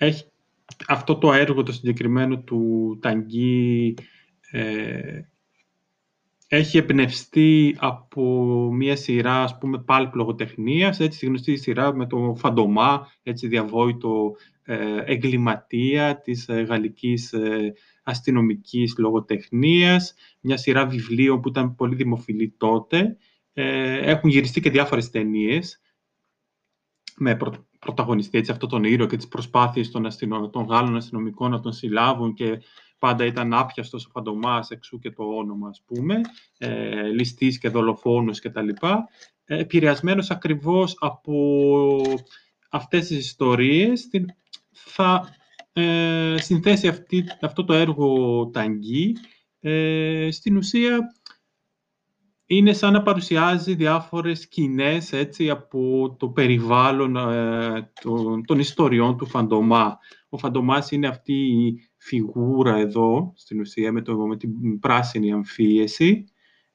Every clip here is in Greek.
έχει, αυτό το έργο το συγκεκριμένο του Ταγκή ε, έχει εμπνευστεί από μια σειρά, ας πούμε, πάλπ λογοτεχνίας, έτσι, γνωστή σειρά με το Φαντομά, έτσι, διαβόητο ε, εγκληματία της ε, γαλλικής ε, αστυνομικής λογοτεχνίας, μια σειρά βιβλίων που ήταν πολύ δημοφιλή τότε. Ε, έχουν γυριστεί και διάφορες ταινίες με προ, πρωταγωνιστή έτσι, αυτό τον ήρωα και τις προσπάθειες των, αστυνο, των Γάλλων αστυνομικών να τον συλλάβουν και πάντα ήταν άπιαστος ο Φαντομάς, εξού και το όνομα, ας πούμε, ε, ληστής και δολοφόνος κτλ. Ε, επηρεασμένος ακριβώς από αυτές τις ιστορίες, θα ε, συνθέσει αυτή, αυτό το έργο Ταγκή. Ε, στην ουσία, είναι σαν να παρουσιάζει διάφορες σκηνές έτσι, από το περιβάλλον ε, των, των ιστοριών του Φαντομά. Ο Φαντομάς είναι αυτή η φιγούρα εδώ, στην ουσία, με, το, με την πράσινη αμφίεση,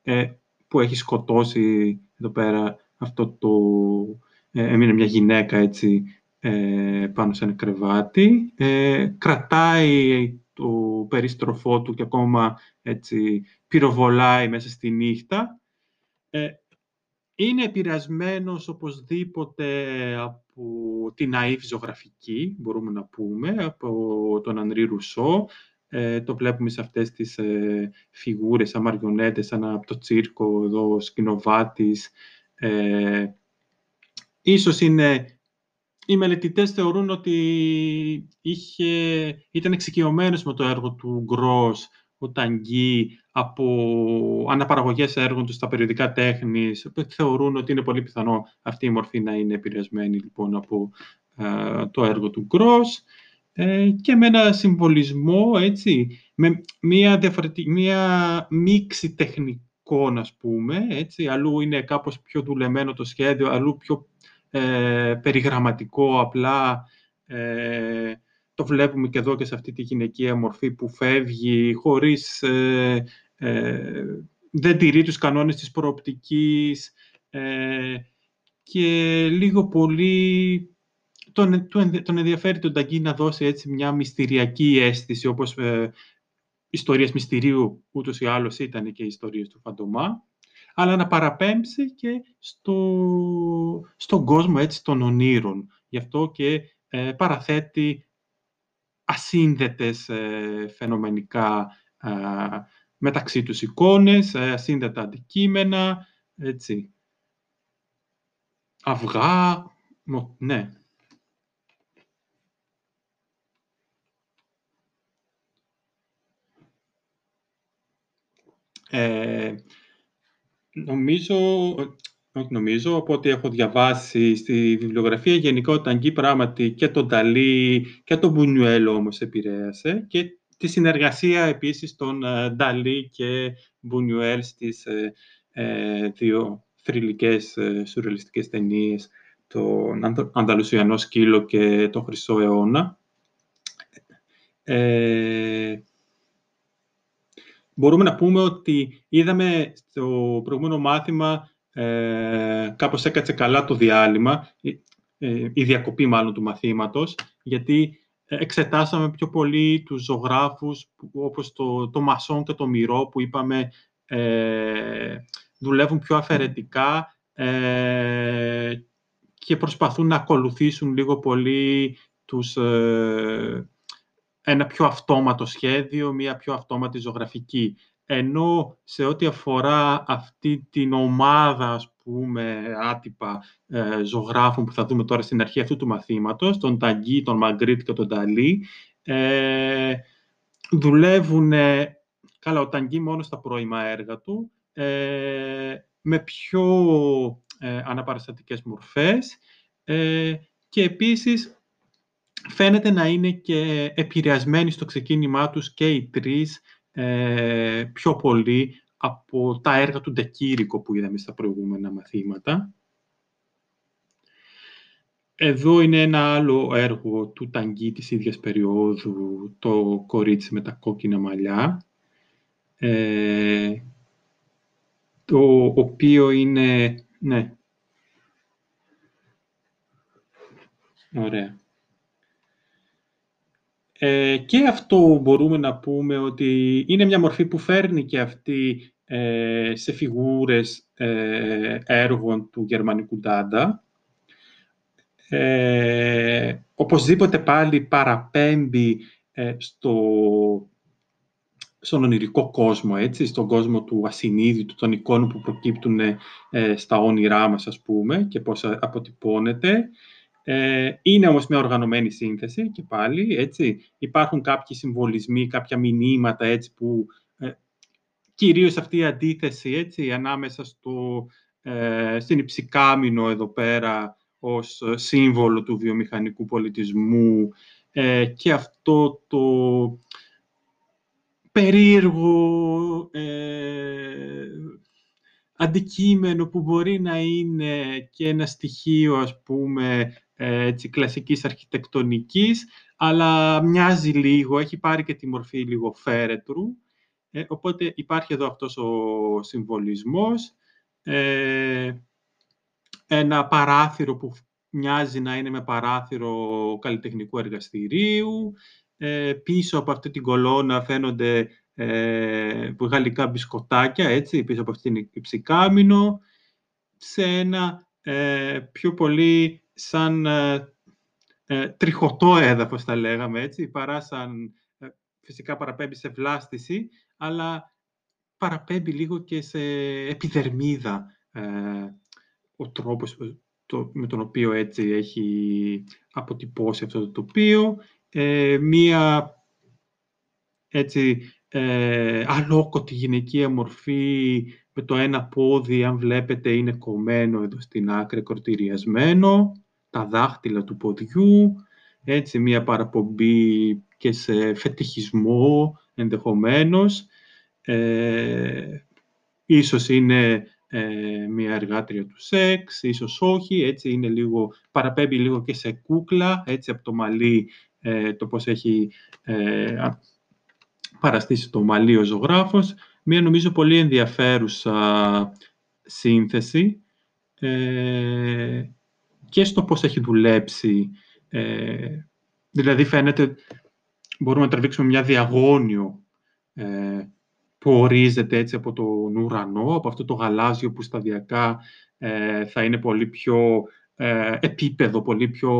ε, που έχει σκοτώσει εδώ πέρα αυτό το... Ε, έμεινε μια γυναίκα, έτσι, ε, πάνω σε ένα κρεβάτι. Ε, κρατάει το περίστροφό του και ακόμα έτσι πυροβολάει μέσα στη νύχτα. Ε, είναι επηρεασμένος οπωσδήποτε από την ναΐφ ζωγραφική, μπορούμε να πούμε, από τον Ανρί Ρουσό. Ε, το βλέπουμε σε αυτές τις ε, φιγούρες, σαν μαριονέτες, σαν από το τσίρκο, εδώ, σκηνοβάτης. Ε, ίσως είναι... Οι μελετητές θεωρούν ότι είχε, ήταν εξοικειωμένος με το έργο του Γκρός, ο Ταγκή, από αναπαραγωγές έργων τους στα περιοδικά τέχνης, θεωρούν ότι είναι πολύ πιθανό αυτή η μορφή να είναι επηρεασμένη λοιπόν από ε, το έργο του Γκρός ε, και με ένα συμβολισμό, έτσι, με μια, διαφορετική, μια μίξη τεχνικών, ας πούμε, έτσι, αλλού είναι κάπως πιο δουλεμένο το σχέδιο, αλλού πιο ε, περιγραμματικό, απλά ε, το βλέπουμε και εδώ και σε αυτή τη γυναικεία μορφή που φεύγει χωρίς ε, δεν τηρεί τους κανόνες της προοπτικής ε, και λίγο πολύ τον, τον ενδιαφέρει τον Ταγκή να δώσει έτσι μια μυστηριακή αίσθηση, όπως ε, ιστορίες μυστηρίου ούτως ή άλλως ήταν και οι ιστορίες του Φαντομά, αλλά να παραπέμψει και στο, στον κόσμο έτσι των ονείρων. Γι' αυτό και ε, παραθέτει ασύνδετες ε, φαινομενικά μεταξύ τους εικόνες, ασύνδετα αντικείμενα, έτσι. Αυγά, ναι. Ε, νομίζω, όχι νομίζω, από ό,τι έχω διαβάσει στη βιβλιογραφία, γενικότερα Αγγί πράγματι και τον Ταλή και τον Μπουνιουέλο όμως επηρέασε και τη συνεργασία επίσης των ε, Νταλή και Μπουνιουέλ στις ε, ε, δύο θρηλυκές σουρεαλιστικές ταινίες, τον Ανταλουσιανό σκύλο και το Χρυσό αιώνα. Ε, μπορούμε να πούμε ότι είδαμε στο προηγούμενο μάθημα ε, κάπως έκατσε καλά το διάλειμμα, η διακοπή μάλλον του μαθήματος, γιατί εξετάσαμε πιο πολύ τους ζωγράφους όπως το, το Μασόν και το Μυρό που είπαμε ε, δουλεύουν πιο αφαιρετικά ε, και προσπαθούν να ακολουθήσουν λίγο πολύ τους, ε, ένα πιο αυτόματο σχέδιο, μια πιο αυτόματη ζωγραφική. Ενώ σε ό,τι αφορά αυτή την ομάδα, ας πούμε, άτυπα ε, ζωγράφων που θα δούμε τώρα στην αρχή αυτού του μαθήματος, τον Ταγκή, τον Μαγκρίτ και τον Ταλή, ε, δουλεύουν, καλά, ο Ταγκή μόνος στα πρώιμα έργα του, ε, με πιο ε, αναπαραστατικές μορφές ε, και επίσης φαίνεται να είναι και επηρεασμένοι στο ξεκίνημά τους και οι τρεις ε, πιο πολύ από τα έργα του Ντεκύρικο που είδαμε στα προηγούμενα μαθήματα. Εδώ είναι ένα άλλο έργο του Ταγκή της ίδιας περίοδου, το «Κορίτσι με τα κόκκινα μαλλιά», ε, το οποίο είναι... Ναι. Ωραία. Ε, και αυτό μπορούμε να πούμε ότι είναι μια μορφή που φέρνει και αυτή ε, σε φιγούρες ε, έργων του γερμανικού Ντάντα. Ε, οπωσδήποτε πάλι παραπέμπει στο, στον ονειρικό κόσμο, έτσι, στον κόσμο του ασυνείδητου, των εικόνων που προκύπτουν στα όνειρά μας, ας πούμε, και πώς αποτυπώνεται. Ε, είναι όμως μια οργανωμένη σύνθεση και πάλι, έτσι. Υπάρχουν κάποιοι συμβολισμοί, κάποια μηνύματα, έτσι, που ε, κυρίως αυτή η αντίθεση, έτσι, ανάμεσα στο, ε, στην Υψηκάμινο εδώ πέρα ως σύμβολο του βιομηχανικού πολιτισμού ε, και αυτό το περίεργο ε, αντικείμενο που μπορεί να είναι και ένα στοιχείο, ας πούμε, έτσι, κλασικής αρχιτεκτονικής, αλλά μοιάζει λίγο, έχει πάρει και τη μορφή λίγο φέρετρου. Ε, οπότε υπάρχει εδώ αυτός ο συμβολισμός. Ε, ένα παράθυρο που μοιάζει να είναι με παράθυρο καλλιτεχνικού εργαστηρίου. Ε, πίσω από αυτή την κολόνα φαίνονται ε, γαλλικά μπισκοτάκια, έτσι, πίσω από αυτήν την υψηκάμινο, σε ένα ε, πιο πολύ σαν ε, ε, τριχωτό έδαφος, θα λέγαμε έτσι, παρά σαν ε, φυσικά παραπέμπει σε βλάστηση, αλλά παραπέμπει λίγο και σε επιδερμίδα ο τρόπος το, με τον οποίο έτσι έχει αποτυπώσει αυτό το τοπίο. μία έτσι αλόκοτη γυναικεία μορφή με το ένα πόδι, αν βλέπετε, είναι κομμένο εδώ στην άκρη, κορτηριασμένο τα δάχτυλα του ποδιού, έτσι μία παραπομπή και σε φετιχισμό ενδεχομένως. Ε, ίσως είναι ε, μία εργάτρια του σεξ, ίσως όχι, έτσι είναι λίγο, παραπέμπει λίγο και σε κούκλα, έτσι από το μαλλί, ε, το πώς έχει ε, παραστήσει το μαλλί ο ζωγράφος. Μία νομίζω πολύ ενδιαφέρουσα σύνθεση. Ε, και στο πώς έχει δουλέψει. Ε, δηλαδή φαίνεται, μπορούμε να τραβήξουμε μια διαγώνιο ε, που ορίζεται έτσι από τον ουρανό, από αυτό το γαλάζιο που σταδιακά ε, θα είναι πολύ πιο ε, επίπεδο, πολύ πιο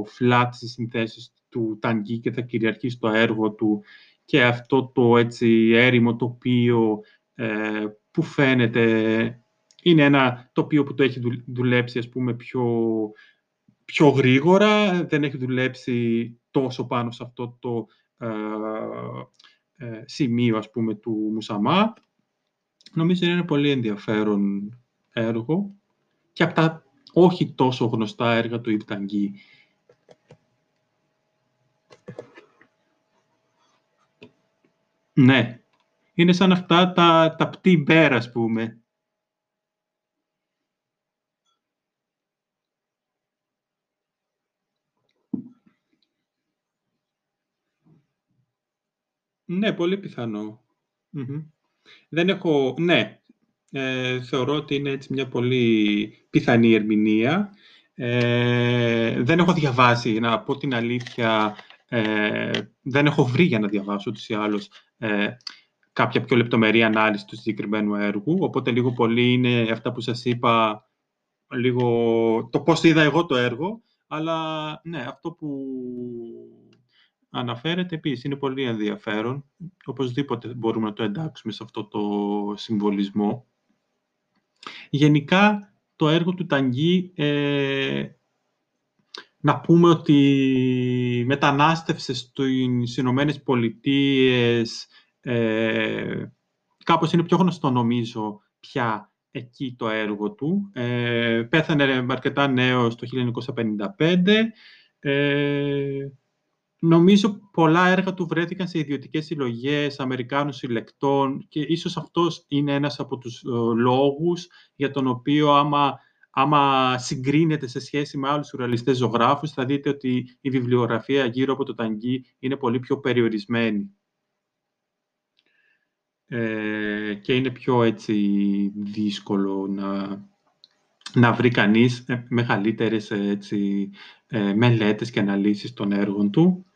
flat στις συνθέσεις του Ταγκή και θα κυριαρχεί στο έργο του και αυτό το έτσι έρημο τοπίο ε, που φαίνεται είναι ένα τοπίο που το έχει δουλέψει, ας πούμε, πιο, πιο γρήγορα. Δεν έχει δουλέψει τόσο πάνω σε αυτό το ε, ε, σημείο, ας πούμε, του Μουσαμά. Νομίζω είναι ένα πολύ ενδιαφέρον έργο και από τα όχι τόσο γνωστά έργα του Ιβταγγί. Ναι, είναι σαν αυτά τα, τα πτή μπέρ, ας πούμε. Ναι, πολύ Δεν έχω... Ναι, ε, θεωρώ ότι είναι έτσι μια πολύ πιθανή ερμηνεία. Ε, δεν έχω διαβάσει, να πω την αλήθεια, ε, δεν έχω βρει για να διαβάσω ούτως ή άλλως ε, κάποια πιο λεπτομερή ανάλυση του συγκεκριμένου έργου, οπότε λίγο πολύ είναι αυτά που σας είπα, λίγο το πώς είδα εγώ το έργο, αλλά ναι, αυτό που αναφέρεται επίσης είναι πολύ ενδιαφέρον. Οπωσδήποτε μπορούμε να το εντάξουμε σε αυτό το συμβολισμό. Γενικά, το έργο του Ταγκή, ε, να πούμε ότι μετανάστευσε στις Ηνωμένες Πολιτείες, ε, κάπως είναι πιο γνωστό νομίζω πια εκεί το έργο του. Ε, πέθανε αρκετά νέος το 1955. Ε, Νομίζω πολλά έργα του βρέθηκαν σε ιδιωτικές συλλογές Αμερικάνων συλλεκτών και ίσως αυτός είναι ένας από τους ε, λόγους για τον οποίο άμα, άμα συγκρίνεται σε σχέση με άλλους σουρεαλιστές ζωγράφους θα δείτε ότι η βιβλιογραφία γύρω από το Ταγκί είναι πολύ πιο περιορισμένη. Ε, και είναι πιο έτσι δύσκολο να, να βρει κανείς ε, μεγαλύτερες έτσι, ε, μελέτες και αναλύσεις των έργων του.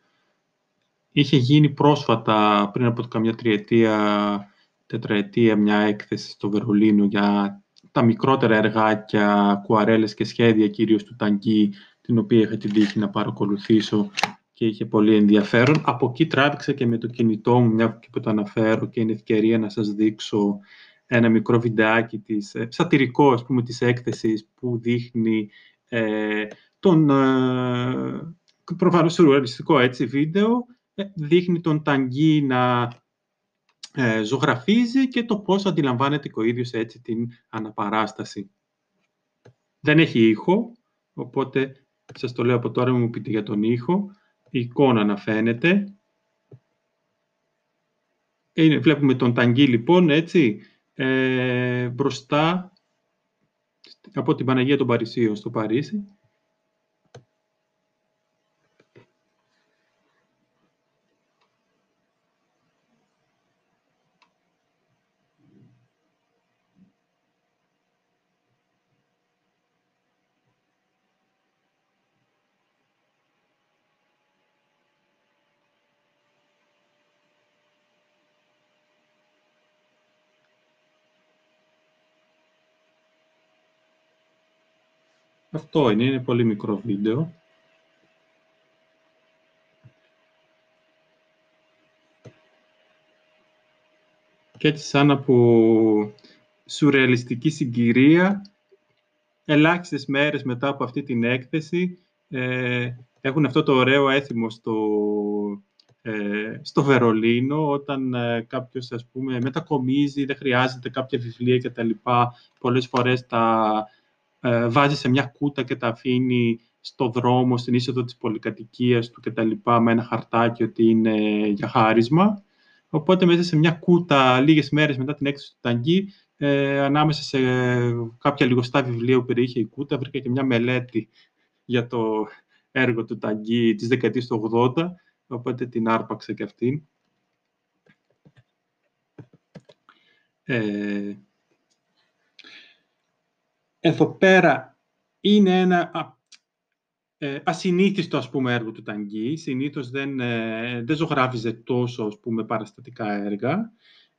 Είχε γίνει πρόσφατα, πριν από καμιά τριετία, τετραετία, μια έκθεση στο Βερολίνο για τα μικρότερα εργάκια, κουαρέλες και σχέδια κυρίως του Ταγκή, την οποία είχα την τύχη να παρακολουθήσω και είχε πολύ ενδιαφέρον. Από εκεί τράβηξα και με το κινητό μου, μια που το αναφέρω και είναι ευκαιρία να σας δείξω ένα μικρό βιντεάκι της, ε, σατυρικό ας πούμε, της έκθεσης που δείχνει ε, τον ε, προφανώς σουρεαλιστικό έτσι βίντεο, ε, δείχνει τον Ταγκή να ε, ζωγραφίζει και το πώς αντιλαμβάνεται ο ίδιος έτσι την αναπαράσταση. Δεν έχει ήχο, οπότε σας το λέω από τώρα, μου πείτε για τον ήχο. Η εικόνα να φαίνεται. Είναι, βλέπουμε τον Ταγκή λοιπόν, έτσι, ε, μπροστά από την Παναγία των Παρισίων στο Παρίσι. Αυτό είναι, είναι πολύ μικρό βίντεο. Και έτσι σαν από σουρεαλιστική συγκυρία, ελάχιστες μέρες μετά από αυτή την έκθεση, ε, έχουν αυτό το ωραίο έθιμο στο, ε, στο Βερολίνο, όταν ε, κάποιος, ας πούμε, μετακομίζει, δεν χρειάζεται κάποια βιβλία κτλ. Πολλές φορές τα ε, βάζει σε μια κούτα και τα αφήνει στο δρόμο, στην είσοδο της πολυκατοικίας του και τα λοιπά, με ένα χαρτάκι ότι είναι για χάρισμα. Οπότε μέσα σε μια κούτα, λίγες μέρες μετά την έκθεση του Ταγκή, ε, ανάμεσα σε κάποια λιγοστά βιβλία που περιείχε η κούτα, βρήκα και μια μελέτη για το έργο του Ταγκή της δεκαετίας του 80, οπότε την άρπαξα και αυτήν. Ε, εδώ πέρα είναι ένα ε, ασυνήθιστο ας πούμε, έργο του Ταγκή. Συνήθως δεν, ε, δεν ζωγράφιζε τόσο ας πούμε, παραστατικά έργα.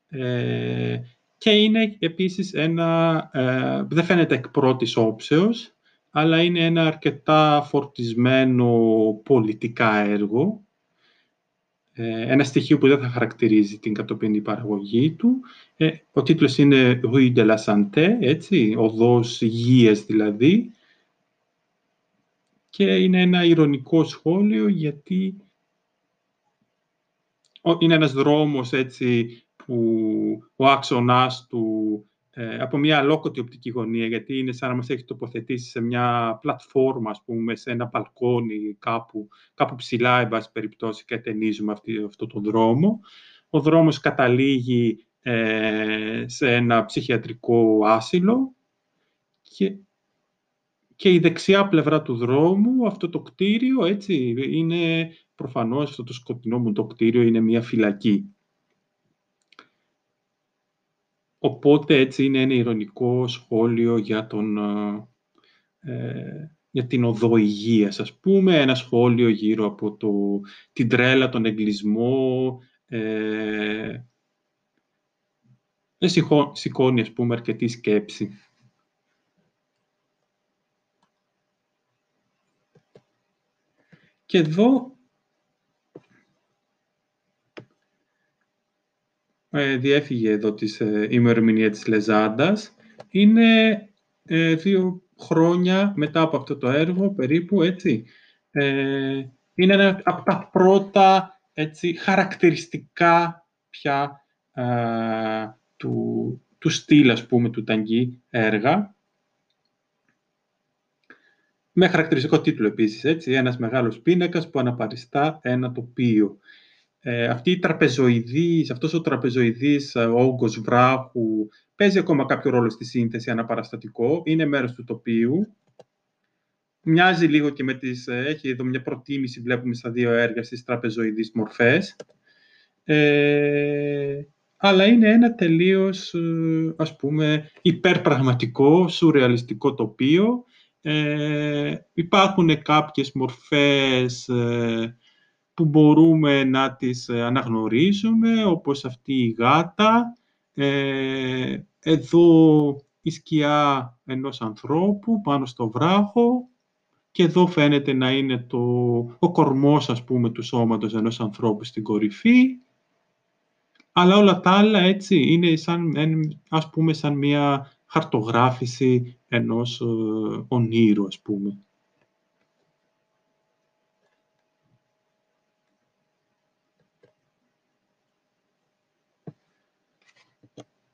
Ε, και είναι επίσης ένα, ε, δεν φαίνεται εκ πρώτης όψεως, αλλά είναι ένα αρκετά φορτισμένο πολιτικά έργο. Ε, ένα στοιχείο που δεν θα χαρακτηρίζει την κατοπινή παραγωγή του. Ε, ο τίτλος είναι «Rue de la Santé», έτσι, οδός υγείας δηλαδή. Και είναι ένα ηρωνικό σχόλιο γιατί είναι ένας δρόμος έτσι, που ο άξονας του ε, από μια αλόκοτη οπτική γωνία, γιατί είναι σαν να μας έχει τοποθετήσει σε μια πλατφόρμα, ας πούμε, σε ένα μπαλκόνι κάπου, κάπου ψηλά, εν πάση περιπτώσει, και ταινίζουμε αυτή, αυτό το δρόμο. Ο δρόμος καταλήγει ε, σε ένα ψυχιατρικό άσυλο και, και η δεξιά πλευρά του δρόμου, αυτό το κτίριο, έτσι, είναι προφανώς αυτό το σκοτεινό μου το κτίριο είναι μια φυλακή. Οπότε έτσι είναι ένα ηρωνικό σχόλιο για, τον, ε, για την οδό υγείας, ας πούμε, ένα σχόλιο γύρω από το, την τρέλα, τον εγκλισμό, ε, δεν σηκώνει, ας πούμε, αρκετή σκέψη. Και εδώ ε, διέφυγε εδώ της ε, ημερομηνία της Λεζάντας. Είναι ε, δύο χρόνια μετά από αυτό το έργο, περίπου, έτσι. Ε, είναι ένα από τα πρώτα έτσι, χαρακτηριστικά πια ε, του, του στυλ, ας πούμε, του Ταγκή έργα. Με χαρακτηριστικό τίτλο επίσης, έτσι, ένας μεγάλος πίνακας που αναπαριστά ένα τοπίο ε, αυτή η τραπεζοειδής, αυτός ο τραπεζοειδής ε, όγκος βράχου παίζει ακόμα κάποιο ρόλο στη σύνθεση αναπαραστατικό, είναι μέρος του τοπίου. Μοιάζει λίγο και με τις, ε, έχει εδώ μια προτίμηση, βλέπουμε στα δύο έργα, στις τραπεζοειδείς μορφές. Ε, αλλά είναι ένα τελείως, ε, ας πούμε, υπερπραγματικό, σουρεαλιστικό τοπίο. Ε, υπάρχουν κάποιες μορφές που μπορούμε να τις ε, αναγνωρίζουμε, όπως αυτή η γάτα. Ε, εδώ η σκιά ενός ανθρώπου πάνω στο βράχο και εδώ φαίνεται να είναι το, ο κορμός, ας πούμε, του σώματος ενός ανθρώπου στην κορυφή. Αλλά όλα τα άλλα, έτσι, είναι σαν, ας πούμε, σαν μια χαρτογράφηση ενός ε, ονείρου, ας πούμε.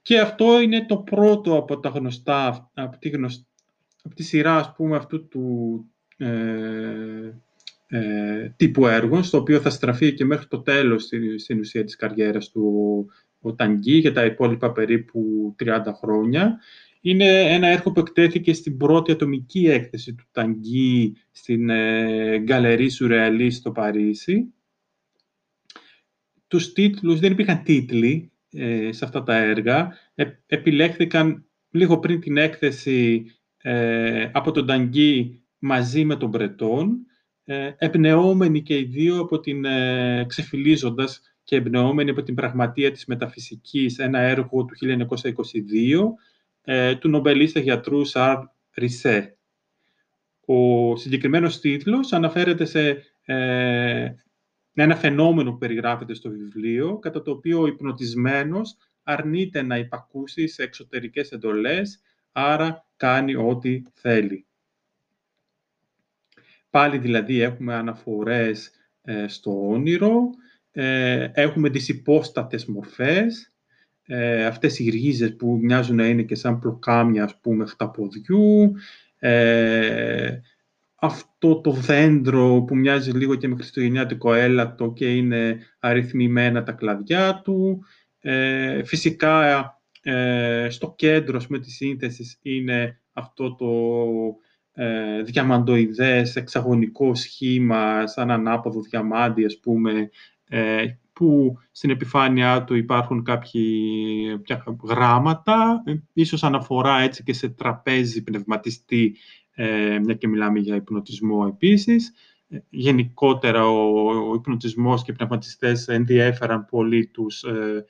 Και αυτό είναι το πρώτο από τα γνωστά, από τη, γνωστά, από τη σειρά, ας πούμε, αυτού του ε, ε, τύπου έργων, στο οποίο θα στραφεί και μέχρι το τέλος στην, στην ουσία της καριέρας του ο Ταγκή για τα υπόλοιπα περίπου 30 χρόνια. Είναι ένα έργο που εκτέθηκε στην πρώτη ατομική έκθεση του Ταγκή στην ε, Γκαλερί Σουρεαλή στο Παρίσι. Τους τίτλους, δεν υπήρχαν τίτλοι ε, σε αυτά τα έργα. Ε, επιλέχθηκαν λίγο πριν την έκθεση ε, από τον Ταγκή μαζί με τον Μπρετόν, ε, εμπνεόμενοι και οι δύο από την, ε, ξεφυλίζοντας και εμπνεόμενοι από την πραγματεία της μεταφυσικής, ένα έργο του 1922, ε, του νομπελίστα γιατρού Σαρ Ρισέ. Ο συγκεκριμένος τίτλος αναφέρεται σε ε, ένα φαινόμενο που περιγράφεται στο βιβλίο, κατά το οποίο ο υπνοτισμένος αρνείται να υπακούσει σε εξωτερικές εντολές, άρα κάνει ό,τι θέλει. Πάλι δηλαδή έχουμε αναφορές ε, στο όνειρο, ε, έχουμε τις υπόστατες μορφές, ε, αυτές οι ρίζες που μοιάζουν να είναι και σαν πλοκάμια, ας πούμε, χταποδιού, ε, αυτό το δέντρο που μοιάζει λίγο και με χριστουγεννιάτικο έλατο και είναι αριθμημένα τα κλαδιά του. Ε, φυσικά, ε, στο κέντρο με της σύνθεσης είναι αυτό το ε, διαμαντοειδές εξαγωνικό σχήμα, σαν ανάποδο διαμάντι, ας πούμε, ε, που στην επιφάνειά του υπάρχουν κάποια γράμματα, ε, ίσως αναφορά έτσι και σε τραπέζι πνευματιστή, ε, μια και μιλάμε για υπνοτισμό επίσης. Ε, γενικότερα, ο, ο υπνοτισμός και οι πνευματιστές ενδιέφεραν πολύ τους ε,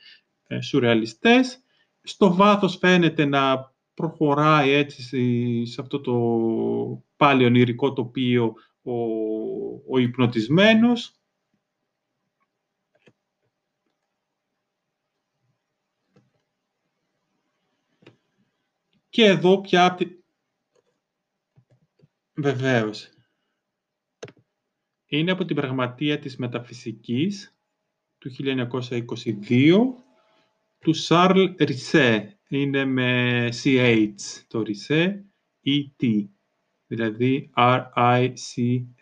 ε, σουρεαλιστές. Στο βάθος φαίνεται να προχωράει έτσι σε αυτό το πάλι ονειρικό τοπίο ο, ο υπνοτισμένος. Και εδώ πια... Βεβαίως. Είναι από την πραγματεία της μεταφυσικής του 1922 του Σάρλ Ρισέ, είναι με CH το ρισε E-T, δηλαδή R-I-C-H-E-T.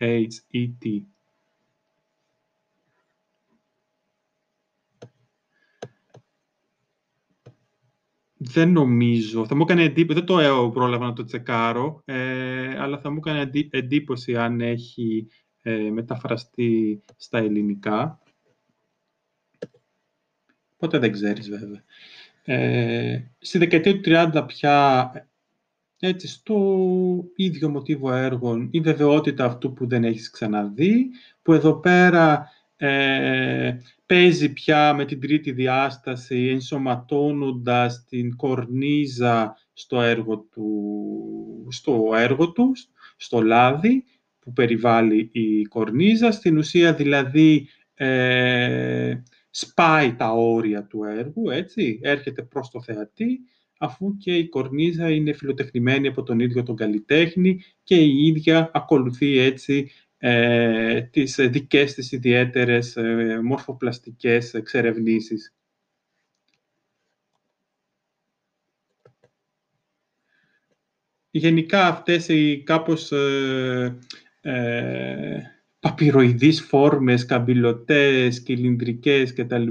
Δεν νομίζω. Θα μου έκανε εντύπωση, δεν το πρόλαβα να το τσεκάρω, ε, αλλά θα μου έκανε εντύπωση αν έχει ε, μεταφραστεί στα ελληνικά. Ποτέ δεν ξέρεις βέβαια. Ε, στη δεκαετία του 30 πια, έτσι, στο ίδιο μοτίβο έργων, η βεβαιότητα αυτού που δεν έχεις ξαναδεί, που εδώ πέρα ε, παίζει πια με την τρίτη διάσταση, ενσωματώνοντας την κορνίζα στο έργο του, στο έργο του, στο λάδι, που περιβάλλει η κορνίζα. Στην ουσία δηλαδή ε, σπάει τα όρια του έργου, έτσι, έρχεται προς το θεατή, αφού και η κορνίζα είναι φιλοτεχνημένη από τον ίδιο τον καλλιτέχνη και η ίδια ακολουθεί έτσι ε, τις δικές της ιδιαίτερες ε, μορφοπλαστικές εξερευνήσεις. Γενικά αυτές οι κάπως ε, ε παπυροειδείς φόρμες, καμπυλωτές, κυλινδρικές κτλ.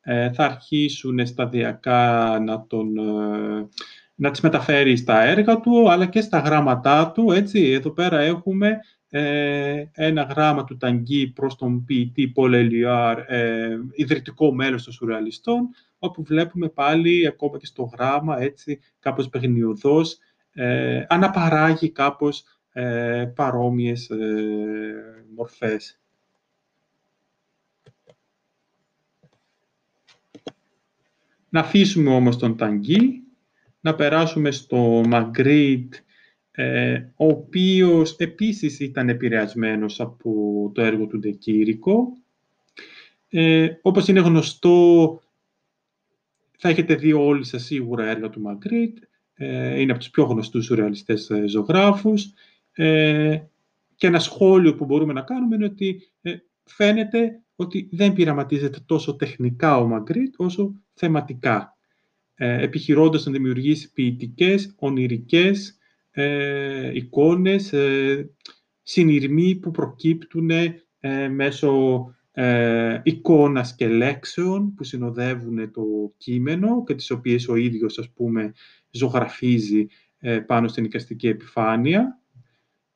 Ε, θα αρχίσουν σταδιακά να, τον, ε, να τις μεταφέρει στα έργα του, αλλά και στα γράμματά του. Έτσι, εδώ πέρα έχουμε ε, ένα γράμμα του Ταγκή προς τον ποιητή Πολ Ελιάρ, ε, ιδρυτικό μέλος των σουρεαλιστών, όπου βλέπουμε πάλι, ακόμα και στο γράμμα, έτσι, κάπως παιχνιωδώς, ε, αναπαράγει κάπως ε, παρόμοιες ε, μορφές. Να αφήσουμε όμως τον Ταγκή να περάσουμε στο Μαγκρίτ, ε, ο οποίος επίσης ήταν επηρεασμένος από το έργο του Ντεκήρικο. Ε, όπως είναι γνωστό, θα έχετε δει όλοι σας σίγουρα έργα του Μαγκρίτ. Ε, είναι από τους πιο γνωστούς σουρεαλιστές ε, ζωγράφους. Ε, και ένα σχόλιο που μπορούμε να κάνουμε είναι ότι ε, φαίνεται ότι δεν πειραματίζεται τόσο τεχνικά ο Μαγκρίτ όσο θεματικά, ε, επιχειρώντας να δημιουργήσει ποιητικές, ονειρικές ε, εικόνες, ε, συνειρμοί που προκύπτουν ε, μέσω ε, εικόνας και λέξεων που συνοδεύουν το κείμενο και τις οποίες ο ίδιος, ας πούμε, ζωγραφίζει ε, πάνω στην οικαστική επιφάνεια.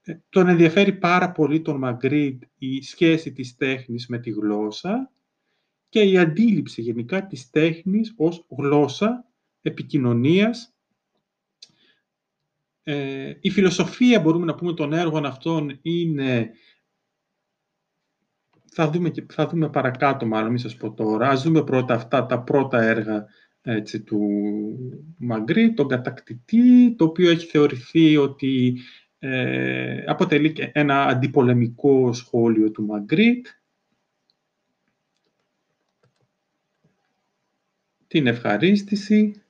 Ε, τον ενδιαφέρει πάρα πολύ τον Μαγκρίτ η σχέση της τέχνης με τη γλώσσα και η αντίληψη γενικά της τέχνης ως γλώσσα επικοινωνίας. Ε, η φιλοσοφία, μπορούμε να πούμε, των έργων αυτών είναι... Θα δούμε, θα δούμε παρακάτω, μάλλον, μην σας πω τώρα. Ας δούμε πρώτα αυτά τα πρώτα έργα έτσι, του Μαγκρίτ, τον κατακτητή, το οποίο έχει θεωρηθεί ότι ε, αποτελεί και ένα αντιπολεμικό σχόλιο του Μαγκρίτ. Την ευχαρίστηση.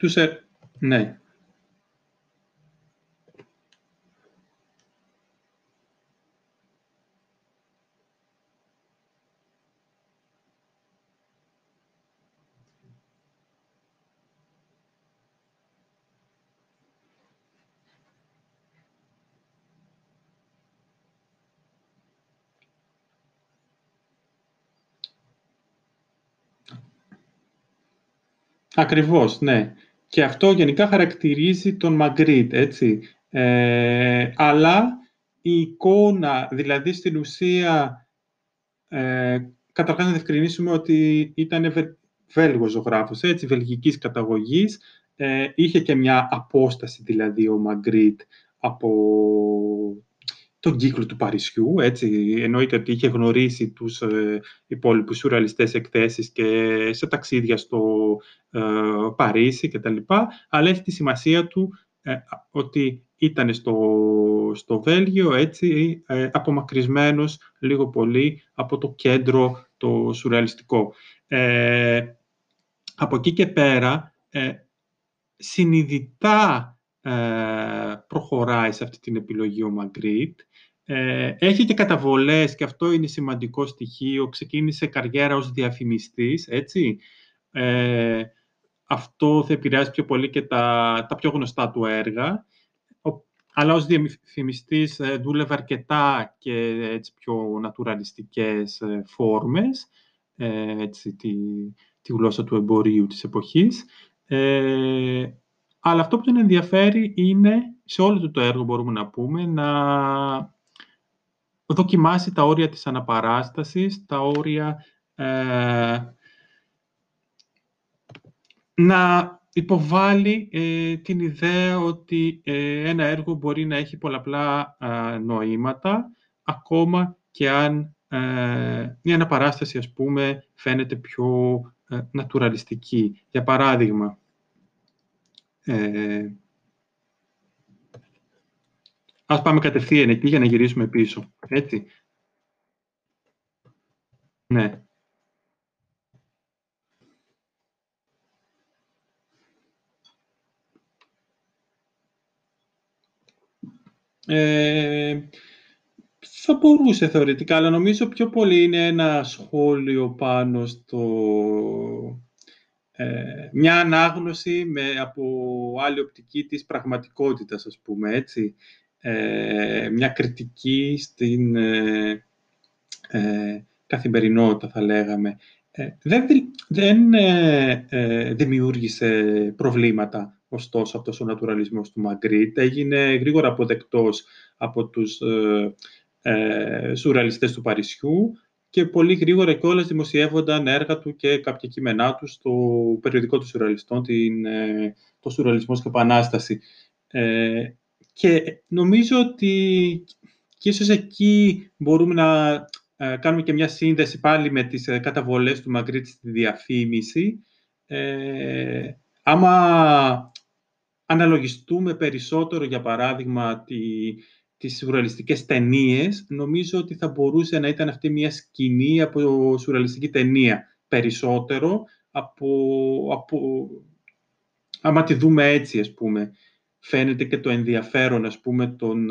Τους, ε, ναι, Ακριβώς, ναι. Και αυτό γενικά χαρακτηρίζει τον Μαγκρίτ, έτσι. Ε, αλλά η εικόνα, δηλαδή στην ουσία, ε, καταρχάς να διευκρινίσουμε ότι ήταν βε, Βέλγος ζωγράφος, έτσι, βελγικής καταγωγής. Ε, είχε και μια απόσταση, δηλαδή, ο Μαγκρίτ από τον κύκλο του Παρισιού, έτσι, εννοείται ότι είχε γνωρίσει τους ε, υπόλοιπους σουρεαλιστές εκθέσεις και σε ταξίδια στο ε, Παρίσι κτλ. Αλλά έχει τη σημασία του ε, ότι ήταν στο, στο Βέλγιο, έτσι, ε, απομακρυσμένος λίγο πολύ από το κέντρο το σουρεαλιστικό. Ε, από εκεί και πέρα, ε, συνειδητά προχωράει σε αυτή την επιλογή ο Μαγκρίτ ε, έχει και καταβολές και αυτό είναι σημαντικό στοιχείο. Ξεκίνησε καριέρα ως διαφημιστής, έτσι. Ε, αυτό θα επηρεάσει πιο πολύ και τα, τα πιο γνωστά του έργα. αλλά ως διαφημιστής ε, δούλευε αρκετά και έτσι, πιο νατουραλιστικές ε, φόρμες, ε, έτσι, τη, τη γλώσσα του εμπορίου της εποχής. Ε, αλλά αυτό που τον ενδιαφέρει είναι, σε όλο το έργο μπορούμε να πούμε, να δοκιμάσει τα όρια της αναπαράστασης, τα όρια ε, να υποβάλει ε, την ιδέα ότι ε, ένα έργο μπορεί να έχει πολλαπλά νοήματα, ακόμα και αν μια αναπαράσταση, ας πούμε, φαίνεται πιο νατουραλιστική. Για παράδειγμα, Ας πάμε κατευθείαν εκεί για να γυρίσουμε πίσω. Έτσι. Ναι. Ε, θα μπορούσε θεωρητικά, αλλά νομίζω πιο πολύ είναι ένα σχόλιο πάνω στο... Ε, μια ανάγνωση με, από άλλη οπτική της πραγματικότητας, ας πούμε, έτσι. Ε, μια κριτική στην ε, ε, καθημερινότητα, θα λέγαμε. δεν δεν δημιούργησε προβλήματα, ωστόσο, αυτός ο νατουραλισμός του Μαγκρίτ. Έγινε γρήγορα αποδεκτός από τους ε, σουραλιστές του Παρισιού και πολύ γρήγορα και όλες δημοσιεύονταν έργα του και κάποια κείμενά του στο περιοδικό του σουραλιστών, την, το «Σουραλισμός και Επανάσταση». Ε, και νομίζω ότι και ίσως εκεί μπορούμε να ε, κάνουμε και μια σύνδεση πάλι με τις ε, καταβολές του Μαγκρίτ στη διαφήμιση. Ε, άμα αναλογιστούμε περισσότερο, για παράδειγμα, τη, τις σουρεαλιστικές ταινίες, νομίζω ότι θα μπορούσε να ήταν αυτή μια σκηνή από σουρεαλιστική ταινία. Περισσότερο από, από άμα τη δούμε έτσι, ας πούμε, φαίνεται και το ενδιαφέρον, ας πούμε, των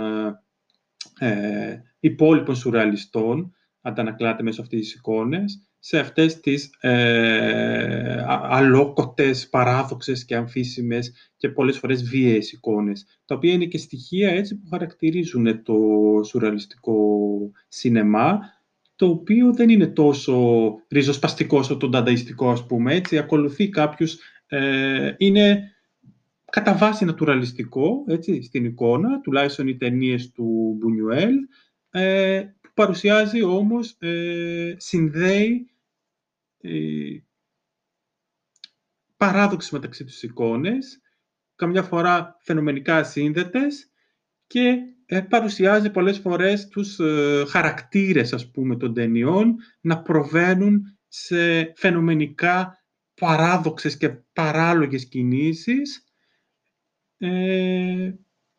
ε, υπόλοιπων σουρεαλιστών, αντανακλάται μέσα αυτές τις εικόνες, σε αυτές τις ε, αλόκοτες, παράδοξες και αμφίσιμες και πολλές φορές βίαιες εικόνες, τα οποία είναι και στοιχεία έτσι που χαρακτηρίζουν το σουρεαλιστικό σινεμά, το οποίο δεν είναι τόσο ριζοσπαστικός όσο το ντανταϊστικό, ας πούμε, έτσι, ακολουθεί κάποιους, ε, είναι κατά βάση νατουραλιστικό, έτσι, στην εικόνα, τουλάχιστον οι ταινίες του Μπουνιουέλ, ε, που παρουσιάζει όμως, ε, συνδέει ε, παράδοξες μεταξύ τους εικόνες, καμιά φορά φαινομενικά ασύνδετες και ε, παρουσιάζει πολλές φορές τους ε, χαρακτήρες, ας πούμε, των ταινιών να προβαίνουν σε φαινομενικά παράδοξες και παράλογες κινήσεις, ε,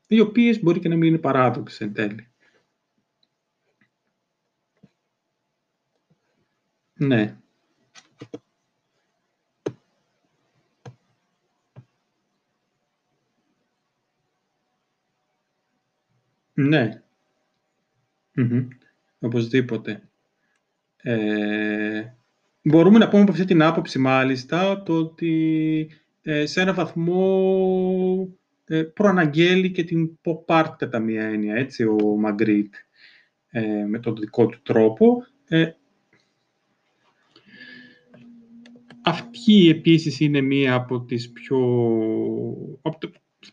οι οποίες μπορεί και να μην είναι παράδοξες εν τέλει. Ναι. Ναι. mm Οπωσδήποτε. Ε, μπορούμε να πούμε από αυτή την άποψη, μάλιστα, το ότι ε, σε ένα βαθμό ε, προαναγγέλει και την pop art κατά μία έννοια, έτσι, ο Μαγκρίτ, ε, με τον δικό του τρόπο. Ε, αυτή επίσης είναι μία από τις πιο, από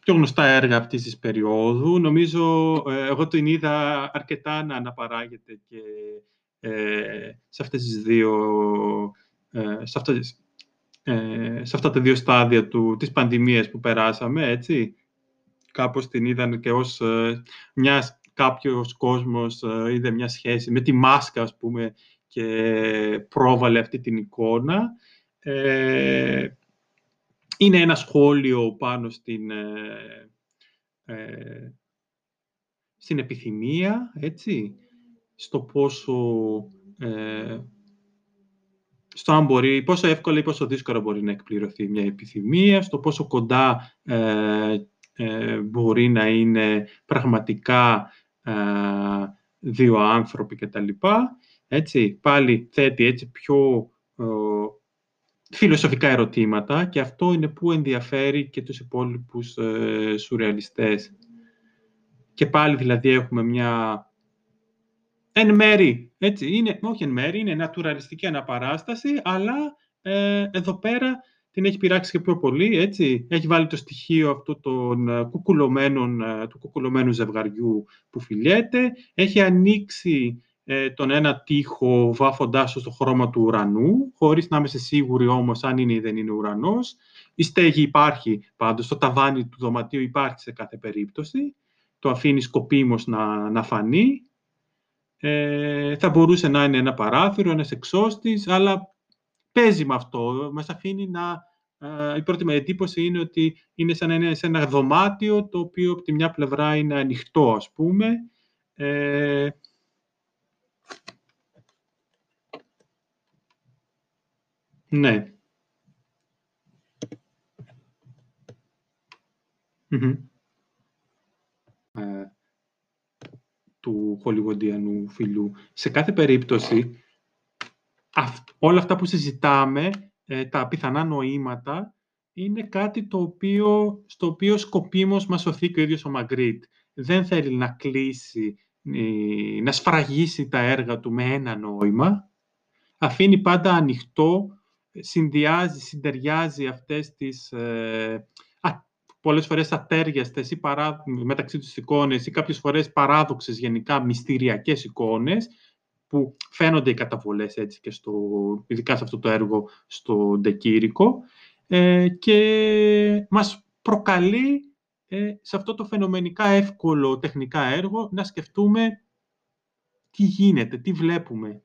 πιο γνωστά έργα αυτής της περίοδου. Νομίζω, ε, εγώ την είδα αρκετά να αναπαράγεται και ε, σε αυτές τις δύο, ε, σε, αυτές, ε, σε αυτά τα δύο στάδια του, της πανδημίας που περάσαμε, έτσι. Κάπως την είδαν και ως ε, μιας, κάποιος κόσμος ε, είδε μια σχέση με τη μάσκα, ας πούμε, και πρόβαλε αυτή την εικόνα. Ε, είναι ένα σχόλιο πάνω στην, ε, ε, στην επιθυμία, έτσι, στο πόσο, ε, στο αν μπορεί, πόσο εύκολα ή πόσο δύσκολα μπορεί να εκπληρωθεί μια επιθυμία, στο πόσο κοντά ε, μπορεί να είναι πραγματικά δύο άνθρωποι κτλ. Έτσι, πάλι θέτει έτσι πιο φιλοσοφικά ερωτήματα και αυτό είναι που ενδιαφέρει και τους υπόλοιπους ε, σουρεαλιστές. Και πάλι δηλαδή έχουμε μια εν μέρη, έτσι, είναι, όχι εν μέρη, είναι νατουραλιστική αναπαράσταση, αλλά ε, εδώ πέρα την έχει πειράξει και πιο πολύ, έτσι. Έχει βάλει το στοιχείο αυτό των ε, κουκουλωμένων, ε, του κουκουλωμένου ζευγαριού που φιλιέται. Έχει ανοίξει ε, τον ένα τοίχο βάφοντάς το στο χρώμα του ουρανού, χωρίς να είμαστε σίγουροι όμως αν είναι ή δεν είναι ουρανός. Η στέγη υπάρχει πάντως, το ταβάνι του δωματίου υπάρχει σε κάθε περίπτωση. Το αφήνει σκοπίμως να, να φανεί. Ε, θα μπορούσε να είναι ένα παράθυρο, ένας εξώστης, αλλά παίζει με αυτό. Μας αφήνει να... Ε, η πρώτη με εντύπωση είναι ότι είναι σαν να είναι σε ένα δωμάτιο, το οποίο από τη μια πλευρά είναι ανοιχτό, ας πούμε, ε, Ναι. Ε, του χολιγοντιανού φιλού. Σε κάθε περίπτωση, όλα αυτά που συζητάμε, ε, τα πιθανά νοήματα, είναι κάτι το οποίο, στο οποίο σκοπίμως μας σωθεί και ο ίδιος ο Μαγκρίτ. Δεν θέλει να κλείσει, ε, να σφραγίσει τα έργα του με ένα νόημα. Αφήνει πάντα ανοιχτό συνδυάζει, συντεριάζει αυτές τις ε, α, πολλές φορές ατέριαστες ή παρά, μεταξύ τους εικόνες ή κάποιες φορές παράδοξες γενικά μυστηριακές εικόνες που φαίνονται οι καταβολές έτσι και στο, ειδικά σε αυτό το έργο στο Ντεκήρικο ε, και μας προκαλεί ε, σε αυτό το φαινομενικά εύκολο τεχνικά έργο να σκεφτούμε τι γίνεται, τι βλέπουμε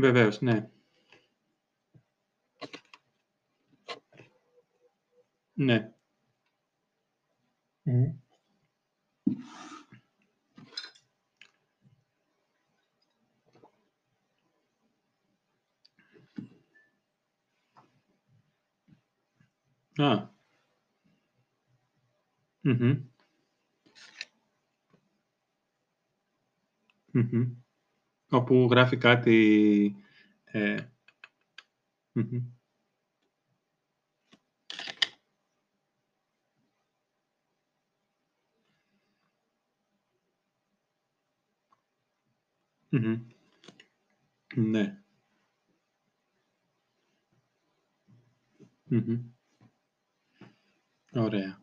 Βεβαίως, ναι. Ναι. Μμμ. Α. Μμμ. Μμμ. Όπου γράφει κάτι... Ε... Μμμ. Μμμ. Ναι. Μμμ. Ωραία.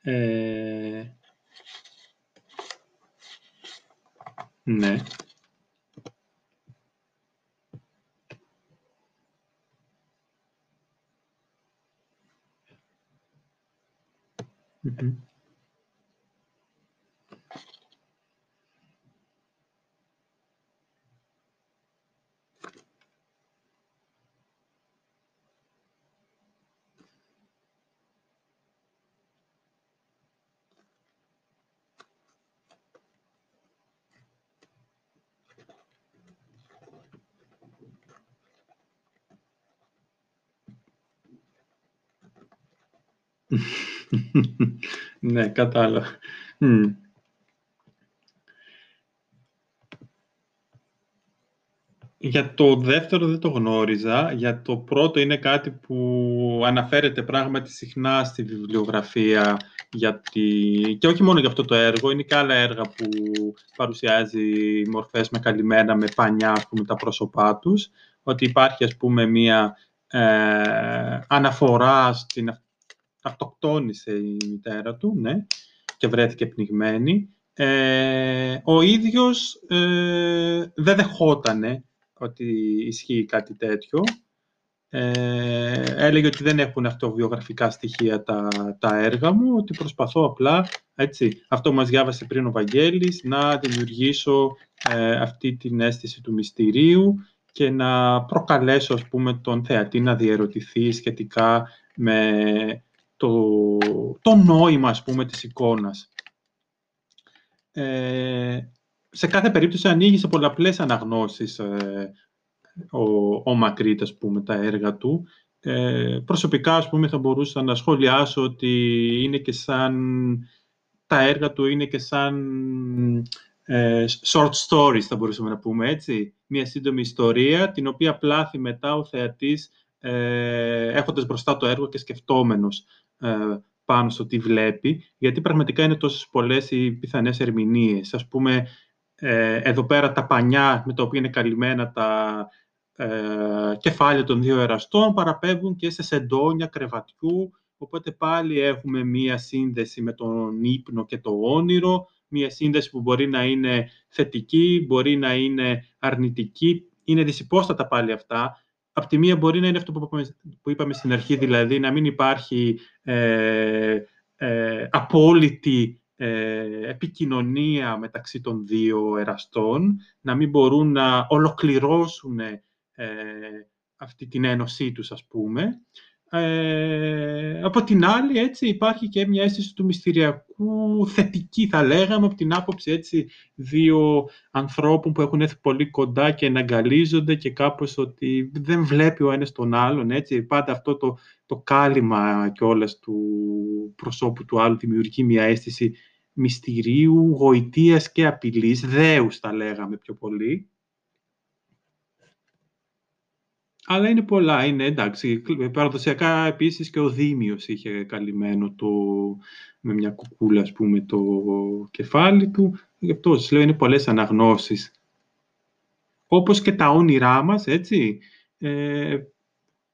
Ε... Ναι. Μμμ. Ναι, κατάλαβα. Μμ. Για το δεύτερο δεν το γνώριζα. Για το πρώτο είναι κάτι που αναφέρεται πράγματι συχνά στη βιβλιογραφία γιατί... και όχι μόνο για αυτό το έργο, είναι και άλλα έργα που παρουσιάζει μορφές με καλυμμένα, με πανιά, ας πούμε, τα πρόσωπά τους, ότι υπάρχει, ας πούμε, μία ε, αναφορά στην αυτοκτόνησε η μητέρα του, ναι, και βρέθηκε πνιγμένη. Ε, ο ίδιος ε, δεν δεχότανε ότι ισχύει κάτι τέτοιο. Ε, έλεγε ότι δεν έχουν αυτοβιογραφικά στοιχεία τα, τα έργα μου, ότι προσπαθώ απλά, έτσι, αυτό μας διάβασε πριν ο Βαγγέλης, να δημιουργήσω ε, αυτή την αίσθηση του μυστηρίου και να προκαλέσω, ας πούμε, τον θεατή να διερωτηθεί σχετικά με το, το νόημα, ας πούμε, της εικόνας. Ε, σε κάθε περίπτωση ανοίγει σε πολλαπλές αναγνώσεις ε, ο, ο Μακρύτ, ας πούμε, τα έργα του. Ε, προσωπικά, ας πούμε, θα μπορούσα να σχολιάσω ότι είναι και σαν... Τα έργα του είναι και σαν ε, short stories, θα μπορούσαμε να πούμε, έτσι. Μια σύντομη ιστορία, την οποία πλάθει μετά ο θεατής ε, έχοντας μπροστά το έργο και σκεφτόμενος ε, πάνω στο τι βλέπει, γιατί πραγματικά είναι τόσες πολλές οι πιθανές ερμηνείες. Ας πούμε, ε, εδώ πέρα τα πανιά με τα οποία είναι καλυμμένα τα ε, κεφάλια των δύο εραστών παραπέμπουν και σε σεντόνια κρεβατιού, οπότε πάλι έχουμε μία σύνδεση με τον ύπνο και το όνειρο, μία σύνδεση που μπορεί να είναι θετική, μπορεί να είναι αρνητική, είναι δυσυπόστατα πάλι αυτά, Απ' τη μία μπορεί να είναι αυτό που είπαμε, στην αρχή, δηλαδή να μην υπάρχει ε, ε, απόλυτη ε, επικοινωνία μεταξύ των δύο εραστών, να μην μπορούν να ολοκληρώσουν ε, αυτή την ένωσή τους, ας πούμε. Ε, από την άλλη, έτσι, υπάρχει και μια αίσθηση του μυστηριακού θετική, θα λέγαμε, από την άποψη έτσι, δύο ανθρώπων που έχουν έρθει πολύ κοντά και εναγκαλίζονται και κάπως ότι δεν βλέπει ο ένας τον άλλον, έτσι. Πάντα αυτό το, το κάλυμα κιόλας του προσώπου του άλλου δημιουργεί μια αίσθηση μυστηρίου, γοητείας και απειλής, δέους θα λέγαμε πιο πολύ. Αλλά είναι πολλά, είναι εντάξει. Παραδοσιακά επίσης και ο Δήμιος είχε καλυμμένο το, με μια κουκούλα, ας πούμε, το κεφάλι του. Γι' αυτό σας λέω είναι πολλές αναγνώσεις. Όπως και τα όνειρά μας, έτσι. Ε,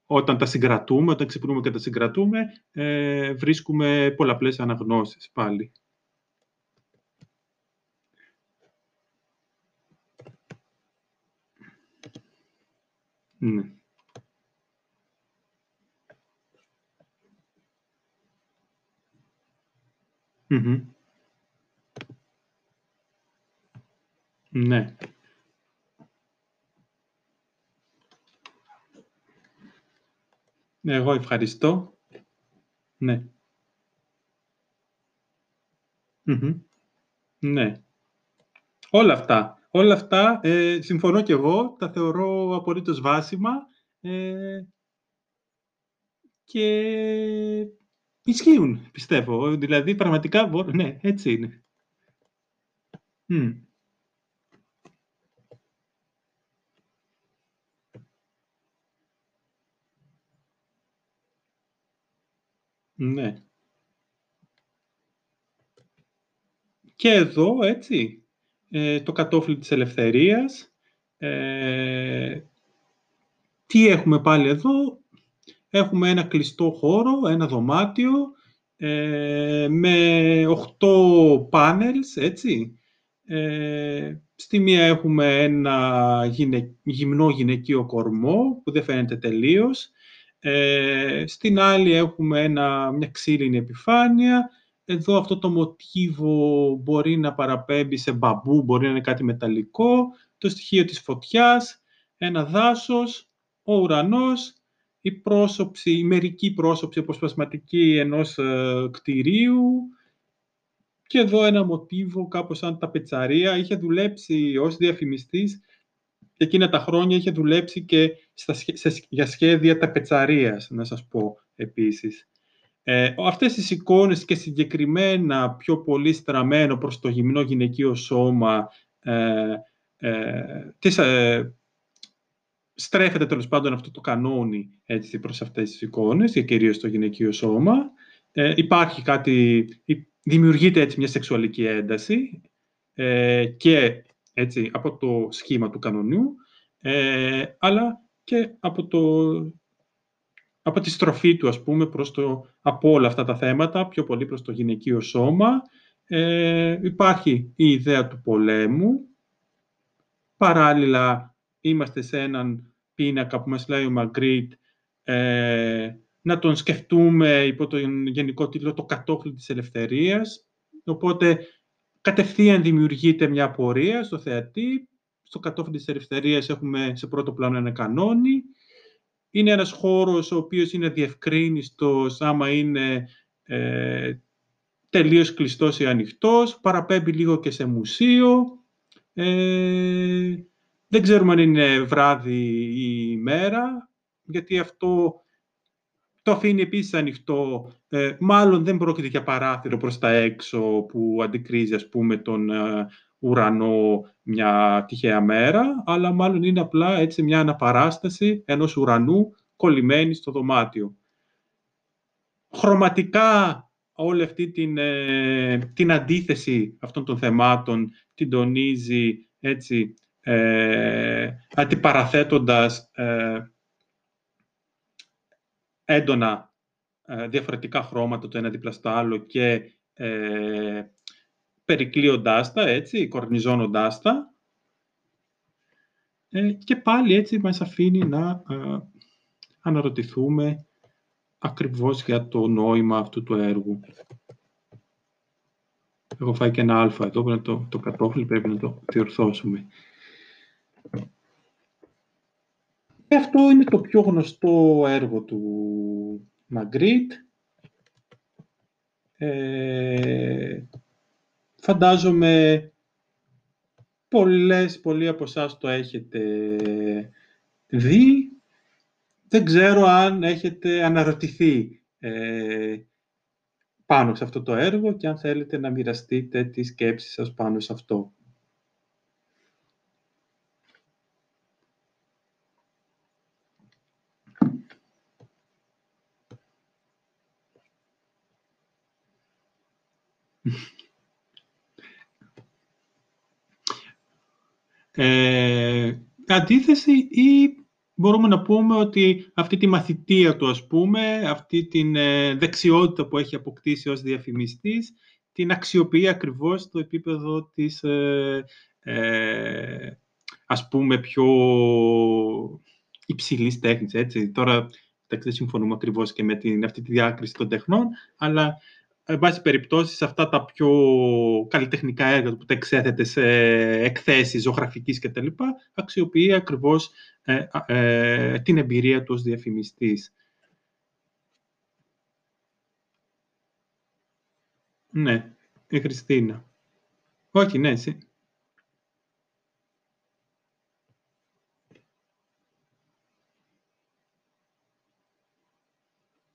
όταν τα συγκρατούμε, όταν ξυπνούμε και τα συγκρατούμε, ε, βρίσκουμε πολλαπλές αναγνώσεις πάλι. Ναι. Ναι. Ναι, εγώ ευχαριστώ. Ναι. Ναι. Όλα αυτά. Όλα αυτά, ε, συμφωνώ κι εγώ, τα θεωρώ απολύτως βάσιμα. Ε, και ισχύουν, πιστεύω. Δηλαδή, πραγματικά, ναι, έτσι είναι. Ναι. Και εδώ, έτσι, ε, το κατόφλι της ελευθερίας. Ε, τι έχουμε πάλι εδώ; Έχουμε ένα κλειστό χώρο, ένα δωμάτιο, ε, με 8 πάνελς, έτσι. Ε, στη μία έχουμε ένα γυμνό γυναικείο κορμό, που δεν φαίνεται τελείως. Ε, στην άλλη έχουμε ένα, μια ξύλινη επιφάνεια. Εδώ αυτό το μοτίβο μπορεί να παραπέμπει σε μπαμπού, μπορεί να είναι κάτι μεταλλικό. Το στοιχείο της φωτιάς, ένα δάσος, ο ουρανός, η πρόσωψη, η μερική πρόσωψη αποσπασματική ενός ε, κτηρίου και εδώ ένα μοτίβο κάπως σαν τα πετσαρία. Είχε δουλέψει ως διαφημιστής εκείνα τα χρόνια είχε δουλέψει και στα, για σχέδια ταπετσαρίας, να σας πω επίσης. Ε, αυτές τις εικόνες και συγκεκριμένα πιο πολύ στραμμένο προς το γυμνό γυναικείο σώμα ε, ε, τις, ε, στρέφεται τέλος πάντων αυτό το κανόνι έτσι, προς αυτές τις εικόνες και κυρίως το γυναικείο σώμα. Ε, υπάρχει κάτι, δημιουργείται έτσι μια σεξουαλική ένταση ε, και έτσι, από το σχήμα του κανονιού, ε, αλλά και από, το, από τη στροφή του, ας πούμε, προς το, από όλα αυτά τα θέματα, πιο πολύ προς το γυναικείο σώμα. Ε, υπάρχει η ιδέα του πολέμου. Παράλληλα, είμαστε σε έναν πίνακα που μας λέει ο Μαγκρίτ, ε, να τον σκεφτούμε υπό τον γενικό τίτλο «Το κατόφλι της ελευθερίας». Οπότε, κατευθείαν δημιουργείται μια πορεία στο θεατή. Στο κατόφλι της ελευθερίας έχουμε σε πρώτο πλάνο ένα κανόνι. Είναι ένας χώρος ο οποίος είναι διευκρίνιστος άμα είναι ε, τελείως κλειστός ή ανοιχτός. Παραπέμπει λίγο και σε μουσείο. Ε, δεν ξέρουμε αν είναι βράδυ ή ημέρα, γιατί αυτό το αφήνει επίσης ανοιχτό. Ε, μάλλον δεν πρόκειται για παράθυρο προς τα έξω που αντικρίζει, ας πούμε, τον ε, ουρανό μια τυχαία μέρα, αλλά μάλλον είναι απλά έτσι μια αναπαράσταση ενός ουρανού κολλημένη στο δωμάτιο. Χρωματικά όλη αυτή την, ε, την αντίθεση αυτών των θεμάτων την τονίζει έτσι ε, αντιπαραθέτοντας έντονα ε, διαφορετικά χρώματα το ένα δίπλα στο άλλο και ε, περικλείοντάς τα, έτσι, κορνιζώνοντάς τα. Ε, και πάλι έτσι μας αφήνει να ε, αναρωτηθούμε ακριβώς για το νόημα αυτού του έργου. Έχω φάει και ένα αλφα εδώ, πρέπει το, το κατόφλι πρέπει να το διορθώσουμε. Και αυτό είναι το πιο γνωστό έργο του Μαγκρίτ. Ε, φαντάζομαι πολλές, πολλοί από εσάς το έχετε δει. Δεν ξέρω αν έχετε αναρωτηθεί ε, πάνω σε αυτό το έργο και αν θέλετε να μοιραστείτε τις σκέψεις σας πάνω σε αυτό. Ε, αντίθεση ή μπορούμε να πούμε ότι αυτή τη μαθητεία του, ας πούμε, αυτή την ε, δεξιότητα που έχει αποκτήσει ως διαφημιστής, την αξιοποιεί ακριβώς στο επίπεδο της, ε, ε, ας πούμε, πιο υψηλής τέχνης, έτσι. Τώρα, δεν συμφωνούμε ακριβώς και με την, αυτή τη διάκριση των τεχνών, αλλά ε, εν πάση περιπτώσει, αυτά τα πιο καλλιτεχνικά έργα που τα εξέθεται σε εκθέσεις ζωγραφικής κτλ. αξιοποιεί ακριβώς ε, ε, την εμπειρία του ως διαφημιστής. Ναι, η Χριστίνα. Όχι, ναι, εσύ.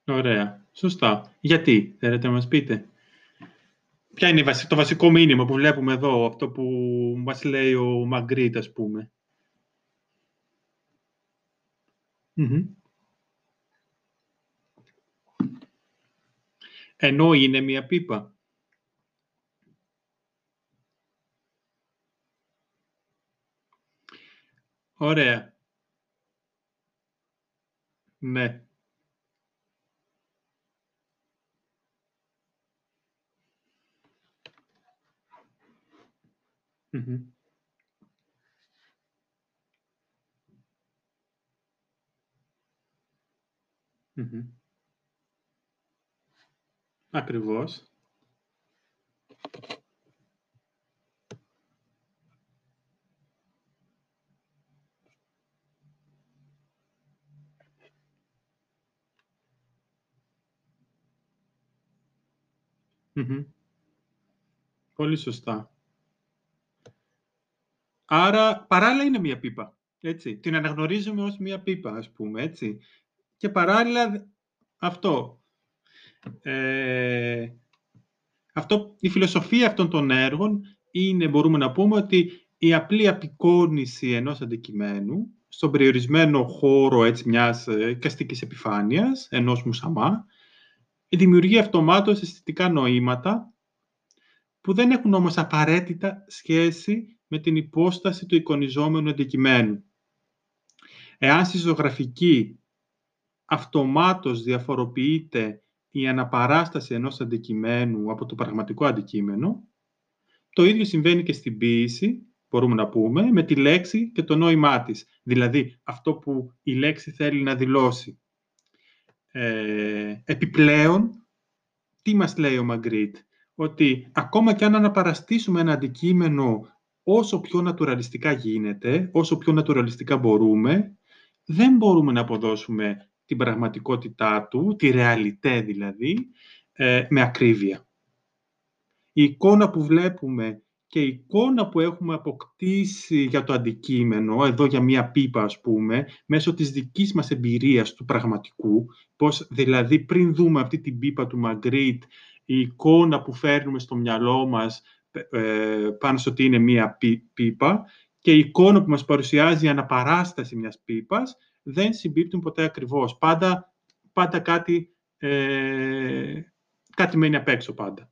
Ωραία. Σωστά. Γιατί, θέλετε να μας πείτε; Ποια είναι το βασικό μήνυμα που βλέπουμε εδώ, αυτό που μας λέει ο Μαγκρίτ, ας πούμε; Ενώ είναι μία πίπα. Ωραία. Ναι. Mm Ακριβώς. Πολύ σωστά. Άρα, παράλληλα είναι μία πίπα. Έτσι. Την αναγνωρίζουμε ως μία πίπα, ας πούμε, έτσι. Και παράλληλα αυτό. Ε, αυτό. Η φιλοσοφία αυτών των έργων είναι, μπορούμε να πούμε, ότι η απλή απεικόνηση ενός αντικειμένου στον περιορισμένο χώρο έτσι, μιας εικαστικής επιφάνειας, ενός μουσαμά, δημιουργεί αυτομάτως αισθητικά νοήματα που δεν έχουν όμως απαραίτητα σχέση με την υπόσταση του εικονιζόμενου αντικειμένου. Εάν στη ζωγραφική αυτομάτως διαφοροποιείται η αναπαράσταση ενός αντικειμένου από το πραγματικό αντικείμενο, το ίδιο συμβαίνει και στην ποίηση, μπορούμε να πούμε, με τη λέξη και το νόημά της. Δηλαδή, αυτό που η λέξη θέλει να δηλώσει. Ε, επιπλέον, τι μας λέει ο Μαγκρίτ, ότι ακόμα και αν αναπαραστήσουμε ένα αντικείμενο όσο πιο νατουραλιστικά γίνεται, όσο πιο νατουραλιστικά μπορούμε, δεν μπορούμε να αποδώσουμε την πραγματικότητά του, τη ρεαλιτέ δηλαδή, ε, με ακρίβεια. Η εικόνα που βλέπουμε και η εικόνα που έχουμε αποκτήσει για το αντικείμενο, εδώ για μία πίπα ας πούμε, μέσω της δικής μας εμπειρίας του πραγματικού, πώς δηλαδή πριν δούμε αυτή την πίπα του Μαγκρίτ, η εικόνα που φέρνουμε στο μυαλό μας ε, πάνω στο ότι είναι μία πίπα και η εικόνα που μας παρουσιάζει η αναπαράσταση μιας πίπας δεν συμπίπτουν ποτέ ακριβώς. Πάντα, πάντα κάτι, ε, κάτι μένει απ' έξω πάντα.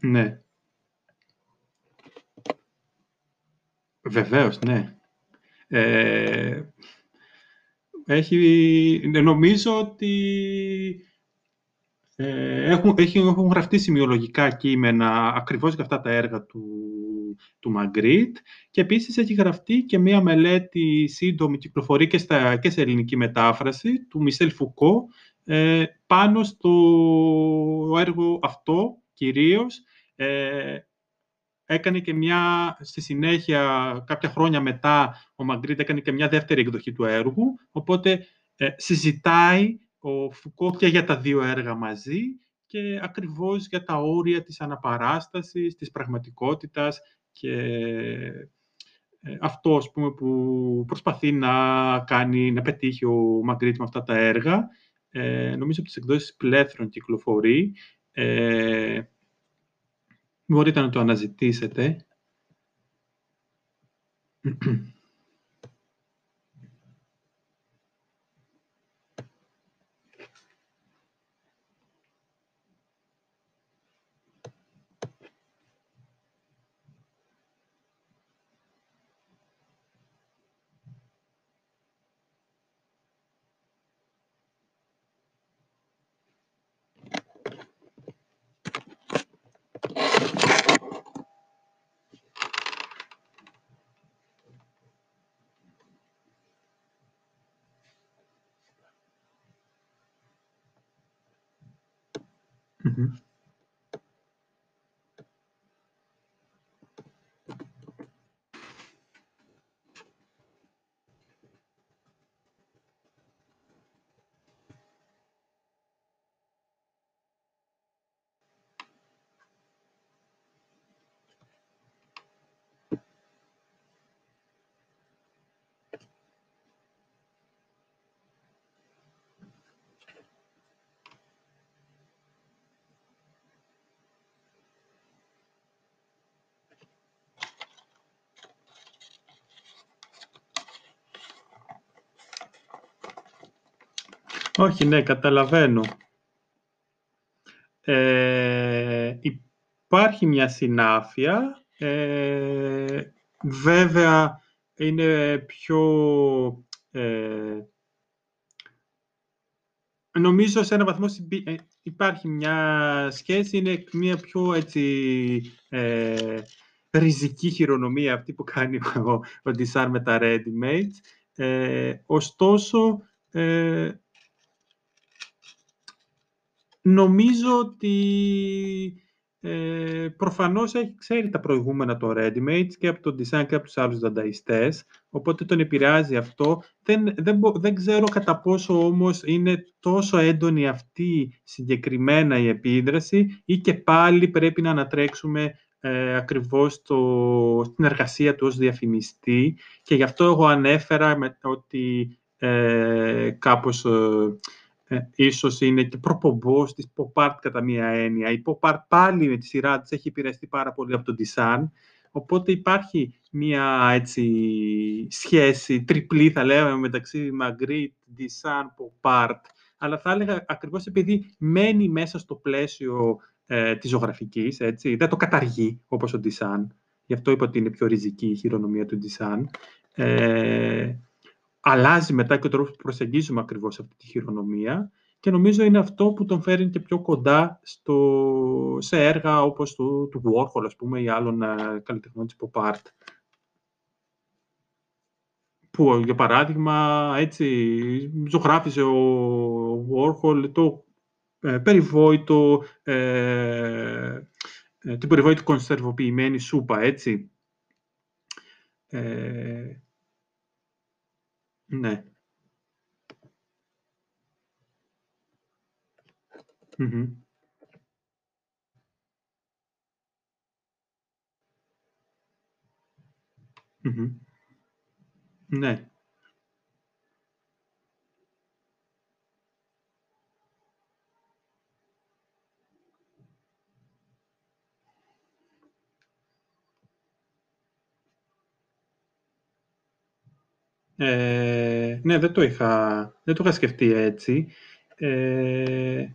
Ναι. Βεβαίως, ναι. Ε, έχει, νομίζω ότι ε, έχουν, έχουν γραφτεί σημειολογικά κείμενα ακριβώς για αυτά τα έργα του, του Μαγκρίτ και επίσης έχει γραφτεί και μία μελέτη σύντομη κυκλοφορεί και, στα, και σε ελληνική μετάφραση του Μισελ Φουκώ ε, πάνω στο έργο αυτό κυρίως. Ε, έκανε και μια, στη συνέχεια, κάποια χρόνια μετά, ο Μαγκρίτ έκανε και μια δεύτερη εκδοχή του έργου, οπότε ε, συζητάει ο Φουκώ και για τα δύο έργα μαζί και ακριβώς για τα όρια της αναπαράστασης, της πραγματικότητας και ε, αυτό ας πούμε, που προσπαθεί να κάνει, να πετύχει ο Μαγκρίτ με αυτά τα έργα. Ε, νομίζω από τις εκδόσεις πλέθρων κυκλοφορεί. Ε, μπορείτε να το αναζητήσετε. Mhm Όχι, ναι, καταλαβαίνω. Ε, υπάρχει μια συνάφεια. Ε, βέβαια, είναι πιο... Ε, νομίζω σε ένα βαθμό ε, υπάρχει μια σχέση, είναι μια πιο έτσι, ε, ριζική χειρονομία αυτή που κάνει ο, ο Dissar με τα ready-mates. Ε, ωστόσο, ε, νομίζω ότι ε, προφανώς έχει ξέρει τα προηγούμενα το Readymates και από το design και από τους άλλους δανταϊστές, οπότε τον επηρεάζει αυτό. Δεν, δεν, δεν ξέρω κατά πόσο όμως είναι τόσο έντονη αυτή συγκεκριμένα η επίδραση ή και πάλι πρέπει να ανατρέξουμε ε, ακριβώς το, στην εργασία του ως διαφημιστή και γι' αυτό εγώ ανέφερα με, ότι ε, κάπως ε, ε, ίσως είναι και προπομπός της pop art κατά μία έννοια. Η pop art πάλι με τη σειρά της έχει επηρεαστεί πάρα πολύ από τον design, οπότε υπάρχει μία έτσι, σχέση τριπλή θα λέγαμε μεταξύ Magritte, design, pop art, αλλά θα έλεγα ακριβώς επειδή μένει μέσα στο πλαίσιο ε, της ζωγραφικής, έτσι, δεν το καταργεί όπως ο design, γι' αυτό είπα ότι είναι πιο ριζική η χειρονομία του design, ε, αλλάζει μετά και ο τρόπος που προσεγγίζουμε ακριβώς αυτή τη χειρονομία και νομίζω είναι αυτό που τον φέρνει και πιο κοντά στο, σε έργα όπως του, του Warhol, ας πούμε, ή άλλων uh, καλλιτεχνών της pop art. Που, για παράδειγμα, έτσι, ζωγράφιζε ο Warhol το ε, περιβόητο, ε, ε, την περιβόητη κονσερβοποιημένη σούπα, έτσι. Ε, ναι. Μμμ. Μμμ. Ναι. Ε, ναι, δεν το είχα, δεν το είχα σκεφτεί έτσι. Ε,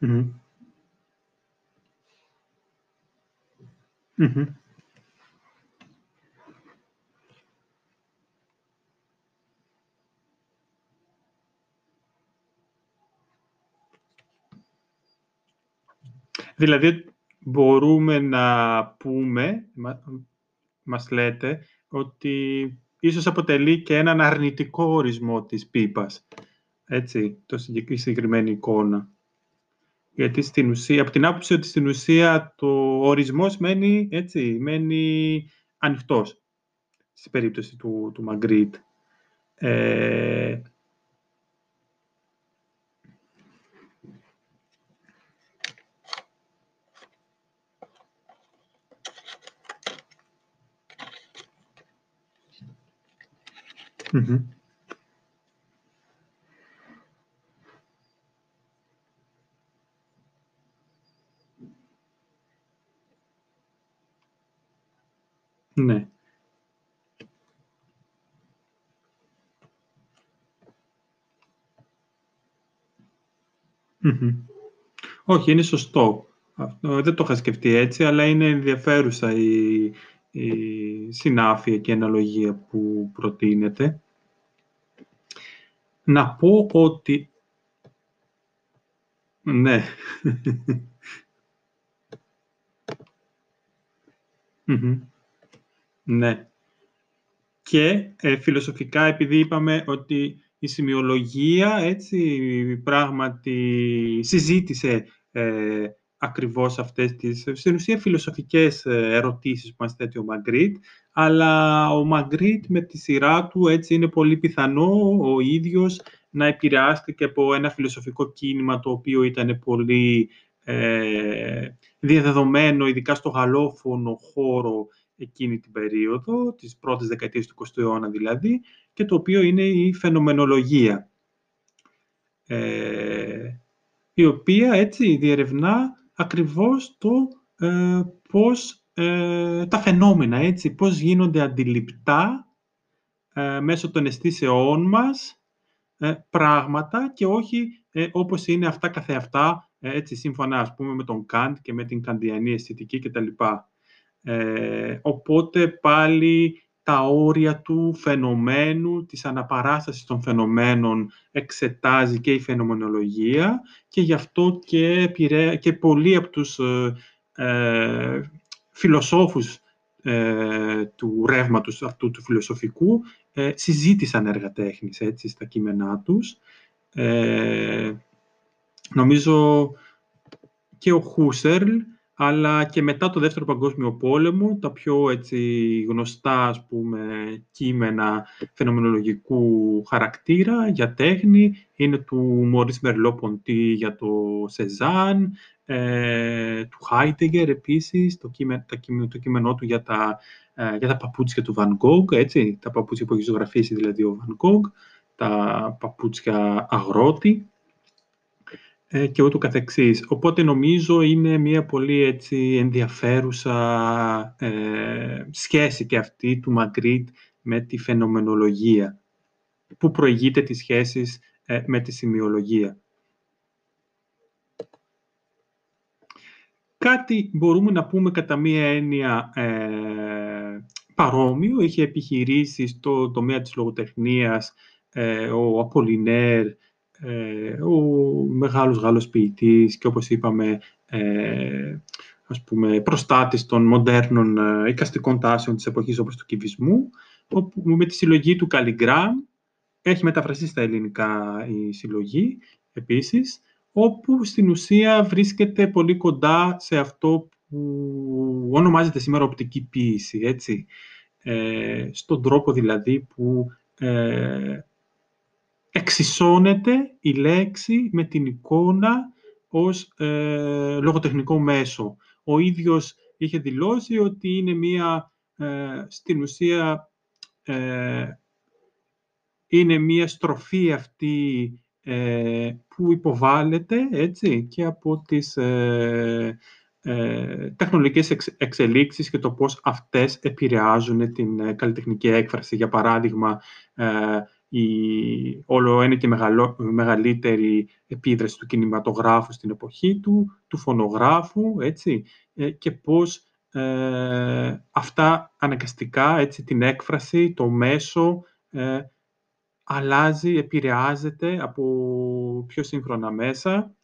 μμμ. Μμμ. Δηλαδή, μπορούμε να πούμε, μας λέτε, ότι ίσως αποτελεί και έναν αρνητικό ορισμό της πίπας. Έτσι, το συγκεκριμένη εικόνα. Γιατί στην ουσία, από την άποψη ότι στην ουσία το ορισμός μένει, έτσι, μένει ανοιχτός, στην περίπτωση του, του Μαγκρίτ. Ε, Μμμ. Ναι. Μμμ. Όχι, είναι σωστό. Αυτό δεν το είχα σκεφτεί έτσι, αλλά είναι ενδιαφέρουσα η, η συνάφεια και η αναλογία που προτείνεται. Να πω ότι... Ναι. Ναι. Και ε, φιλοσοφικά, επειδή είπαμε ότι η σημειολογία, έτσι, πράγματι συζήτησε ε, ακριβώς αυτές τις, στην ουσία, φιλοσοφικές ε, ερωτήσεις που μας θέτει ο Μαγκρίτ, αλλά ο Μαγκρίτ με τη σειρά του έτσι είναι πολύ πιθανό ο ίδιος να επηρεάστηκε από ένα φιλοσοφικό κίνημα το οποίο ήταν πολύ ε, διαδεδομένο, ειδικά στο γαλλόφωνο χώρο εκείνη την περίοδο, τις πρώτες δεκαετίες του 20ου αιώνα δηλαδή, και το οποίο είναι η φαινομενολογία, ε, η οποία έτσι διερευνά ακριβώς το ε, πώς ε, τα φαινόμενα, έτσι, πώς γίνονται αντιληπτά ε, μέσω των αισθήσεών μας ε, πράγματα και όχι ε, όπως είναι αυτά καθεαυτά, έτσι, σύμφωνα ας πούμε με τον Καντ και με την καντιανή αισθητική κτλ. Ε, οπότε πάλι τα όρια του φαινομένου, της αναπαράστασης των φαινομένων εξετάζει και η φαινομενολογία και γι' αυτό και, και πολλοί από τους ε, φιλοσόφους ε, του ρεύματος αυτού του φιλοσοφικού ε, συζήτησαν έργα τέχνης έτσι, στα κείμενά τους. Ε, νομίζω και ο Χούσερλ, αλλά και μετά το Δεύτερο Παγκόσμιο Πόλεμο, τα πιο έτσι, γνωστά ας πούμε, κείμενα φαινομενολογικού χαρακτήρα για τέχνη είναι του Μωρίς Μερλό Ποντή για το Σεζάν, ε, του Χάιντεγκερ επίσης, το, κείμενο, το κείμενό του για τα, ε, για τα παπούτσια του Van Gogh, έτσι, τα παπούτσια που έχει ζωγραφίσει δηλαδή ο Van Gogh, τα παπούτσια αγρότη. ε, και ούτω καθεξής. Οπότε νομίζω είναι μια πολύ έτσι, ενδιαφέρουσα ε, σχέση και αυτή του Μαγκρίτ με τη φαινομενολογία, που προηγείται τις σχέσεις ε, με τη σημειολογία. Κάτι μπορούμε να πούμε κατά μία έννοια ε, παρόμοιο. Είχε επιχειρήσει στο τομέα της λογοτεχνίας ε, ο Απολινέρ, ε, ο μεγάλος Γάλλος ποιητής και όπως είπαμε ε, ας πούμε, προστάτης των μοντέρνων ε, εικαστικών τάσεων της εποχής όπως του κυβισμού, όπου με τη συλλογή του Καλλιγκράμ έχει μεταφραστεί στα ελληνικά η συλλογή επίσης, όπου στην ουσία βρίσκεται πολύ κοντά σε αυτό που ονομάζεται σήμερα οπτική ποίηση, έτσι. Ε, στον τρόπο δηλαδή που ε, εξισώνεται η λέξη με την εικόνα ως ε, λογοτεχνικό μέσο. Ο ίδιος είχε δηλώσει ότι είναι μία, ε, στην ουσία, ε, είναι μία στροφή αυτή ε, που υποβάλλεται έτσι, και από τις ε, ε, τεχνολογικές εξελίξεις και το πώς αυτές επηρεάζουν την ε, καλλιτεχνική έκφραση. Για παράδειγμα, η όλο ένα και μεγαλύτερη επίδραση του κινηματογράφου στην εποχή του, του φωνογράφου, έτσι, και πώς αυτά αναγκαστικά, έτσι, την έκφραση, το μέσο, αλλάζει, επηρεάζεται από πιο σύγχρονα μέσα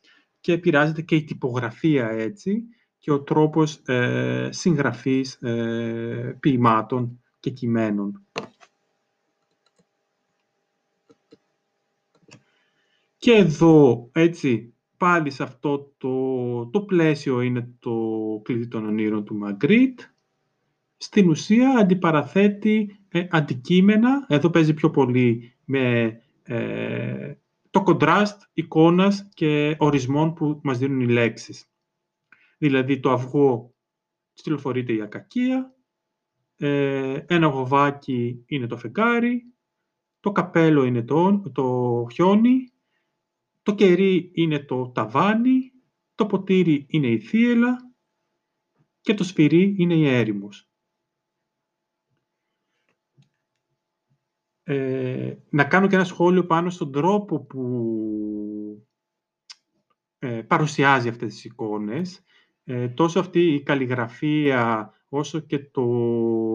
και επηρεάζεται και η τυπογραφία έτσι και ο τρόπος ε, συγγραφής ε, ποιημάτων και κειμένων. Και εδώ, έτσι, πάλι σε αυτό το, το πλαίσιο είναι το κλειδί των ονείρων του Μαγκρίτ. Στην ουσία αντιπαραθέτει ε, αντικείμενα, εδώ παίζει πιο πολύ με ε, το κοντράστ εικόνας και ορισμών που μας δίνουν οι λέξεις. Δηλαδή το αυγό στυλοφορείται η ακακία, ε, ένα γοβάκι είναι το φεγγάρι, το καπέλο είναι το, το χιόνι, το κερί είναι το ταβάνι, το ποτήρι είναι η θύελα και το σφυρί είναι η έρημος. Ε, να κάνω και ένα σχόλιο πάνω στον τρόπο που ε, παρουσιάζει αυτές τις εικόνες. Ε, τόσο αυτή η καλλιγραφία όσο και το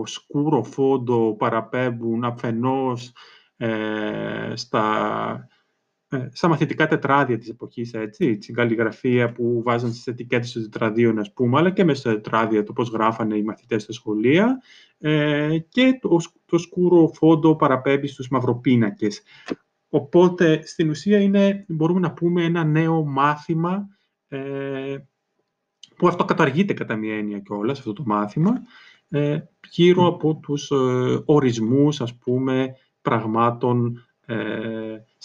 σκούρο φόντο παραπέμπουν αφενός στα ε, στα μαθητικά τετράδια της εποχής, έτσι, την καλλιγραφία που βάζαν στις ετικέτες των τετραδίων, ας πούμε, αλλά και μέσα στα τετράδια το πώς γράφανε οι μαθητές στα σχολεία ε, και το, το σκούρο φόντο παραπέμπει στους μαυροπίνακες. Οπότε, στην ουσία, είναι, μπορούμε να πούμε ένα νέο μάθημα ε, που αυτό καταργείται κατά μία έννοια κιόλας, αυτό το μάθημα, ε, γύρω από τους ε, ορισμούς, ας πούμε, πραγμάτων ε,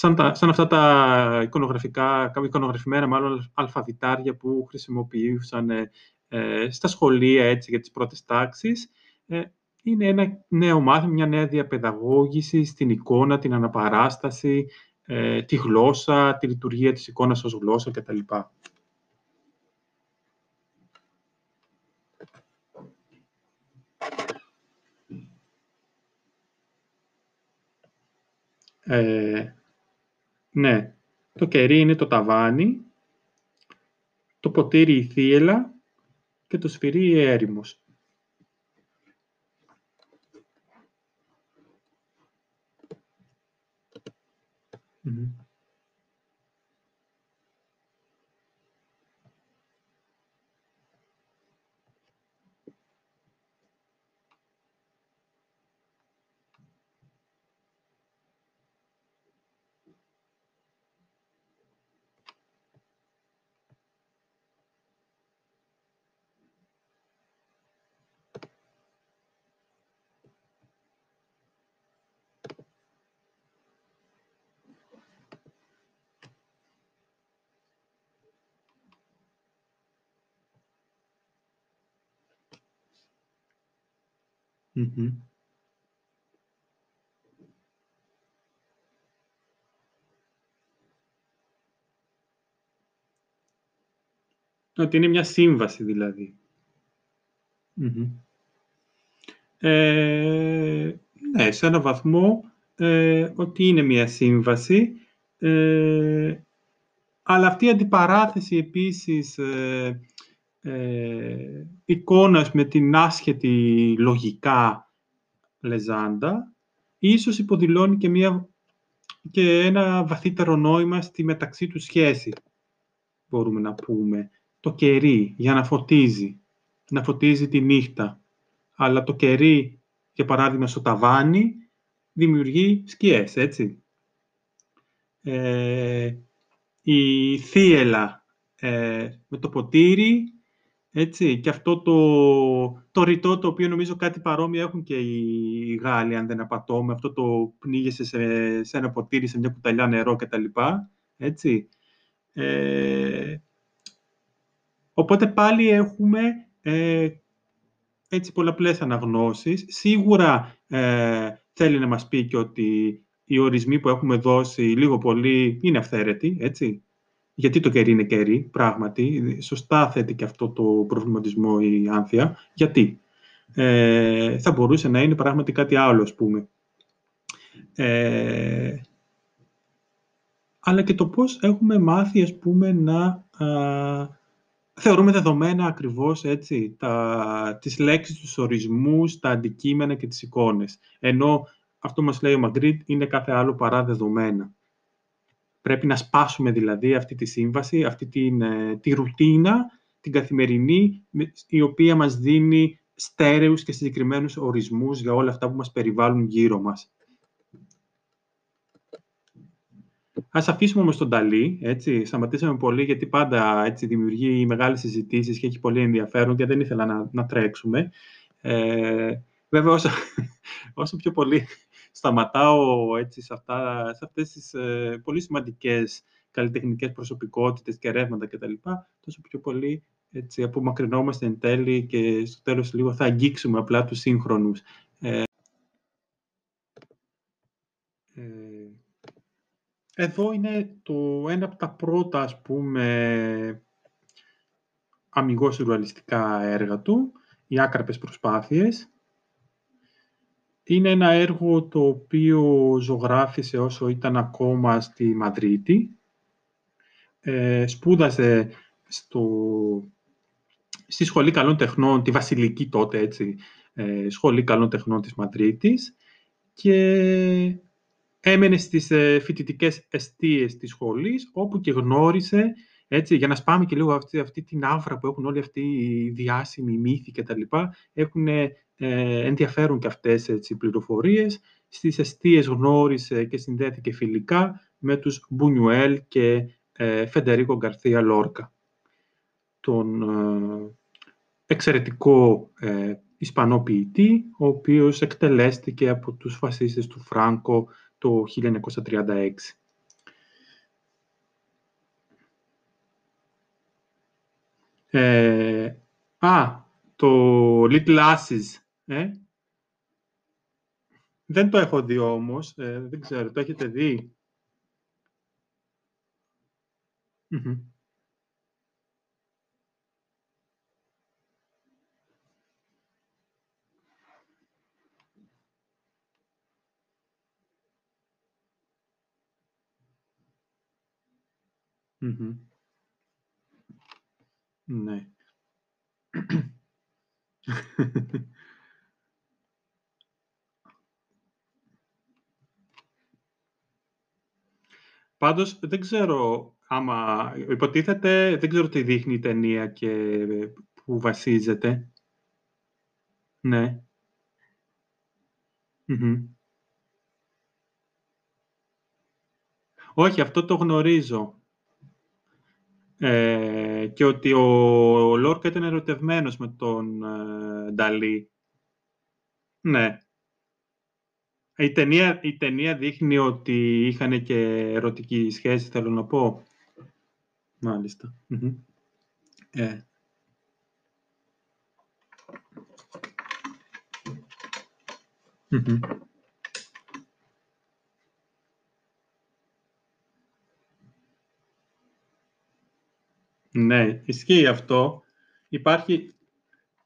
σαν, αυτά τα εικονογραφικά, εικονογραφημένα μάλλον αλφαβητάρια που χρησιμοποιούσαν ε, ε, στα σχολεία έτσι, για τις πρώτες τάξεις, ε, είναι ένα νέο μάθημα, μια νέα διαπαιδαγώγηση στην εικόνα, την αναπαράσταση, τη γλώσσα, τη λειτουργία της εικόνας ως γλώσσα κτλ. Ε, ναι, το κερί είναι το ταβάνι, το ποτήρι η θύελα και το σφυρί η έρημος. Ότι είναι μια σύμβαση δηλαδή. Ε, ναι, σε έναν βαθμό ε, ότι είναι μια σύμβαση, ε, αλλά αυτή η αντιπαράθεση επίσης ε, ε, εικόνας με την άσχετη λογικά λεζάντα, ίσως υποδηλώνει και, μια, και ένα βαθύτερο νόημα στη μεταξύ του σχέση, μπορούμε να πούμε. Το κερί για να φωτίζει, να φωτίζει τη νύχτα. Αλλά το κερί, για παράδειγμα, στο ταβάνι, δημιουργεί σκιές, έτσι. Ε, η θύελα ε, με το ποτήρι έτσι, και αυτό το, το ρητό το οποίο νομίζω κάτι παρόμοιο έχουν και οι Γάλλοι, αν δεν απατώ, αυτό το πνίγεσαι σε, σε ένα ποτήρι, σε μια κουταλιά νερό κτλ. Έτσι. Ε, οπότε πάλι έχουμε ε, έτσι πολλαπλές αναγνώσεις. Σίγουρα ε, θέλει να μας πει και ότι οι ορισμοί που έχουμε δώσει λίγο πολύ είναι αυθαίρετοι, έτσι γιατί το κερί είναι κερί, πράγματι. Σωστά θέτει και αυτό το προβληματισμό η Άνθια. Γιατί; Ε, θα μπορούσε να είναι πράγματι κάτι άλλο, ας πούμε. Ε, αλλά και το πώς έχουμε μάθει, ας πούμε, να α, θεωρούμε δεδομένα ακριβώς, έτσι, τα, τις λέξεις, τους ορισμούς, τα αντικείμενα και τις εικόνες. Ενώ αυτό μας λέει ο Μαγκρίτ είναι κάθε άλλο παρά δεδομένα. Πρέπει να σπάσουμε δηλαδή αυτή τη σύμβαση, αυτή την, ε, τη ρουτίνα, την καθημερινή, η οποία μας δίνει στέρεους και συγκεκριμένους ορισμούς για όλα αυτά που μας περιβάλλουν γύρω μας. Ας αφήσουμε όμως τον Ταλή, έτσι, σταματήσαμε πολύ γιατί πάντα έτσι, δημιουργεί μεγάλες συζητήσεις και έχει πολύ ενδιαφέρον και δεν ήθελα να, να τρέξουμε. Ε, βέβαια, όσο, όσο πιο πολύ σταματάω έτσι, σε, αυτά, σε αυτές τις ε, πολύ σημαντικές καλλιτεχνικές προσωπικότητες και ρεύματα κτλ. Τόσο πιο πολύ έτσι, απομακρυνόμαστε εν τέλει και στο τέλος λίγο θα αγγίξουμε απλά τους σύγχρονους. Ε, ε, εδώ είναι το ένα από τα πρώτα, ας πούμε, αμυγός σουρουαλιστικά έργα του, οι άκραπες προσπάθειες, είναι ένα έργο το οποίο ζωγράφισε όσο ήταν ακόμα στη Μαδρίτη. Ε, σπούδασε στο, στη Σχολή Καλών Τεχνών, τη Βασιλική τότε, έτσι, ε, Σχολή Καλών Τεχνών της Μαδρίτης και έμενε στις ε, φοιτητικές εστίες της σχολής, όπου και γνώρισε, έτσι, για να σπάμε και λίγο αυτή, αυτή την άβρα που έχουν όλοι αυτοί οι διάσημοι μύθοι και τα λοιπά, έχουν ε, ενδιαφέρουν και αυτές έτσι, οι πληροφορίες. Στις αιστείες γνώρισε και συνδέθηκε φιλικά με τους Μπουνιουέλ και ε, Φεντερίκο Γκαρθία Λόρκα. Τον ε, εξαιρετικό ε, Ισπανό ποιητή, ο οποίος εκτελέστηκε από τους φασίστες του Φράνκο το 1936. Ε, α, το Little Asses ε; Δεν το έχω δει όμως. Ε, δεν ξέρω. Το έχετε δει; Ναι. Πάντως, δεν ξέρω άμα... Υποτίθεται, δεν ξέρω τι δείχνει η ταινία και που βασίζεται. Ναι. Μμμ. Όχι, αυτό το γνωρίζω. Ε, και ότι ο, ο Λόρκα ήταν ερωτευμένος με τον ε, Νταλή. Ναι. Η ταινία, η ταινία δείχνει ότι είχαν και ερωτική σχέση, θέλω να πω. Μάλιστα. Μμμ. Ε. Μμμ. Ναι, ισχύει αυτό. Υπάρχει,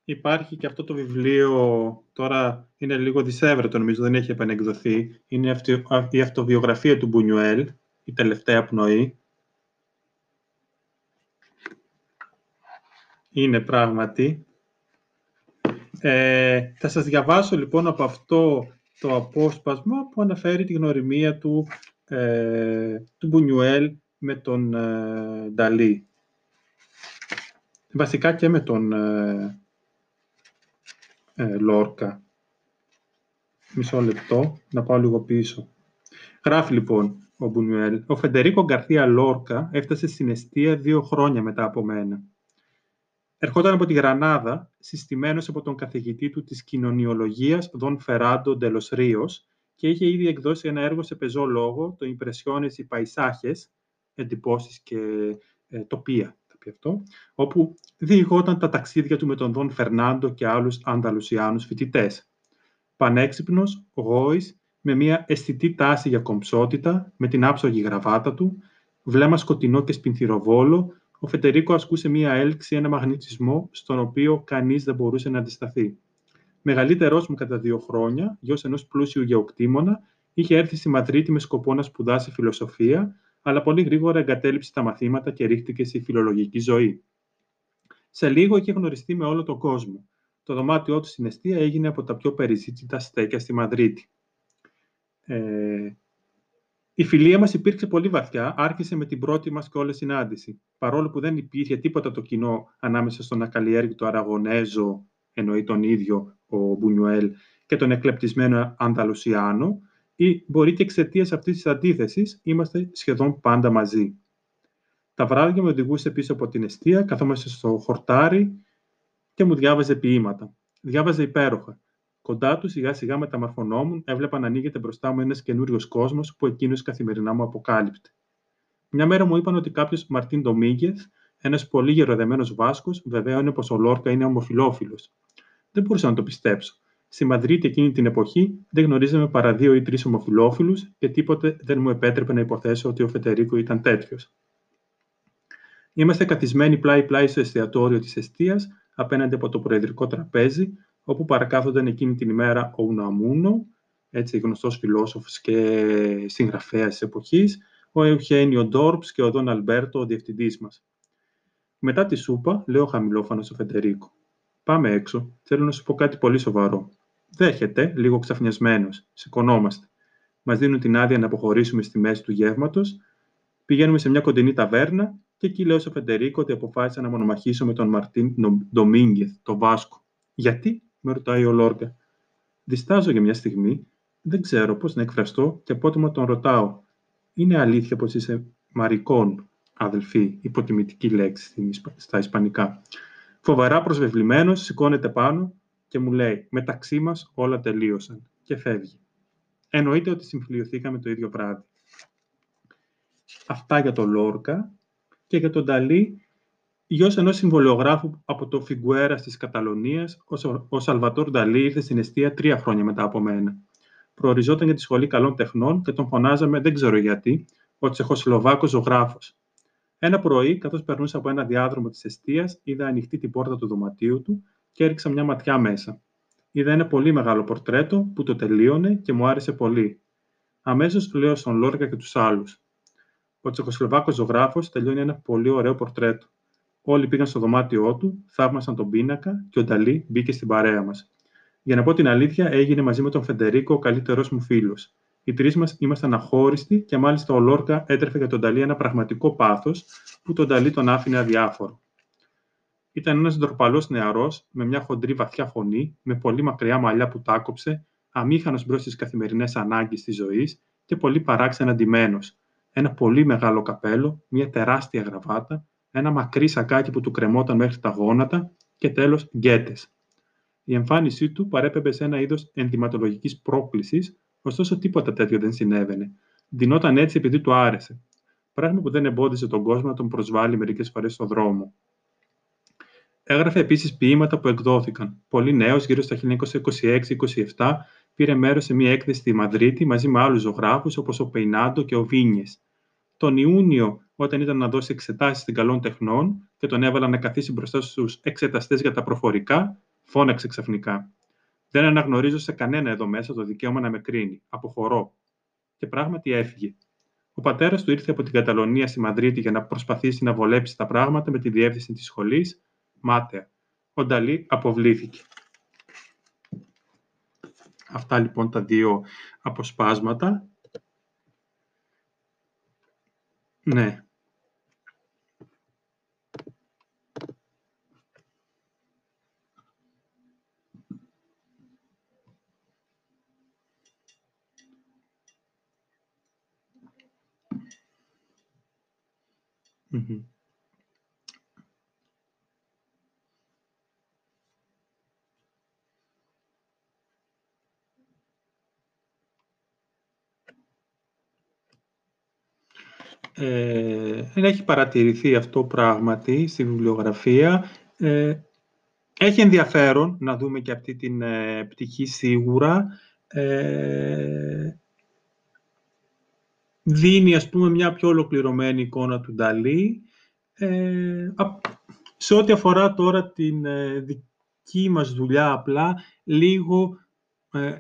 υπάρχει και αυτό το βιβλίο, τώρα είναι λίγο δισεύρετο νομίζω, δεν έχει επανεκδοθεί. Είναι αυτή, η αυτοβιογραφία του Μπουνιουέλ, η τελευταία πνοή. Είναι πράγματι. Ε, θα σας διαβάσω λοιπόν από αυτό το απόσπασμα που αναφέρει τη γνωριμία του, ε, του Μπουνιουέλ με τον ε, Νταλή. Βασικά και με τον ε, ε, Λόρκα. Μισό λεπτό, να πάω λίγο πίσω. Γράφει λοιπόν ο Μπουνιουέλ. Ο Φεντερίκο Γκαρθία Λόρκα έφτασε στην αιστεία δύο χρόνια μετά από μένα. Ερχόταν από τη Γρανάδα, συστημένος από τον καθηγητή του της κοινωνιολογίας, Δον Φεράντο Ντελος Ρίος, και είχε ήδη εκδώσει ένα έργο σε πεζό λόγο, το «Impressiones y Paisajes», εντυπώσεις και ε, τοπία, θα πει αυτό, όπου διηγόταν τα ταξίδια του με τον Δον Φερνάντο και άλλους Ανταλουσιάνους φοιτητές. Πανέξυπνος, γόης, με μια αισθητή τάση για κομψότητα, με την άψογη γραβάτα του, βλέμμα σκοτεινό και σπινθυροβόλο, ο Φετερίκο ασκούσε μία έλξη, ένα μαγνητισμό, στον οποίο κανείς δεν μπορούσε να αντισταθεί. Μεγαλύτερός μου κατά δύο χρόνια, γιος ενός πλούσιου γεωκτήμονα, είχε έρθει στη Μαδρίτη με σκοπό να σπουδάσει φιλοσοφία, αλλά πολύ γρήγορα εγκατέλειψε τα μαθήματα και ρίχτηκε στη φιλολογική ζωή. Σε λίγο είχε γνωριστεί με όλο τον κόσμο. Το δωμάτιό του στην αιστεία έγινε από τα πιο περιζήτητα στέκια στη Μαδρίτη. Ε, η φιλία μας υπήρξε πολύ βαθιά, άρχισε με την πρώτη μας και όλη συνάντηση. Παρόλο που δεν υπήρχε τίποτα το κοινό ανάμεσα στον ακαλλιέργητο Αραγωνέζο, εννοεί τον ίδιο ο Μπουνιουέλ, και τον εκλεπτισμένο Ανταλουσιάνο, ή μπορεί και εξαιτίας αυτής της αντίθεσης είμαστε σχεδόν πάντα μαζί. Τα βράδια με οδηγούσε πίσω από την αιστεία, καθόμαστε στο χορτάρι και μου διάβαζε ποίηματα. Διάβαζε υπέροχα. Κοντά του, σιγά σιγά μεταμορφωνόμουν, έβλεπα να ανοίγεται μπροστά μου ένας καινούριος κόσμος που εκείνος καθημερινά μου αποκάλυπτε. Μια μέρα μου είπαν ότι κάποιος Μαρτίν Ντομίγκεθ, ένας πολύ γεροδεμένος Βάσκος, βεβαίωνε πως ο Λόρκα είναι ομοφυλόφιλο. Δεν μπορούσα να το πιστέψω. Στη Μαδρίτη εκείνη την εποχή δεν γνωρίζαμε παρά δύο ή τρεις ομοφυλόφιλους και τίποτε δεν μου επέτρεπε να υποθέσω ότι ο Φετερίκο ήταν τέτοιος. Είμαστε καθισμένοι πλάι-πλάι στο εστιατόριο της αιστεία, απέναντι από το προεδρικό τραπέζι, όπου παρακάθονταν εκείνη την ημέρα ο Ουναμούνο, έτσι γνωστός φιλόσοφος και συγγραφέας της εποχής, ο Εουχένιο Ντόρπς και ο Δον Αλμπέρτο, ο διευθυντής μας. Μετά τη σούπα, λέω χαμηλόφανο στο Φεντερίκο. Πάμε έξω. Θέλω να σου πω κάτι πολύ σοβαρό. Δέχεται, λίγο ξαφνιασμένος. Σηκωνόμαστε. Μας δίνουν την άδεια να αποχωρήσουμε στη μέση του γεύματος. Πηγαίνουμε σε μια κοντινή ταβέρνα και εκεί λέω στο Φεντερίκο ότι αποφάσισα να μονομαχήσω με τον Μαρτίν Ντομίνγκεθ, τον Βάσκο. Γιατί, με ρωτάει ο Λόρκα. Διστάζω για μια στιγμή, δεν ξέρω πώς να εκφραστώ και απότομα τον ρωτάω. Είναι αλήθεια πως είσαι μαρικών, αδελφή, υποτιμητική λέξη στα ισπανικά. Φοβερά προσβεβλημένος, σηκώνεται πάνω και μου λέει «Μεταξύ μας όλα τελείωσαν» και φεύγει. Εννοείται ότι συμφιλειωθήκαμε το ίδιο βράδυ. Αυτά για τον Λόρκα και για τον Νταλή Γιος ενός συμβολιογράφου από το Φιγκουέρα της Καταλωνίας, ο Σαλβατόρ Νταλή ήρθε στην αιστεία τρία χρόνια μετά από μένα. Προοριζόταν για τη Σχολή Καλών Τεχνών και τον φωνάζαμε, δεν ξέρω γιατί, ο Τσεχοσλοβάκος ζωγράφο. Ένα πρωί, καθώς περνούσα από ένα διάδρομο της αιστεία, είδα ανοιχτή την πόρτα του δωματίου του και έριξα μια ματιά μέσα. Είδα ένα πολύ μεγάλο πορτρέτο που το τελείωνε και μου άρεσε πολύ. Αμέσως λέω στον Λόρκα και τους άλλους. Ο Τσεχοσλοβάκος ζωγράφος τελειώνει ένα πολύ ωραίο πορτρέτο. Όλοι πήγαν στο δωμάτιό του, θαύμασαν τον πίνακα και ο Νταλή μπήκε στην παρέα μας. Για να πω την αλήθεια, έγινε μαζί με τον Φεντερίκο ο καλύτερό μου φίλος. Οι τρεις μας ήμασταν αχώριστοι και μάλιστα ο Λόρκα έτρεφε για τον Νταλή ένα πραγματικό πάθος που τον Νταλή τον άφηνε αδιάφορο. Ήταν ένας ντροπαλό νεαρός, με μια χοντρή βαθιά φωνή, με πολύ μακριά μαλλιά που τάκοψε, αμήχανος μπρος στις καθημερινές ανάγκες της ζωής και πολύ παράξενα ντυμένος. Ένα πολύ μεγάλο καπέλο, μια τεράστια γραβάτα, ένα μακρύ σακάκι που του κρεμόταν μέχρι τα γόνατα και τέλος γκέτες. Η εμφάνισή του παρέπεμπε σε ένα είδος ενδυματολογικής πρόκλησης, ωστόσο τίποτα τέτοιο δεν συνέβαινε. Δινόταν έτσι επειδή του άρεσε. Πράγμα που δεν εμπόδισε τον κόσμο να τον προσβάλλει μερικές φορές στον δρόμο. Έγραφε επίσης ποίηματα που εκδόθηκαν. Πολύ νέος, γύρω στα 1926-27, πήρε μέρος σε μια έκθεση στη Μαδρίτη μαζί με άλλους ζωγράφους όπως ο Πεϊνάντο και ο Βίνιες. Τον Ιούνιο, όταν ήταν να δώσει εξετάσεις στην καλών τεχνών και τον έβαλαν να καθίσει μπροστά στους εξεταστές για τα προφορικά, φώναξε ξαφνικά. Δεν αναγνωρίζω σε κανένα εδώ μέσα το δικαίωμα να με κρίνει. Αποχωρώ. Και πράγματι έφυγε. Ο πατέρας του ήρθε από την Καταλωνία στη Μαδρίτη για να προσπαθήσει να βολέψει τα πράγματα με τη διεύθυνση της σχολής, μάταια. Ο Νταλή αποβλήθηκε. Αυτά λοιπόν τα δύο αποσπάσματα. Ναι. Mm-hmm. Ε, δεν έχει παρατηρηθεί αυτό πράγματι στη βιβλιογραφία. Ε, έχει ενδιαφέρον να δούμε και αυτή την ε, πτυχή σίγουρα. Ε, δίνει, ας πούμε, μια πιο ολοκληρωμένη εικόνα του Νταλή. Ε, σε ό,τι αφορά τώρα την δική μας δουλειά απλά, λίγο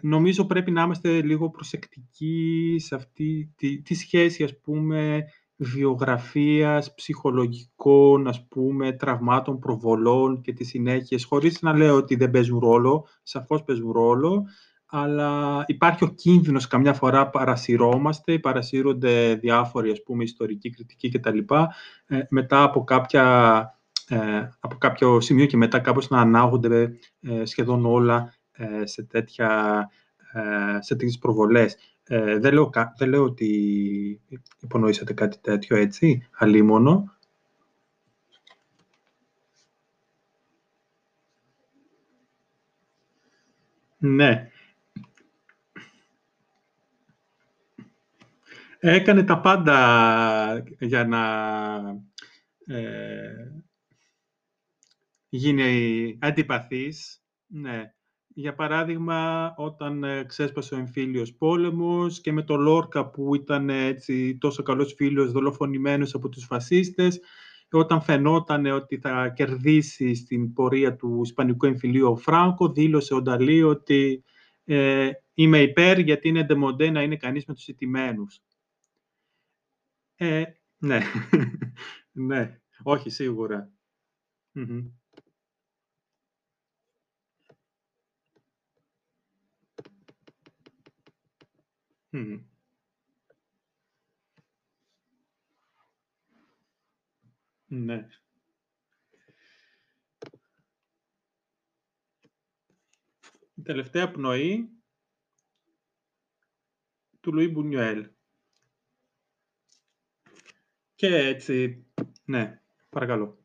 νομίζω πρέπει να είμαστε λίγο προσεκτικοί σε αυτή τη, τη σχέση, ας πούμε, βιογραφίας, ψυχολογικών, ας πούμε, τραυμάτων, προβολών και τις συνέχειες, χωρίς να λέω ότι δεν παίζουν ρόλο, σαφώς παίζουν ρόλο, αλλά υπάρχει ο κίνδυνος καμιά φορά παρασυρώμαστε, παρασύρονται διάφοροι, ας πούμε, ιστορικοί, κριτικοί κτλ. Ε, μετά από, κάποια, ε, από κάποιο σημείο και μετά κάπως να ανάγονται ε, σχεδόν όλα ε, σε, τέτοια, ε, σε τέτοιες προβολές. Ε, δεν, λέω, δεν λέω ότι υπονοήσατε κάτι τέτοιο, έτσι, αλίμονο. Ναι. Έκανε τα πάντα για να ε, γίνει αντιπαθής. Ναι για παράδειγμα, όταν ε, ξέσπασε ο εμφύλιος πόλεμος και με τον Λόρκα που ήταν έτσι, τόσο καλός φίλος δολοφονημένος από τους φασίστες, όταν φαινόταν ότι θα κερδίσει στην πορεία του Ισπανικού εμφυλίου ο Φράγκο, δήλωσε ο Νταλή ότι ε, είμαι υπέρ γιατί είναι ντεμοντέ να είναι κανείς με τους ιτημένους. Ε, ναι, ναι, όχι Ναι. Η τελευταία πνοή του Λουί Μπουνιουέλ. Και έτσι, ναι, παρακαλώ.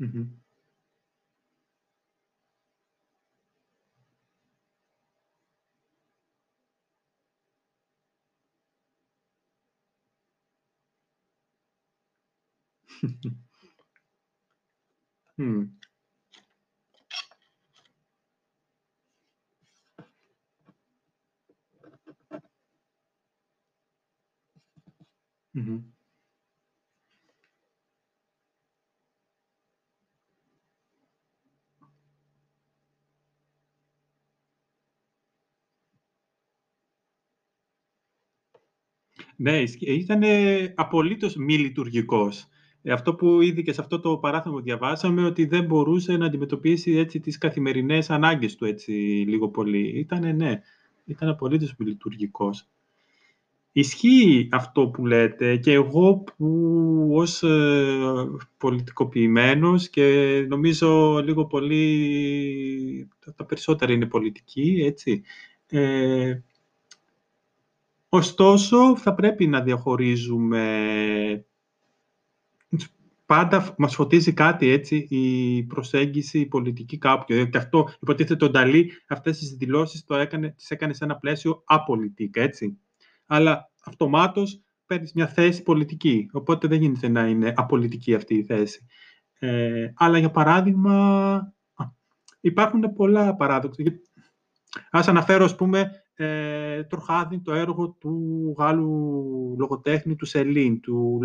Mm-hmm. hmm. Mm-hmm. Ναι, ήταν απολύτως μη λειτουργικός. Ε, αυτό που ήδη και σε αυτό το παράθυμα που διαβάσαμε, ότι δεν μπορούσε να αντιμετωπίσει έτσι, τις καθημερινές ανάγκες του έτσι, λίγο πολύ. Ήτανε, ναι, ήταν απολύτως μη λειτουργικός. Ισχύει αυτό που λέτε και εγώ που ως ε, πολιτικοποιημένος και νομίζω λίγο πολύ, τα περισσότερα είναι πολιτική, έτσι. Ε, ωστόσο, θα πρέπει να διαχωρίζουμε πάντα μας φωτίζει κάτι έτσι η προσέγγιση η πολιτική κάποιου. Και αυτό υποτίθεται ο Νταλή αυτές τις δηλώσεις το έκανε, τις έκανε σε ένα πλαίσιο απολιτικά, έτσι αλλά αυτομάτως παίρνεις μια θέση πολιτική. Οπότε δεν γίνεται να είναι απολυτική αυτή η θέση. Ε, αλλά για παράδειγμα, υπάρχουν πολλά παράδοξα. Ας αναφέρω, ας πούμε, ε, το έργο του Γάλλου λογοτέχνη του Σελίν, του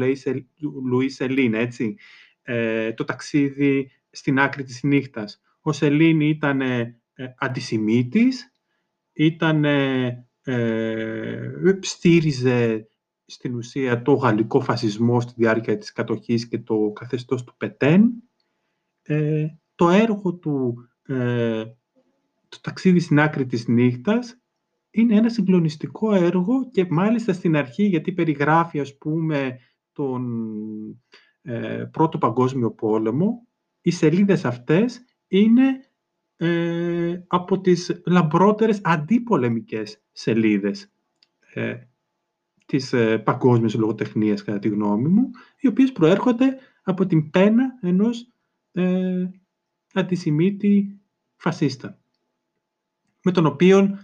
Λουί Σελίν, έτσι. Ε, το ταξίδι στην άκρη της νύχτας. Ο Σελίν ήταν ε, αντισημίτης, ήταν ε, στήριζε στην ουσία το γαλλικό φασισμό στη διάρκεια της κατοχής και το καθεστώς του Πετέν. Ε, το έργο του, ε, το ταξίδι στην άκρη της νύχτας, είναι ένα συγκλονιστικό έργο και μάλιστα στην αρχή, γιατί περιγράφει, ας πούμε, τον ε, Πρώτο Παγκόσμιο Πόλεμο, οι σελίδες αυτές είναι ε, από τις λαμπρότερες αντίπολεμικές σελίδες ε, της ε, παγκόσμιας λογοτεχνίας, κατά τη γνώμη μου, οι οποίες προέρχονται από την πένα ενός ε, αντισημίτη φασίστα, με τον οποίο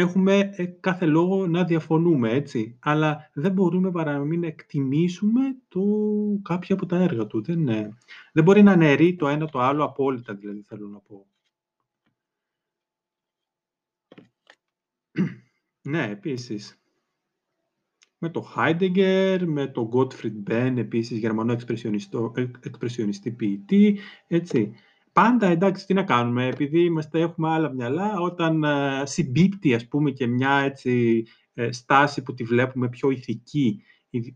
έχουμε ε, κάθε λόγο να διαφωνούμε, έτσι. Αλλά δεν μπορούμε παρά να μην εκτιμήσουμε το, κάποια από τα έργα του. Δεν, δεν μπορεί να αναιρεί το ένα το άλλο απόλυτα, δηλαδή, θέλω να πω. Ναι, επίσης. Με το Heidegger, με το Gottfried Benn, επίσης, γερμανό εξπρεσιονιστή ποιητή, έτσι. Πάντα, εντάξει, τι να κάνουμε, επειδή είμαστε, έχουμε άλλα μυαλά, όταν uh, συμπίπτει, ας πούμε, και μια έτσι, ε, στάση που τη βλέπουμε πιο ηθική,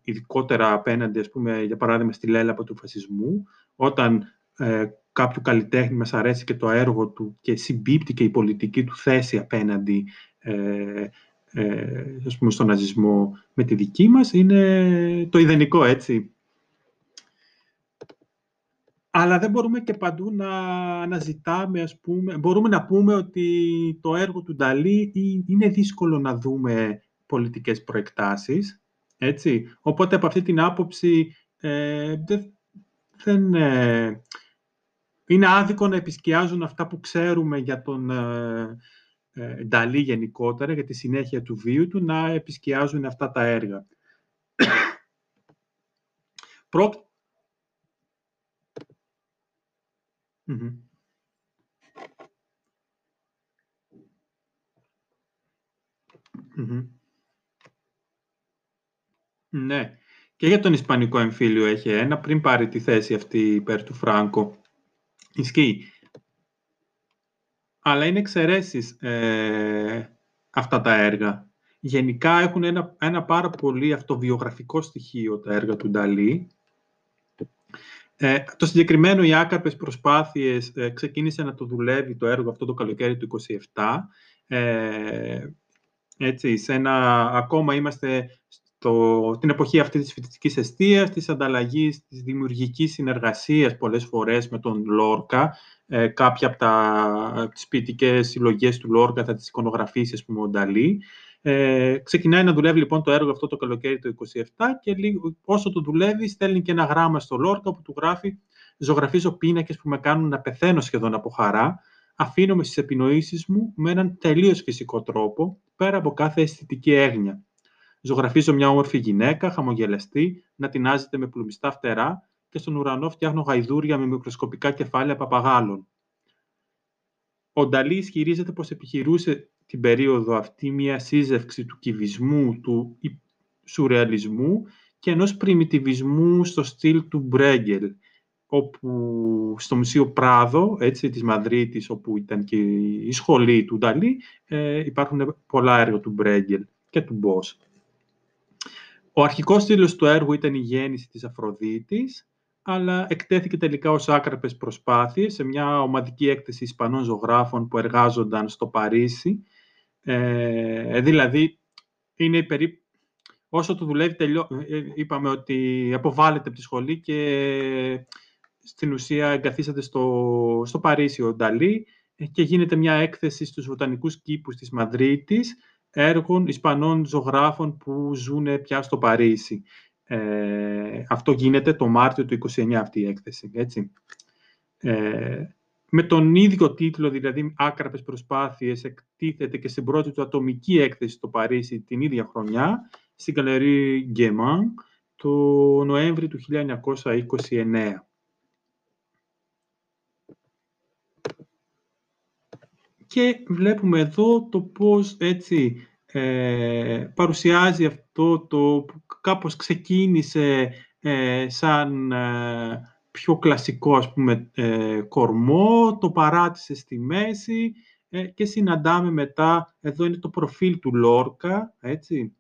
ειδικότερα απέναντι, ας πούμε, για παράδειγμα, στη λέλαπα του φασισμού, όταν ε, κάποιο καλλιτέχνη μας αρέσει και το έργο του και συμπίπτει και η πολιτική του θέση απέναντι ε, ε, ας πούμε, στον ναζισμό με τη δική μας, είναι το ιδανικό, έτσι. Αλλά δεν μπορούμε και παντού να αναζητάμε, ας πούμε, μπορούμε να πούμε ότι το έργο του Νταλή είναι δύσκολο να δούμε πολιτικές προεκτάσεις, έτσι. Οπότε από αυτή την άποψη ε, δεν, ε, είναι άδικο να επισκιάζουν αυτά που ξέρουμε για τον ε, ε, Νταλή γενικότερα, για τη συνέχεια του βίου του, να επισκιάζουν αυτά τα έργα. Προ... Ναι. Και για τον Ισπανικό εμφύλιο έχει ένα, πριν πάρει τη θέση αυτή υπέρ του Φράγκο. Ισχύει. Αλλά είναι εξαιρέσεις ε, αυτά τα έργα. Γενικά έχουν ένα, ένα πάρα πολύ αυτοβιογραφικό στοιχείο τα έργα του Νταλή. Ε, το συγκεκριμένο οι άκαρπες προσπάθειες ε, ξεκίνησε να το δουλεύει το έργο αυτό το καλοκαίρι του 27. Ε, έτσι, σε ένα, ακόμα είμαστε στο, την εποχή αυτή της φοιτητικής αιστείας, της ανταλλαγής, της δημιουργικής συνεργασίας πολλές φορές με τον Λόρκα. Ε, κάποια από τα, τις ποιητικές συλλογές του Λόρκα θα τις εικονογραφήσει, ας πούμε, ο Νταλή. Ε, ξεκινάει να δουλεύει λοιπόν το έργο αυτό το καλοκαίρι το 27 και λίγο, όσο το δουλεύει στέλνει και ένα γράμμα στο Λόρκα που του γράφει «Ζωγραφίζω πίνακες που με κάνουν να πεθαίνω σχεδόν από χαρά. Αφήνομαι στις επινοήσεις μου με έναν τελείως φυσικό τρόπο, πέρα από κάθε αισθητική έγνοια. Ζωγραφίζω μια όμορφη γυναίκα, χαμογελαστή, να τεινάζεται με πλουμιστά φτερά και στον ουρανό φτιάχνω γαϊδούρια με μικροσκοπικά κεφάλαια παπαγάλων. Ο Νταλής ισχυρίζεται πως επιχειρούσε την περίοδο αυτή μια σύζευξη του κυβισμού, του σουρεαλισμού και ενός πριμιτιβισμού στο στυλ του Μπρέγκελ, όπου στο Μουσείο Πράδο, έτσι, της Μαδρίτης, όπου ήταν και η σχολή του Νταλή, ε, υπάρχουν πολλά έργα του Μπρέγκελ και του Μπός. ο αρχικός τίτλος του έργου ήταν «Η γέννηση της Αφροδίτης», αλλά εκτέθηκε τελικά ως άκραπες προσπάθειες σε μια ομαδική έκθεση Ισπανών ζωγράφων που εργάζονταν στο Παρίσι. Ε, δηλαδή, είναι περί... όσο το δουλεύει, τελειώ... Ε, είπαμε ότι αποβάλλεται από τη σχολή και στην ουσία εγκαθίσατε στο, στο Παρίσι ο Νταλή ε, και γίνεται μια έκθεση στους βοτανικούς κήπους της Μαδρίτης έργων Ισπανών ζωγράφων που ζουν πια στο Παρίσι. Ε, αυτό γίνεται το Μάρτιο του 29 αυτή η έκθεση. Έτσι. Ε, με τον ίδιο τίτλο, δηλαδή «Άκραπες προσπάθειες», εκτίθεται και στην πρώτη του ατομική έκθεση στο Παρίσι την ίδια χρονιά, στην Καλερί Γκέμαν, το Νοέμβρη του 1929. Και βλέπουμε εδώ το πώς έτσι ε, παρουσιάζει αυτό το που κάπως ξεκίνησε ε, σαν ε, πιο κλασικό ας πούμε ε, κορμό, το παράτησε στη μέση και συναντάμε μετά, εδώ είναι το προφίλ του Λόρκα, έτσι,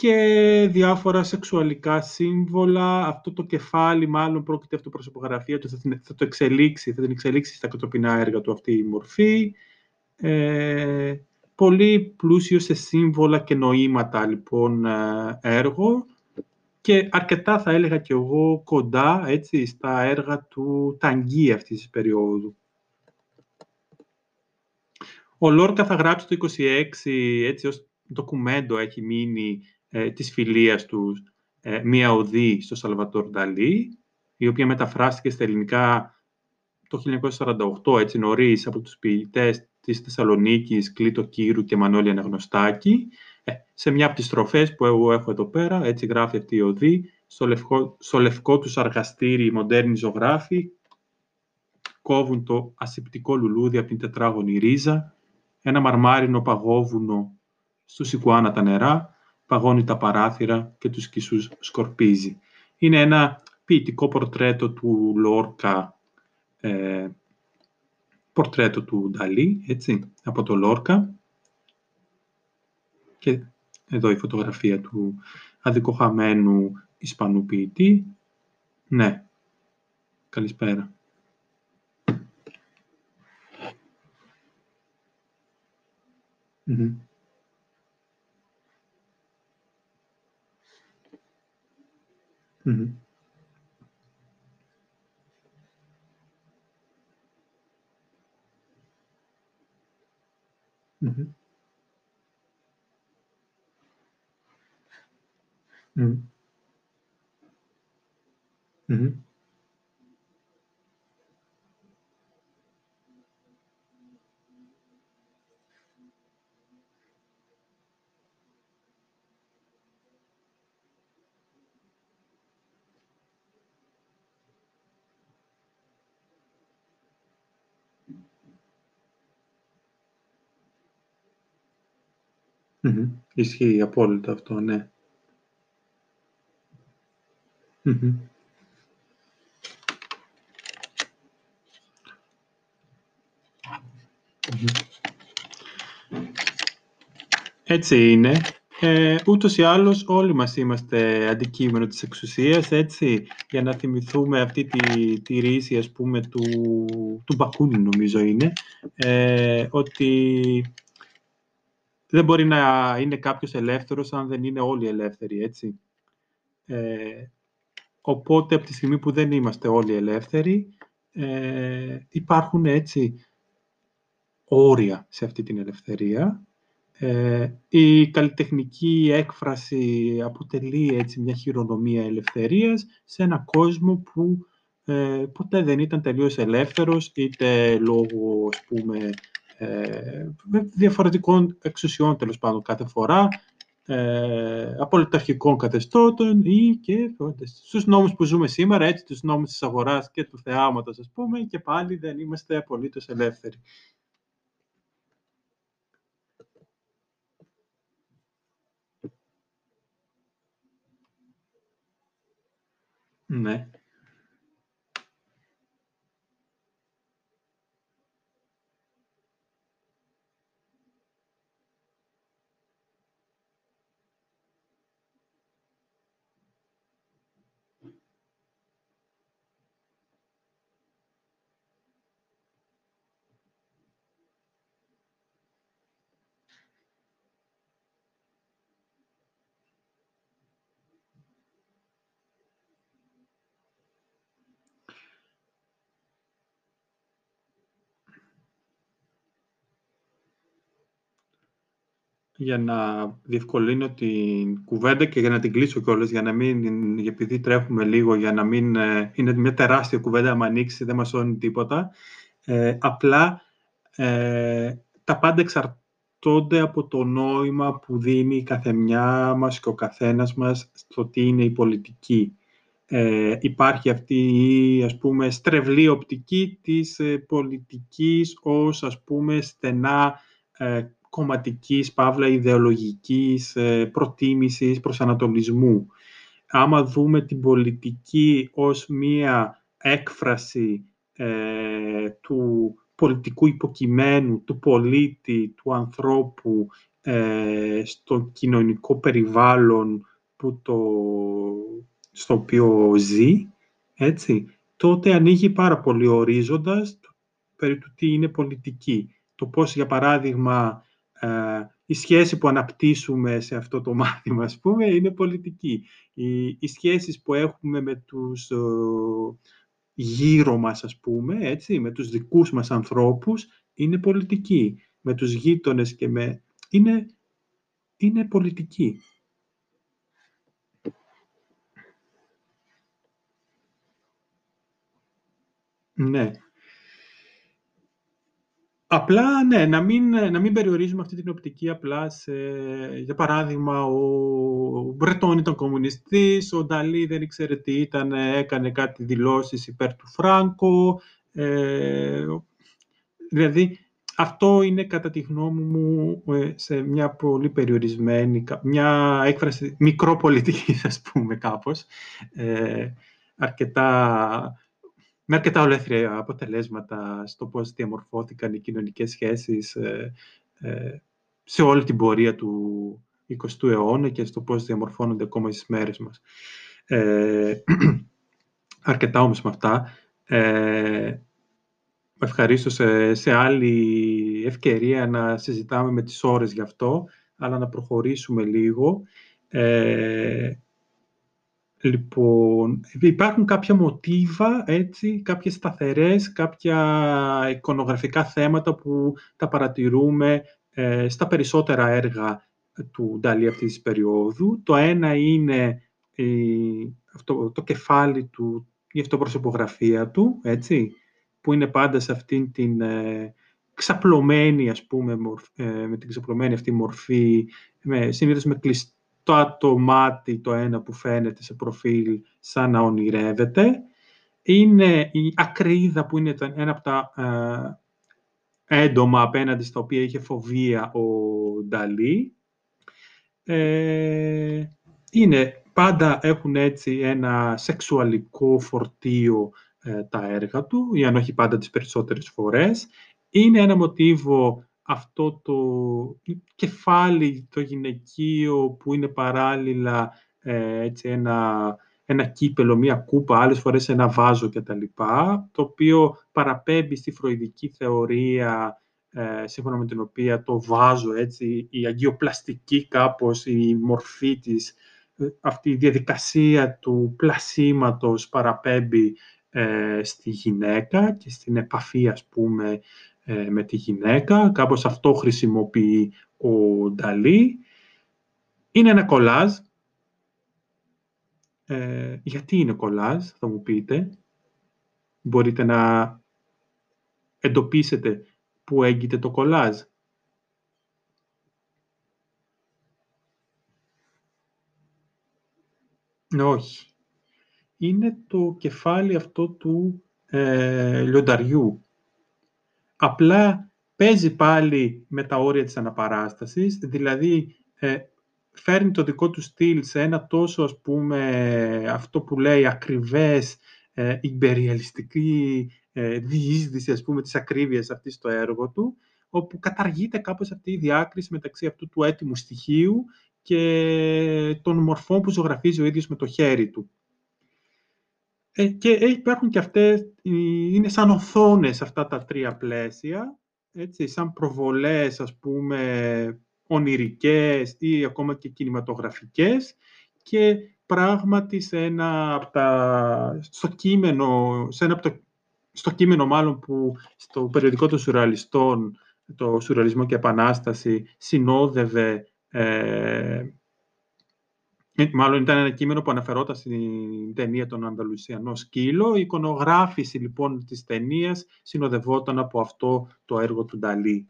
και διάφορα σεξουαλικά σύμβολα. Αυτό το κεφάλι μάλλον πρόκειται αυτοπροσωπογραφία του, θα, θα το εξελίξει, θα την εξελίξει στα κοτοπινά έργα του αυτή η μορφή. Ε, πολύ πλούσιο σε σύμβολα και νοήματα λοιπόν ε, έργο και αρκετά θα έλεγα και εγώ κοντά έτσι, στα έργα του Ταγκή αυτής της περίοδου. Ο Λόρκα θα γράψει το 26 έτσι ως ντοκουμέντο έχει μείνει ε, της φιλίας τους ε, μία οδή στο Σαλβατόρ Νταλή, η οποία μεταφράστηκε στα ελληνικά το 1948, έτσι νωρίς, από τους ποιητές της Θεσσαλονίκης, Κλήτο Κύρου και Μανώλη Αναγνωστάκη. Ε, σε μια από τις στροφές που εγώ έχω εδώ πέρα, έτσι γράφει αυτή η οδή, στο λευκό, στο λευκό τους αργαστήρι οι μοντέρνοι ζωγράφοι κόβουν το ασυπτικό λουλούδι από την τετράγωνη ρίζα, ένα μαρμάρινο παγόβουνο στους Ικουάνα τα νερά, παγώνει τα παράθυρα και τους κισούς σκορπίζει. Είναι ένα ποιητικό πορτρέτο του Λόρκα, ε, πορτρέτο του Νταλή, έτσι, από το Λόρκα. Και εδώ η φωτογραφία του αδικοχαμένου Ισπανού ποιητή. Ναι, καλησπέρα. Mm-hmm. Mhm. Mhm. Mhm. Mm-hmm. Ισχύει απόλυτα αυτό, ναι. Mm-hmm. Έτσι είναι. Ε, ούτως ή άλλως όλοι μας είμαστε αντικείμενο της εξουσίας, έτσι, για να θυμηθούμε αυτή τη, τη ρίση, ας πούμε, του, του Μπακούνι, νομίζω είναι, ε, ότι δεν μπορεί να είναι κάποιος ελεύθερος αν δεν είναι όλοι ελεύθεροι, έτσι. Ε, οπότε, από τη στιγμή που δεν είμαστε όλοι ελεύθεροι, ε, υπάρχουν έτσι όρια σε αυτή την ελευθερία. Ε, η καλλιτεχνική έκφραση αποτελεί έτσι μια χειρονομία ελευθερίας σε ένα κόσμο που ε, ποτέ δεν ήταν τελείως ελεύθερος, είτε λόγω, ας πούμε, ε, διαφορετικών εξουσιών τέλος πάντων κάθε φορά, ε, απολυταρχικών καθεστώτων ή και στους νόμους που ζούμε σήμερα, έτσι τους νόμους της αγοράς και του θεάματος ας πούμε και πάλι δεν είμαστε απολύτως ελεύθεροι. Ναι. Για να διευκολύνω την κουβέντα και για να την κλείσω κιόλας, για να μην, επειδή τρέχουμε λίγο, για να μην ε, είναι μια τεράστια κουβέντα, αν ανοίξει δεν μας σώνει τίποτα. Ε, απλά ε, τα πάντα εξαρτώνται από το νόημα που δίνει η καθεμιά μας και ο καθένας μας στο τι είναι η πολιτική. Ε, υπάρχει αυτή η ας πούμε στρεβλή οπτική της ε, πολιτικής ως ας πούμε στενά ε, κομματικής, παύλα ιδεολογικής ε, προτίμησης προσανατολισμού. Άμα δούμε την πολιτική ως μία έκφραση ε, του πολιτικού υποκειμένου, του πολίτη, του ανθρώπου ε, στο κοινωνικό περιβάλλον που το, στο οποίο ζει, έτσι, τότε ανοίγει πάρα πολύ ορίζοντας περί του τι είναι πολιτική. Το πώς, για παράδειγμα, ε, η σχέση που αναπτύσσουμε σε αυτό το μάθημα, ας πούμε, είναι πολιτική. Οι, οι σχέσεις που έχουμε με τους γύρω μας, ας πούμε, έτσι, με τους δικούς μας ανθρώπους, είναι πολιτική. Με τους γείτονες και με... Είναι, είναι πολιτική. Ναι. Απλά, ναι, να μην, να μην περιορίζουμε αυτή την οπτική απλά σε... Για παράδειγμα, ο Μπρετόν ήταν κομμουνιστής, ο Νταλή δεν ήξερε τι ήταν, έκανε κάτι δηλώσεις υπέρ του Φράγκο. Ε, δηλαδή, αυτό είναι κατά τη γνώμη μου ε, σε μια πολύ περιορισμένη, μια έκφραση μικροπολιτικής, ας πούμε, κάπως. Ε, αρκετά με αρκετά ολέθρια αποτελέσματα στο πώς διαμορφώθηκαν οι κοινωνικές σχέσεις ε, ε, σε όλη την πορεία του 20ου αιώνα και στο πώς διαμορφώνονται ακόμα στις μέρες μας. Ε, αρκετά όμως με αυτά. Ε, ευχαρίστω σε, σε άλλη ευκαιρία να συζητάμε με τις ώρες γι' αυτό, αλλά να προχωρήσουμε λίγο. Ε, Λοιπόν, υπάρχουν κάποια μοτίβα, έτσι, κάποιες σταθερές, κάποια εικονογραφικά θέματα που τα παρατηρούμε ε, στα περισσότερα έργα του Νταλή αυτής της περίοδου. Το ένα είναι αυτό, το κεφάλι του, η αυτοπροσωπογραφία του, έτσι, που είναι πάντα σε αυτήν την ε, ξαπλωμένη, ας πούμε, ε, με την ξαπλωμένη αυτή μορφή, με, συνήθως με κλειστή το μάτι το ένα που φαίνεται σε προφίλ σαν να ονειρεύεται. Είναι η ακρίδα που είναι ένα από τα ε, έντομα απέναντι στα οποία είχε φοβία ο Νταλή. Ε, είναι, πάντα έχουν έτσι ένα σεξουαλικό φορτίο ε, τα έργα του, ή αν όχι πάντα τις περισσότερες φορές. Είναι ένα μοτίβο αυτό το κεφάλι, το γυναικείο που είναι παράλληλα ε, έτσι ένα, ένα κύπελο, μία κούπα, άλλες φορές ένα βάζο κτλ. Το οποίο παραπέμπει στη φροηδική θεωρία ε, σύμφωνα με την οποία το βάζο, έτσι, η αγιοπλαστική κάπως, η μορφή της, ε, αυτή η διαδικασία του πλασίματος παραπέμπει ε, στη γυναίκα και στην επαφή, ας πούμε, ε, με τη γυναίκα. Κάπως αυτό χρησιμοποιεί ο Νταλή. Είναι ένα κολάζ. Ε, γιατί είναι κολάζ, θα μου πείτε; Μπορείτε να εντοπίσετε πού έγκυται το κολάζ. Όχι. Είναι το κεφάλι αυτό του ε, λιονταριού απλά παίζει πάλι με τα όρια της αναπαράστασης, δηλαδή ε, φέρνει το δικό του στυλ σε ένα τόσο, ας πούμε, αυτό που λέει ακριβές, ε, υπεριαλιστική ε, διείσδυση, ας πούμε, της ακρίβειας αυτής στο έργο του, όπου καταργείται κάπως αυτή η διάκριση μεταξύ αυτού του έτοιμου στοιχείου και των μορφών που ζωγραφίζει ο ίδιος με το χέρι του. Ε, και υπάρχουν και αυτές, είναι σαν οθόνες αυτά τα τρία πλαίσια, έτσι, σαν προβολές, ας πούμε, ονειρικές ή ακόμα και κινηματογραφικές και πράγματι σε ένα από τα, στο κείμενο, σε ένα από το, στο κείμενο μάλλον που στο περιοδικό των σουρεαλιστών το σουρεαλισμό και επανάσταση συνόδευε ε, Μάλλον ήταν ένα κείμενο που αναφερόταν στην ταινία «Τον Ανδαλουσιανό σκύλο». Η εικονογράφηση λοιπόν της ταινίας συνοδευόταν από αυτό το έργο του Νταλή.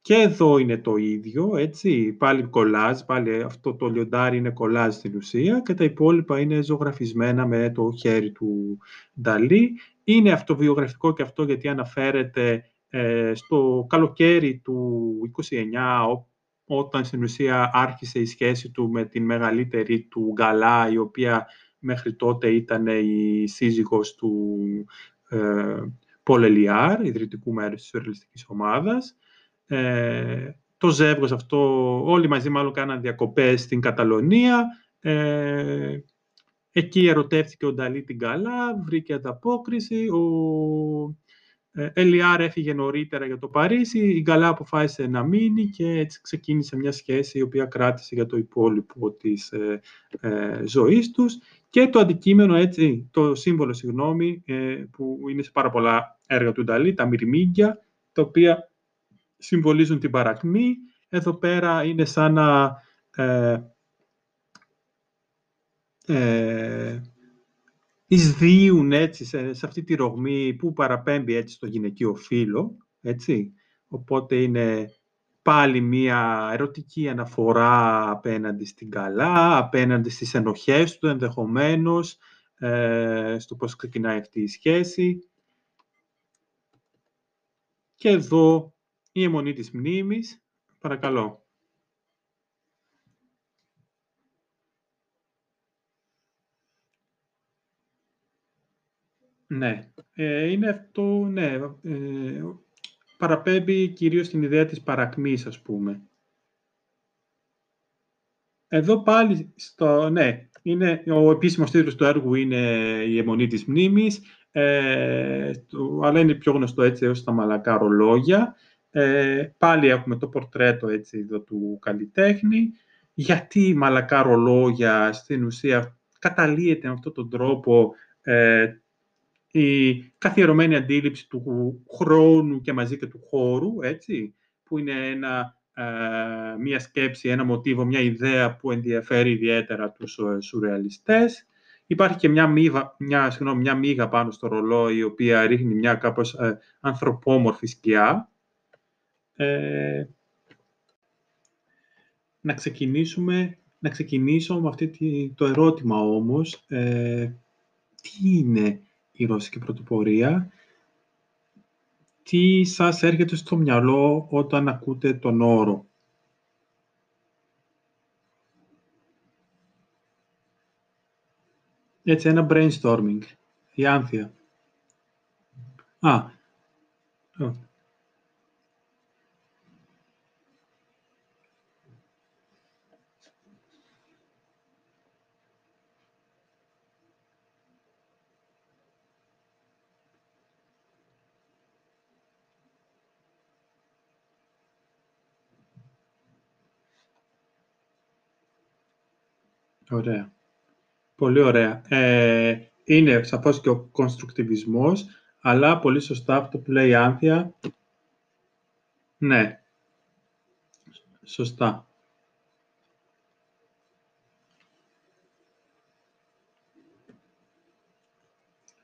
Και εδώ είναι το ίδιο, έτσι, πάλι κολάζ, πάλι αυτό το λιοντάρι είναι κολάζ στην ουσία και τα υπόλοιπα είναι ζωγραφισμένα με το χέρι του Νταλή. Είναι αυτοβιογραφικό και αυτό γιατί αναφέρεται ε, στο καλοκαίρι του 29, όταν στην ουσία άρχισε η σχέση του με την μεγαλύτερη του Γκαλά, η οποία μέχρι τότε ήταν η σύζυγος του ε, Πολ Ελιάρ, ιδρυτικού μέρους της σουρελιστικής ομάδας. Ε, το ζεύγος αυτό, όλοι μαζί μάλλον κάναν διακοπές στην Καταλωνία. Ε, εκεί ερωτεύτηκε ο Νταλή την Καλά, βρήκε ανταπόκριση. Ο ε, Ελιάρ έφυγε νωρίτερα για το Παρίσι, η Γκαλά αποφάσισε να μείνει και έτσι ξεκίνησε μια σχέση η οποία κράτησε για το υπόλοιπο της ε, ε, ζωής τους και το αντικείμενο, έτσι, το σύμβολο, συγγνώμη, ε, που είναι σε πάρα πολλά έργα του Νταλή, τα μυρμήγκια, τα οποία συμβολίζουν την παρακμή. Εδώ πέρα είναι σαν να ε, ε, εισδύουν έτσι σε, αυτή τη ρογμή που παραπέμπει έτσι στο γυναικείο φύλλο, έτσι. Οπότε είναι πάλι μία ερωτική αναφορά απέναντι στην καλά, απέναντι στις ενοχές του ενδεχομένως, ε, στο πώς ξεκινάει αυτή η σχέση. Και εδώ η αιμονή της μνήμης, παρακαλώ. Ναι, ε, είναι αυτό, ναι, ε, παραπέμπει κυρίως στην ιδέα της παρακμής, ας πούμε. Εδώ πάλι, στο, ναι, είναι, ο επίσημος τίτλος του έργου είναι «Η αιμονή της μνήμης», ε, αλλά είναι πιο γνωστό έτσι ως τα μαλακά ρολόγια. Ε, πάλι έχουμε το πορτρέτο έτσι εδώ του καλλιτέχνη. Γιατί μαλακά ρολόγια στην ουσία καταλύεται με αυτόν τον τρόπο ε, η καθιερωμένη αντίληψη του χρόνου και μαζί και του χώρου, έτσι, που είναι ένα, ε, μια σκέψη, ένα μοτίβο, μια ιδέα που ενδιαφέρει ιδιαίτερα τους ε, σουρεαλιστές. Υπάρχει και μια, μύγα, μια, συγγνώμη, μια μύγα πάνω στο ρολόι, η οποία ρίχνει μια κάπως ε, ανθρωπόμορφη σκιά. Ε, να ξεκινήσουμε, να ξεκινήσω με αυτό το ερώτημα όμως, ε, τι είναι η ρώσικη πρωτοπορία. Τι σας έρχεται στο μυαλό όταν ακούτε τον όρο; Έτσι, ένα brainstorming. Η Άνθια. Α, Ωραία. Πολύ ωραία. Ε, είναι σαφώς και ο κονστρουκτιβισμός, αλλά πολύ σωστά αυτό που λέει η Άνθια. Ναι. Σωστά.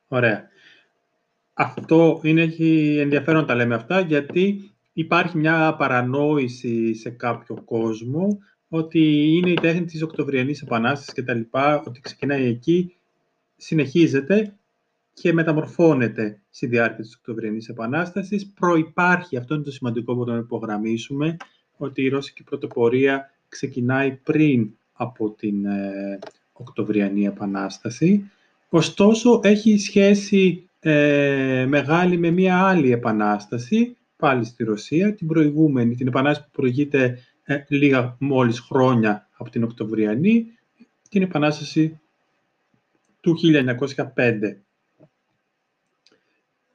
Ωραία. Αυτό είναι, έχει ενδιαφέρον τα λέμε αυτά, γιατί υπάρχει μια παρανόηση σε κάποιο κόσμο ότι είναι η τέχνη της Οκτωβριανής Επανάστασης και τα λοιπά, ότι ξεκινάει εκεί, συνεχίζεται και μεταμορφώνεται στη διάρκεια της Οκτωβριανής Επανάστασης. Προϋπάρχει, αυτό είναι το σημαντικό που το υπογραμμίσουμε, ότι η Ρώσικη πρωτοπορία ξεκινάει πριν από την ε, Οκτωβριανή Επανάσταση. Ωστόσο, έχει σχέση ε, μεγάλη με μία άλλη επανάσταση, πάλι στη Ρωσία, την προηγούμενη, την επανάσταση που προηγείται ε, λίγα μόλις χρόνια από την Οκτωβριανή, την Επανάσταση του 1905.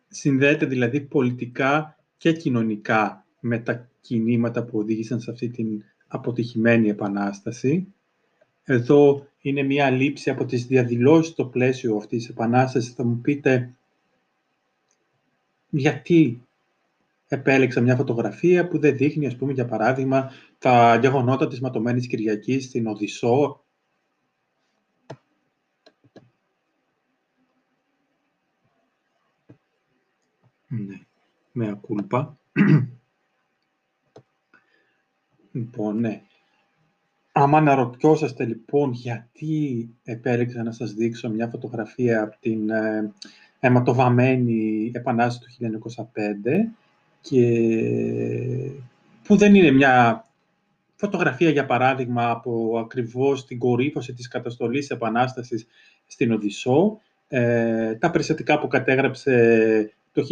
Συνδέεται δηλαδή πολιτικά και κοινωνικά με τα κινήματα που οδήγησαν σε αυτή την αποτυχημένη Επανάσταση. Εδώ είναι μια λήψη από τις διαδηλώσεις στο πλαίσιο αυτής της Επανάστασης. Θα μου πείτε γιατί επέλεξα μια φωτογραφία που δεν δείχνει, ας πούμε, για παράδειγμα, τα γεγονότα της ματωμένης Κυριακής στην Οδυσσό. Ναι, με ακούλπα. λοιπόν, ναι. Άμα αναρωτιόσαστε λοιπόν γιατί επέλεξα να σας δείξω μια φωτογραφία από την ε, αιματοβαμένη Επανάσταση του 1905 και που δεν είναι μια φωτογραφία, για παράδειγμα, από ακριβώς την κορύφωση της καταστολής της Επανάστασης στην Οδυσσό, ε, τα περιστατικά που κατέγραψε το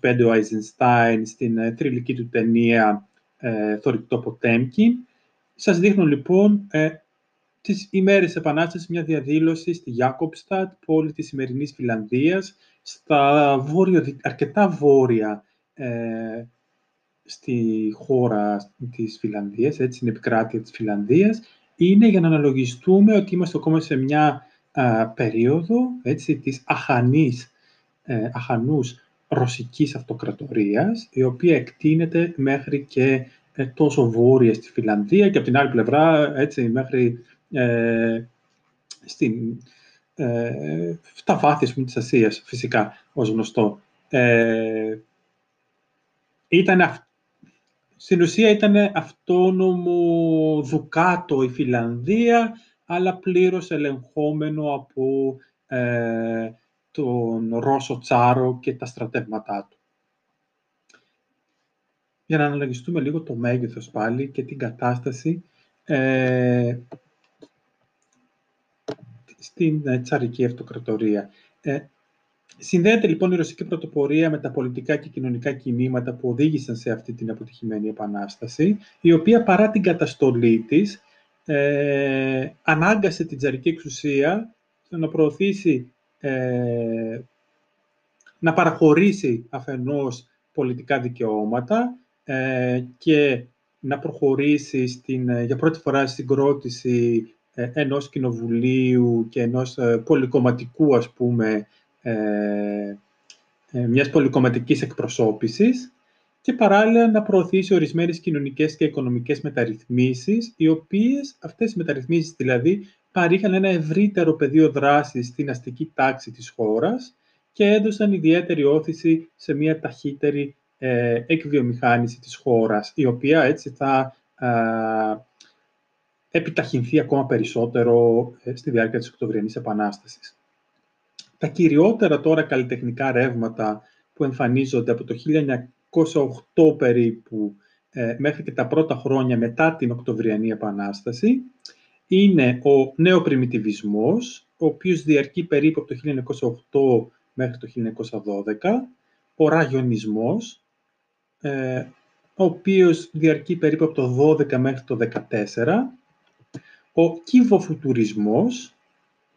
1925 ο Άιζενστάιν στην ε, θρηλυκή του ταινία ε, «Θορυκτό Ποτέμκι», σας δείχνω λοιπόν ε, τις ημέρες Επανάστασης μια διαδήλωση στη Γιάκοπστατ, πόλη της σημερινής Φιλανδίας, στα βόρειο, αρκετά βόρεια ε, στη χώρα της Φιλανδίας, έτσι, στην επικράτεια της Φιλανδίας, είναι για να αναλογιστούμε ότι είμαστε ακόμα σε μια περίοδο έτσι, της αχανής, ε, αχανούς ρωσικής αυτοκρατορίας, η οποία εκτείνεται μέχρι και ε, τόσο βόρεια στη Φιλανδία και από την άλλη πλευρά έτσι, μέχρι ε, στην, ε, στα βάθη της Ασίας, φυσικά, ως γνωστό. Ε, ήταν, στην ουσία ήταν αυτόνομο δουκάτο η Φιλανδία, αλλά πλήρως ελεγχόμενο από ε, τον Ρώσο Τσάρο και τα στρατεύματά του για να αναλογιστούμε λίγο το μέγεθος πάλι και την κατάσταση ε, στην ε, τσαρική αυτοκρατορία. Ε, συνδέεται λοιπόν η ρωσική πρωτοπορία με τα πολιτικά και κοινωνικά κινήματα που οδήγησαν σε αυτή την αποτυχημένη επανάσταση, η οποία παρά την καταστολή της ε, ανάγκασε την τσαρική εξουσία να προωθήσει, ε, να παραχωρήσει αφενός πολιτικά δικαιώματα ε, και να προχωρήσει στην, ε, για πρώτη φορά στην κρότηση ε, ενός κοινοβουλίου και ενός πολυκομματικού, ας πούμε, μιας πολυκομματικής εκπροσώπησης και παράλληλα να προωθήσει ορισμένες κοινωνικές και οικονομικές μεταρρυθμίσεις, οι οποίες, αυτές οι μεταρρυθμίσεις δηλαδή, παρήχαν ένα ευρύτερο πεδίο δράσης στην αστική τάξη της χώρας και έδωσαν ιδιαίτερη όθηση σε μια ταχύτερη ε, εκβιομηχάνηση της χώρας, η οποία έτσι θα ε, επιταχυνθεί ακόμα περισσότερο ε, στη διάρκεια της Οκτωβριανής Επανάστασης. Τα κυριότερα τώρα καλλιτεχνικά ρεύματα που εμφανίζονται από το 1908 περίπου ε, μέχρι και τα πρώτα χρόνια μετά την Οκτωβριανή Επανάσταση είναι ο νεοπριμιτιβισμός, ο οποίος διαρκεί περίπου από το 1908 μέχρι το 1912, ο ραγιονισμός, ε, ο οποίος διαρκεί περίπου από το 12 μέχρι το 14, ο κύβοφουτουρισμός,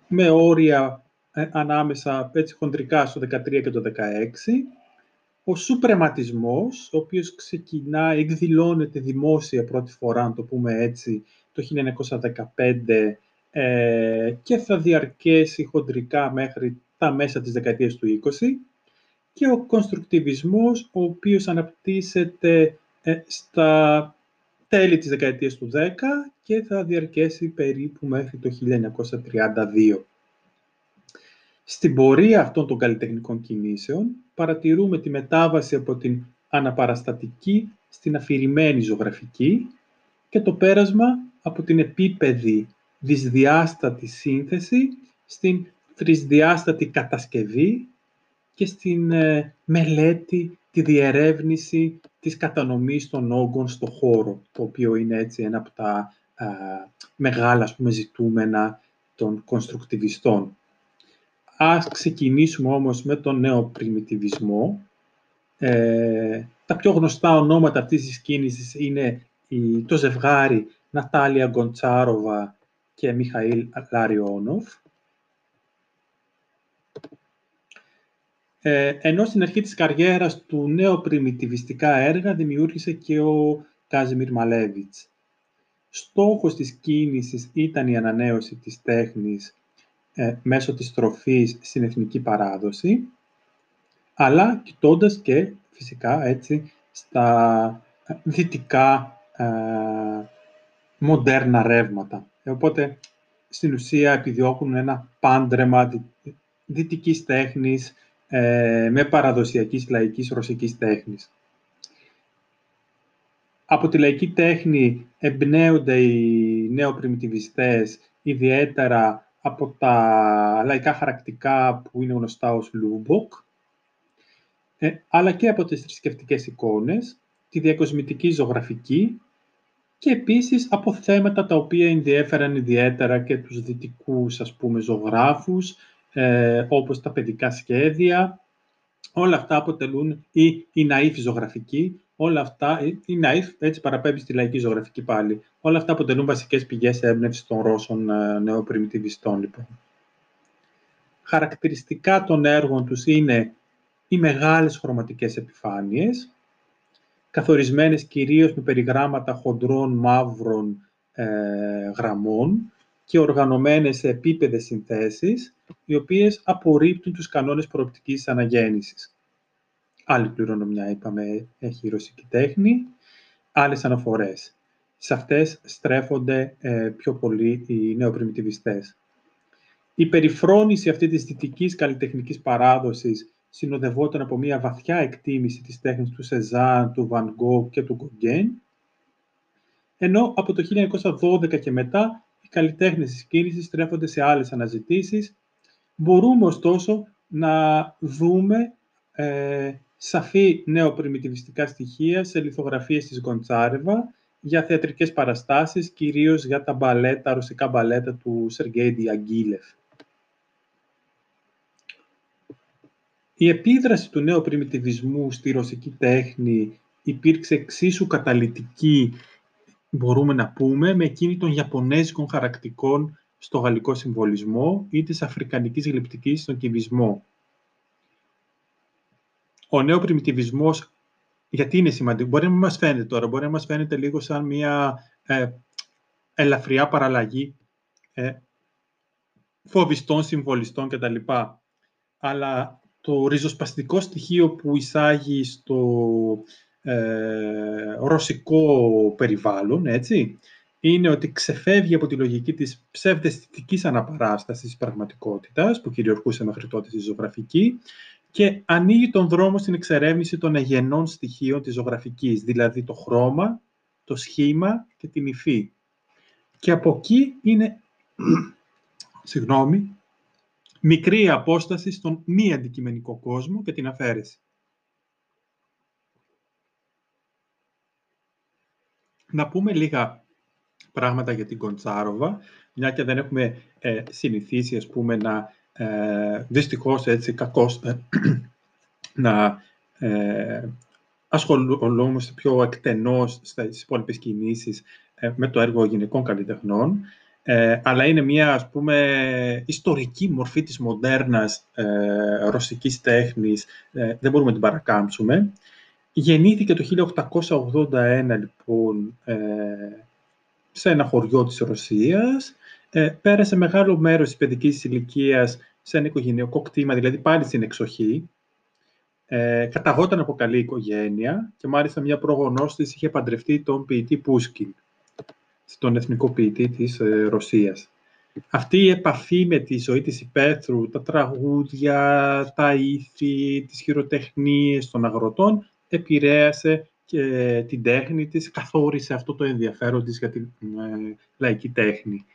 με όρια ε, ανάμεσα έτσι χοντρικά στο 13 και το 16, ο σουπρεματισμός, ο οποίος ξεκινά, εκδηλώνεται δημόσια πρώτη φορά, να το πούμε έτσι, το 1915 ε, και θα διαρκέσει χοντρικά μέχρι τα μέσα της δεκαετίας του 20 και ο κονστρουκτιβισμός, ο οποίος αναπτύσσεται ε, στα τέλη της δεκαετίας του 10 και θα διαρκέσει περίπου μέχρι το 1932. Στην πορεία αυτών των καλλιτεχνικών κινήσεων παρατηρούμε τη μετάβαση από την αναπαραστατική στην αφηρημένη ζωγραφική και το πέρασμα από την επίπεδη δυσδιάστατη σύνθεση στην τρισδιάστατη κατασκευή και στην ε, μελέτη, τη διερεύνηση της κατανομής των όγκων στο χώρο, το οποίο είναι έτσι ένα από τα μεγάλα ας πούμε, ζητούμενα των κονστρουκτιβιστών. Ας ξεκινήσουμε όμως με τον νέο πριμιτιβισμό. Ε, τα πιο γνωστά ονόματα αυτής της κίνησης είναι η, το ζευγάρι Νατάλια Γκοντσάροβα και Μιχαήλ Λαριόνοφ. Ε, ενώ στην αρχή της καριέρας του νέο πριμιτιβιστικά έργα δημιούργησε και ο Κάζιμιρ Μαλέβιτς. Στόχος της κίνησης ήταν η ανανέωση της τέχνης ε, μέσω της τροφής στην εθνική παράδοση, αλλά κοιτώντας και φυσικά έτσι στα δυτικά ε, μοντέρνα ρεύματα. Οπότε, στην ουσία, επιδιώκουν ένα πάντρεμα δυτικής τέχνης ε, με παραδοσιακής λαϊκής ρωσικής τέχνης. Από τη λαϊκή τέχνη εμπνέονται οι νεοπριμιτιβιστές, ιδιαίτερα από τα λαϊκά χαρακτικά που είναι γνωστά ως Λούμποκ, ε, αλλά και από τις θρησκευτικές εικόνες, τη διακοσμητική ζωγραφική και επίσης από θέματα τα οποία ενδιέφεραν ιδιαίτερα και τους δυτικούς ας πούμε ζωγράφους, ε, όπως τα παιδικά σχέδια. Όλα αυτά αποτελούν ή η ναΐφ ζωγραφική, όλα αυτά, η ναΐφ έτσι παραπέμπει στη λαϊκή ζωγραφική πάλι. Όλα αυτά αποτελούν βασικές πηγές έμπνευσης των Ρώσων ε, νεοπριμιτιβιστών, λοιπόν. Χαρακτηριστικά των έργων τους είναι οι μεγάλες χρωματικές επιφάνειες, καθορισμένες κυρίως με περιγράμματα χοντρών μαύρων ε, γραμμών και οργανωμένες σε επίπεδες συνθέσεις, οι οποίες απορρίπτουν τους κανόνες προοπτικής αναγέννησης. Άλλη κληρονομιά, είπαμε, έχει η ρωσική τέχνη, άλλες αναφορές. Σε αυτές στρέφονται ε, πιο πολύ οι νεοπριμιτιβιστές. Η περιφρόνηση αυτή της δυτικής καλλιτεχνικής παράδοσης συνοδευόταν από μια βαθιά εκτίμηση της τέχνης του Σεζάν, του Βαν Γκό και του Γκογκέν, ενώ από το 1912 και μετά οι καλλιτέχνες της κίνησης στρέφονται σε άλλες αναζητήσεις. Μπορούμε ωστόσο να δούμε ε, σαφή νεοπριμιτιβιστικά στοιχεία σε λιθογραφίες της Γκοντσάρεβα για θεατρικές παραστάσεις, κυρίως για τα μπαλέτα, ρωσικά μπαλέτα του Σεργέη Διαγγίλεφ. Η επίδραση του νέου πριμιτιβισμού στη ρωσική τέχνη υπήρξε εξίσου καταλητική, μπορούμε να πούμε, με εκείνη των Ιαπωνέζικων χαρακτικών στο γαλλικό συμβολισμό ή της αφρικανικής γλυπτικής στον κυβισμό. Ο νέο πριμιτιβισμός, γιατί είναι σημαντικό, μπορεί να μην μας φαίνεται τώρα, μπορεί να μας φαίνεται λίγο σαν μια ε, ελαφριά παραλλαγή ε, φοβιστών, συμβολιστών κτλ. Αλλά το ριζοσπαστικό στοιχείο που εισάγει στο ε, ρωσικό περιβάλλον, έτσι, είναι ότι ξεφεύγει από τη λογική της ψευδεστητικής αναπαράστασης πραγματικότητας, που κυριαρχούσε μέχρι τότε στη ζωγραφική, και ανοίγει τον δρόμο στην εξερεύνηση των εγενών στοιχείων της ζωγραφικής, δηλαδή το χρώμα, το σχήμα και την υφή. Και από εκεί είναι, συγγνώμη, μικρή απόσταση στον μη αντικειμενικό κόσμο και την αφαίρεση. Να πούμε λίγα πράγματα για την Κοντσάροβα, μια και δεν έχουμε ε, συνηθίσει, ας πούμε, να ε, δυστυχώς έτσι κακώς ε, να ε, ασχολούμαστε πιο εκτενώς στις υπόλοιπες κινήσεις ε, με το έργο γυναικών καλλιτεχνών. Ε, αλλά είναι μια, ας πούμε, ιστορική μορφή της μοντέρνας ε, ρωσικής τέχνης. Ε, δεν μπορούμε να την παρακάμψουμε. Γεννήθηκε το 1881, λοιπόν, ε, σε ένα χωριό της Ρωσίας. Ε, πέρασε μεγάλο μέρος της παιδικής ηλικίας σε ένα οικογενειακό κτήμα, δηλαδή πάλι στην εξοχή. Ε, καταγόταν από καλή οικογένεια και μάλιστα μια προγονός της είχε παντρευτεί τον ποιητή Πούσκιν στον εθνικό ποιητή της ε, Ρωσίας. Αυτή η επαφή με τη ζωή της υπαίθρου, τα τραγούδια, τα ήθη, τις χειροτεχνίες των αγροτών, επηρέασε και την τέχνη της, καθόρισε αυτό το ενδιαφέρον της για την ε, λαϊκή τέχνη.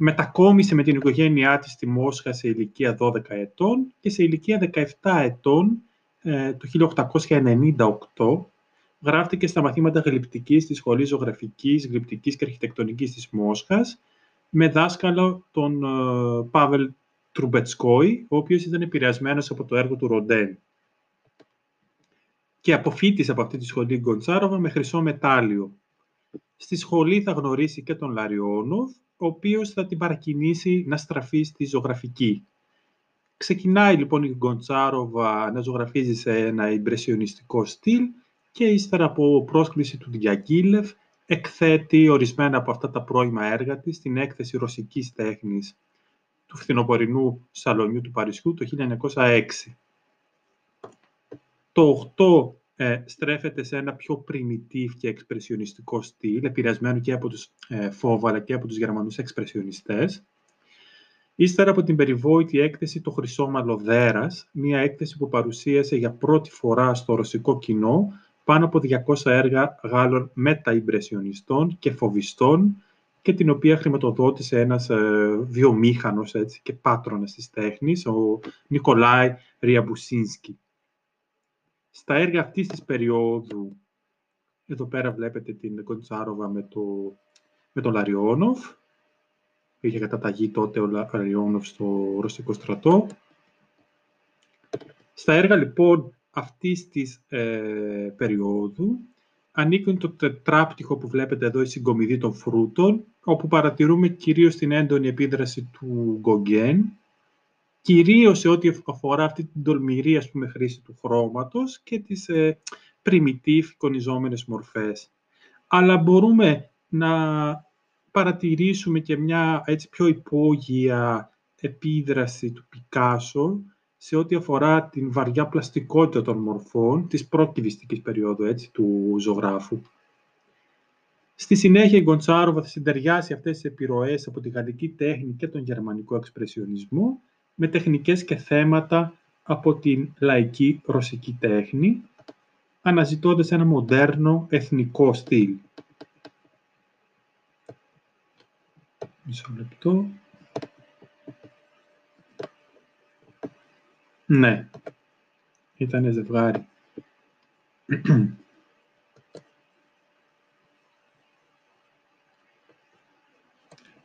Μετακόμισε με την οικογένειά της στη Μόσχα σε ηλικία 12 ετών και σε ηλικία 17 ετών, ε, το 1898, γράφτηκε στα μαθήματα γλυπτικής της Σχολής Ζωγραφικής, Γλυπτικής και Αρχιτεκτονικής της Μόσχας, με δάσκαλο τον ε, Πάβελ Τρουμπετσκόη, ο οποίος ήταν επηρεασμένος από το έργο του Ροντέν. Και αποφύτησε από αυτή τη σχολή Γκοντσάροβα με χρυσό μετάλλιο. Στη σχολή θα γνωρίσει και τον Λαριόνοφ, ο οποίος θα την παρακινήσει να στραφεί στη ζωγραφική. Ξεκινάει λοιπόν η Γκοντσάροβα να ζωγραφίζει σε ένα ιμπρεσιονιστικό στυλ και ύστερα από πρόσκληση του Διαγγίλεφ εκθέτει ορισμένα από αυτά τα πρώιμα έργα της στην έκθεση ρωσικής τέχνης του φθινοπορεινού Σαλονιού του Παρισιού το 1906. Το 8 ε, στρέφεται σε ένα πιο primitive και εξπρεσιονιστικό στυλ, επηρεασμένο και από τους ε, Φόβο, αλλά και από τους Γερμανούς εξπρεσιονιστές. Ύστερα από την περιβόητη έκθεση «Το Χρυσό Μαλλοδέρας», μια έκθεση που παρουσίασε για πρώτη φορά στο ρωσικό κοινό πάνω από 200 έργα Γάλλων μεταϊμπρεσιονιστών και φοβιστών και την οποία χρηματοδότησε ένας ε, βιομήχανος έτσι, και πάτρονας της τέχνης, ο Νικολάη Ριαμπουσίνσκι. Στα έργα αυτής της περίοδου, εδώ πέρα βλέπετε την Γκοντσάροβα με, το, με τον Λαριόνοφ, είχε καταταγεί τότε ο Λαριόνοφ στο Ρωσικό στρατό. Στα έργα λοιπόν αυτής της ε, περίοδου ανήκουν το τετράπτυχο που βλέπετε εδώ, η συγκομιδή των φρούτων, όπου παρατηρούμε κυρίως την έντονη επίδραση του Γκογκέν, κυρίως σε ό,τι αφορά αυτή την τολμηρή ας πούμε, χρήση του χρώματος και τις ε, primitive εικονιζόμενες μορφές. Αλλά μπορούμε να παρατηρήσουμε και μια έτσι, πιο υπόγεια επίδραση του Πικάσο σε ό,τι αφορά την βαριά πλαστικότητα των μορφών της πρώτη περίοδου έτσι, του ζωγράφου. Στη συνέχεια η Γκοντσάροβα θα συντεριάσει αυτές τις επιρροές από τη γαλλική τέχνη και τον γερμανικό εξπρεσιονισμό με τεχνικές και θέματα από την λαϊκή ρωσική τέχνη, αναζητώντας ένα μοντέρνο εθνικό στυλ. Μισό λεπτό. Ναι, ήταν ζευγάρι.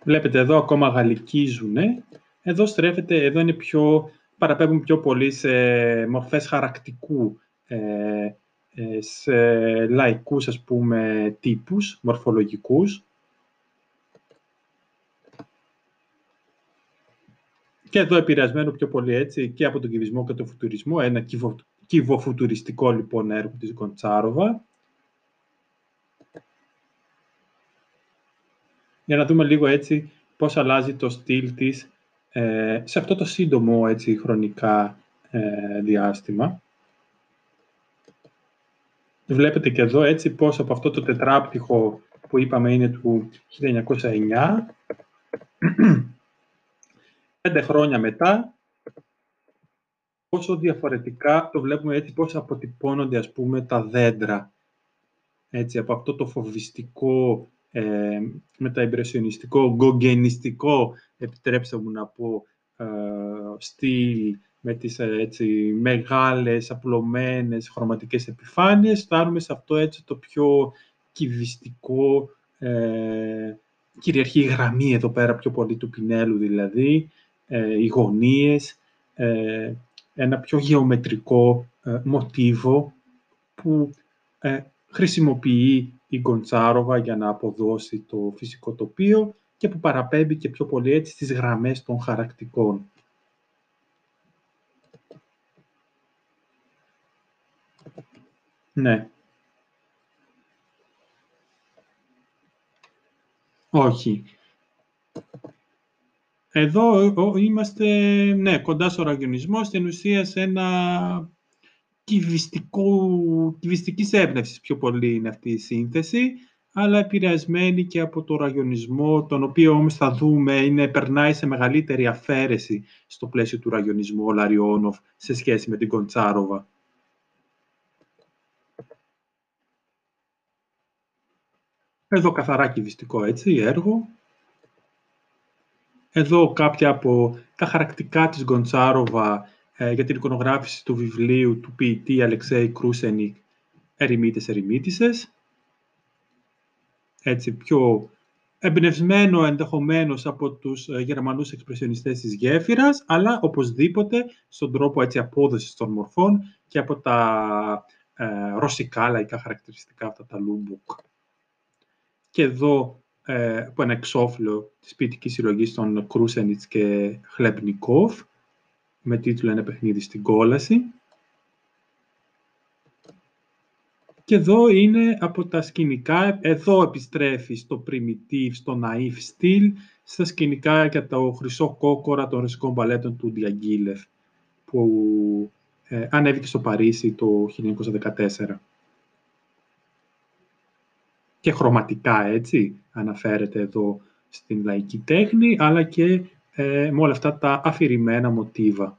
Βλέπετε εδώ ακόμα γαλλικίζουνε. Εδώ στρέφεται, εδώ είναι πιο, παραπέμπουν πιο πολύ σε μορφές χαρακτικού, ε, ε, σε λαϊκούς ας πούμε τύπους, μορφολογικούς. Και εδώ επηρεασμένο πιο πολύ έτσι και από τον κυβισμό και τον φουτουρισμό, ένα κυβο, κυβοφουτουριστικό λοιπόν έργο της Γκοντσάροβα. Για να δούμε λίγο έτσι πώς αλλάζει το στυλ της ε, σε αυτό το σύντομο έτσι, χρονικά ε, διάστημα. Βλέπετε και εδώ έτσι πώς από αυτό το τετράπτυχο που είπαμε είναι του 1909 πέντε χρόνια μετά, πόσο διαφορετικά το βλέπουμε έτσι, πώς αποτυπώνονται ας πούμε τα δέντρα. Έτσι, από αυτό το φοβιστικό, ε, μεταεμπρεσιονιστικό, γκογενιστικό, επιτρέψτε μου να πω, ε, στυλ, με τις ε, έτσι, μεγάλες, απλωμένες χρωματικές επιφάνειες, φτάνουμε σε αυτό έτσι το πιο κυβιστικό, ε, κυριαρχεί η γραμμή εδώ πέρα πιο πολύ του πινέλου δηλαδή, ε, οι γωνίες, ε, ένα πιο γεωμετρικό ε, μοτίβο που χρησιμοποιεί η Γκοντσάροβα για να αποδώσει το φυσικό τοπίο και που παραπέμπει και πιο πολύ έτσι στις γραμμές των χαρακτικών. Ναι. Όχι. Εδώ είμαστε ναι, κοντά στο ραγιονισμό, στην ουσία σε ένα κυβιστικό, κυβιστικής έμπνευσης πιο πολύ είναι αυτή η σύνθεση, αλλά επηρεασμένη και από το ραγιονισμό, τον οποίο όμως θα δούμε είναι, περνάει σε μεγαλύτερη αφαίρεση στο πλαίσιο του ραγιονισμού ο Λαριόνοφ σε σχέση με την Κοντσάροβα. Εδώ καθαρά κυβιστικό έτσι, έργο. Εδώ κάποια από τα χαρακτικά της Γκοντσάροβα ε, για την εικονογράφηση του βιβλίου του ποιητή Αλεξέη Κρούσενικ «Ερημίτες ερημίτισες». Έτσι, πιο εμπνευσμένο ενδεχομένως από τους ε, γερμανούς εξπρεσιονιστές της γέφυρας, αλλά οπωσδήποτε στον τρόπο έτσι, απόδοσης των μορφών και από τα ε, ρωσικά λαϊκά χαρακτηριστικά αυτά τα λούμπουκ. Και εδώ ε, από ένα εξώφυλλο της ποιητικής συλλογής των Κρούσενιτς και Χλεπνικόφ με τίτλο «Ένα παιχνίδι στην κόλαση». Και εδώ είναι από τα σκηνικά, εδώ επιστρέφει στο primitive, στο naive στυλ, στα σκηνικά για το χρυσό κόκορα των ρωσικών μπαλέτων του Διαγγίλεφ, που ε, ανέβηκε στο Παρίσι το 1914. Και χρωματικά, έτσι, αναφέρεται εδώ στην λαϊκή τέχνη, αλλά και ε, με όλα αυτά τα αφηρημένα μοτίβα.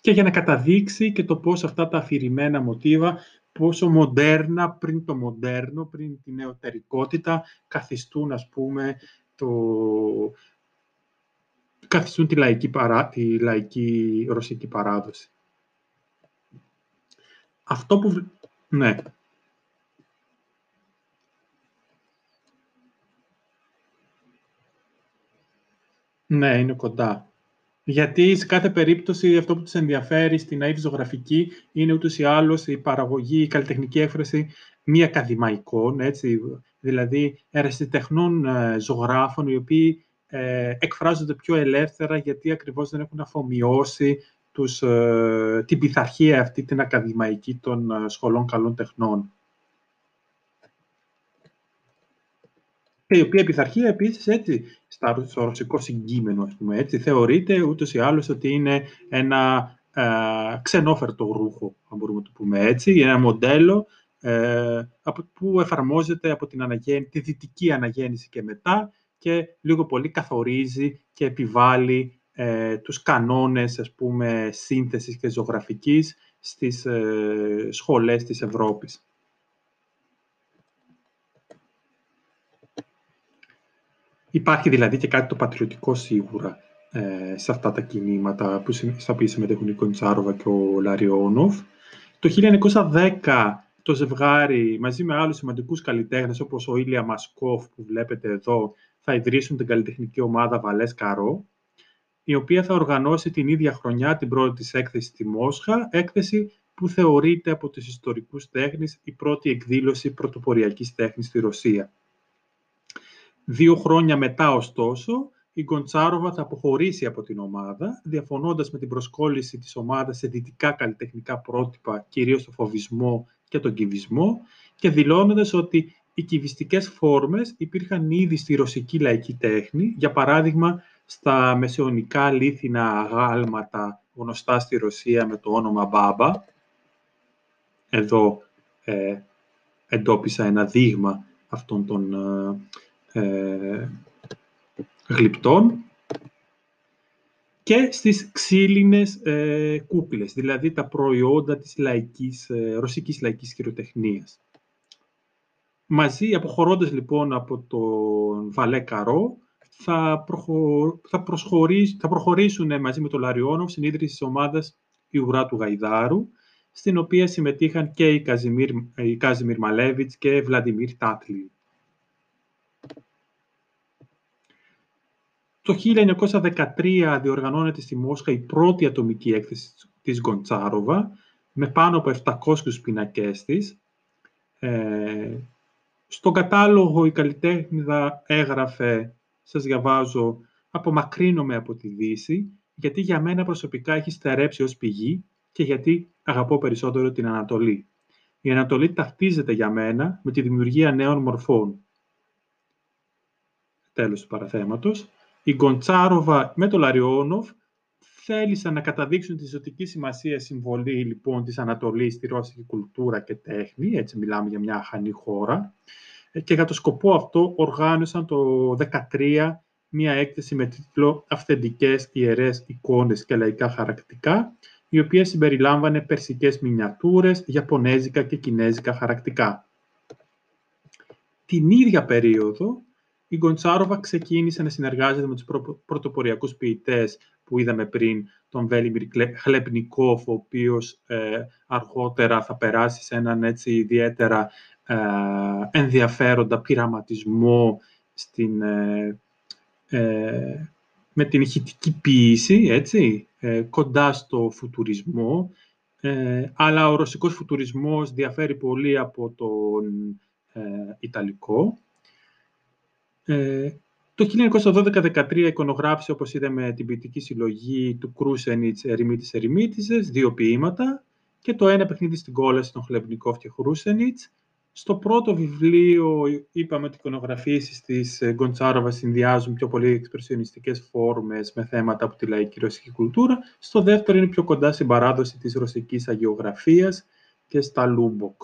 Και για να καταδείξει και το πώς αυτά τα αφηρημένα μοτίβα, πόσο μοντέρνα πριν το μοντέρνο, πριν την νεωτερικότητα, καθιστούν, ας πούμε, το, καθιστούν τη λαϊκή, παρά, τη λαϊκή ρωσική παράδοση. Αυτό που... Ναι. Ναι, είναι κοντά. Γιατί σε κάθε περίπτωση αυτό που τους ενδιαφέρει στην αίδη ζωγραφική είναι ούτως ή άλλως η παραγωγή, η καλλιτεχνική έκφραση μη ακαδημαϊκών, έτσι, δηλαδή ερασιτεχνών ε, ζωγράφων οι οποίοι ε, εκφράζονται πιο ελεύθερα γιατί ακριβώς δεν έχουν αφομοιώσει τους, ε, την πειθαρχία αυτή την ακαδημαϊκή των ε, σχολών καλών τεχνών. Και η οποία πειθαρχία επίσης έτσι, στο ρωσικό συγκείμενο, ας πούμε, έτσι, θεωρείται ούτως ή άλλως ότι είναι ένα ε, ξενόφερτο ρούχο, αν μπορούμε να το πούμε έτσι, ένα μοντέλο ε, που εφαρμόζεται από την αναγέννη, τη δυτική αναγέννηση και μετά και λίγο πολύ καθορίζει και επιβάλλει ε, τους κανόνες, ας πούμε, σύνθεσης και ζωγραφικής στις ε, σχολές της Ευρώπης. Υπάρχει δηλαδή και κάτι το πατριωτικό σίγουρα ε, σε αυτά τα κινήματα που, στα οποία συμμετέχουν η Κοντσάροβα και ο Λαριόνοφ. Το 1910 το ζευγάρι μαζί με άλλους σημαντικούς καλλιτέχνες όπως ο Ήλια Μασκόφ που βλέπετε εδώ θα ιδρύσουν την καλλιτεχνική ομάδα Βαλές Καρό η οποία θα οργανώσει την ίδια χρονιά την πρώτη της έκθεση στη Μόσχα, έκθεση που θεωρείται από τους ιστορικούς τέχνης η πρώτη εκδήλωση πρωτοποριακής τέχνης στη Ρωσία. Δύο χρόνια μετά, ωστόσο, η Γκοντσάροβα θα αποχωρήσει από την ομάδα, διαφωνώντας με την προσκόλληση της ομάδας σε δυτικά καλλιτεχνικά πρότυπα, κυρίως το φοβισμό και τον κυβισμό, και δηλώνοντας ότι οι κυβιστικές φόρμες υπήρχαν ήδη στη ρωσική λαϊκή τέχνη, για παράδειγμα στα μεσαιωνικά λίθινα αγάλματα γνωστά στη Ρωσία με το όνομα Μπάμπα. Εδώ ε, εντόπισα ένα δείγμα αυτών των ε, ε γλυπτών και στις ξύλινες ε, κούκλες, δηλαδή τα προϊόντα της λαϊκής, ε, ρωσικής λαϊκής χειροτεχνίας. Μαζί, αποχωρώντας λοιπόν από τον Βαλέ Καρό, θα, προχω... θα, θα προχωρήσουν μαζί με τον Λαριόνοφ στην ίδρυση της ομάδας η Ουρά του Γαϊδάρου, στην οποία συμμετείχαν και η Καζιμίρ, η Κάζιμιρ Μαλέβιτς και Βλαντιμίρ Τάτλιν. Το 1913 διοργανώνεται στη Μόσχα η πρώτη ατομική έκθεση της Γκοντσάροβα, με πάνω από 700 πινακές της. Ε, στον κατάλογο η καλλιτέχνηδα έγραφε σας διαβάζω, απομακρύνομαι από τη Δύση, γιατί για μένα προσωπικά έχει στερέψει ως πηγή και γιατί αγαπώ περισσότερο την Ανατολή. Η Ανατολή ταυτίζεται για μένα με τη δημιουργία νέων μορφών. Τέλος του παραθέματος. Η Γκοντσάροβα με το Λαριόνοφ θέλησαν να καταδείξουν τη ζωτική σημασία συμβολή λοιπόν της Ανατολής στη ρώσικη κουλτούρα και τέχνη, έτσι μιλάμε για μια αχανή χώρα, και για το σκοπό αυτό οργάνωσαν το 2013 μία έκθεση με τίτλο «Αυθεντικές ιερές εικόνες και λαϊκά χαρακτικά», η οποία συμπεριλάμβανε περσικές μινιατούρες, ιαπωνέζικα και κινέζικα χαρακτικά. Την ίδια περίοδο, η Γκοντσάροβα ξεκίνησε να συνεργάζεται με τους πρωτοποριακούς ποιητές που είδαμε πριν, τον Βέλιμιρ Χλεπνικόφ, ο οποίος ε, αργότερα θα περάσει σε έναν έτσι ιδιαίτερα ε, ενδιαφέροντα πειραματισμό στην, ε, ε, με την ηχητική ποίηση, έτσι, κοντά στο φουτουρισμό, αλλά ο ρωσικός φουτουρισμός διαφέρει πολύ από τον Ιταλικό. Το 1912-13 εικονογράφησε, όπως είδαμε, την ποιητική συλλογή του Κρούσενιτς «Ερημίτης Ερημίτησες», δύο ποίηματα, και το ένα παιχνίδι στην κόλαση των Χλεμπνικόφ και Κρουτσένιχ, Στο πρώτο βιβλίο είπαμε ότι οι εικονογραφίες της ε, Γκοντσάροβας συνδυάζουν πιο πολύ εξπρεσιονιστικές φόρμες με θέματα από τη λαϊκή ρωσική κουλτούρα. Στο δεύτερο είναι πιο κοντά στην παράδοση της ρωσικής αγιογραφίας και στα Λούμποκ.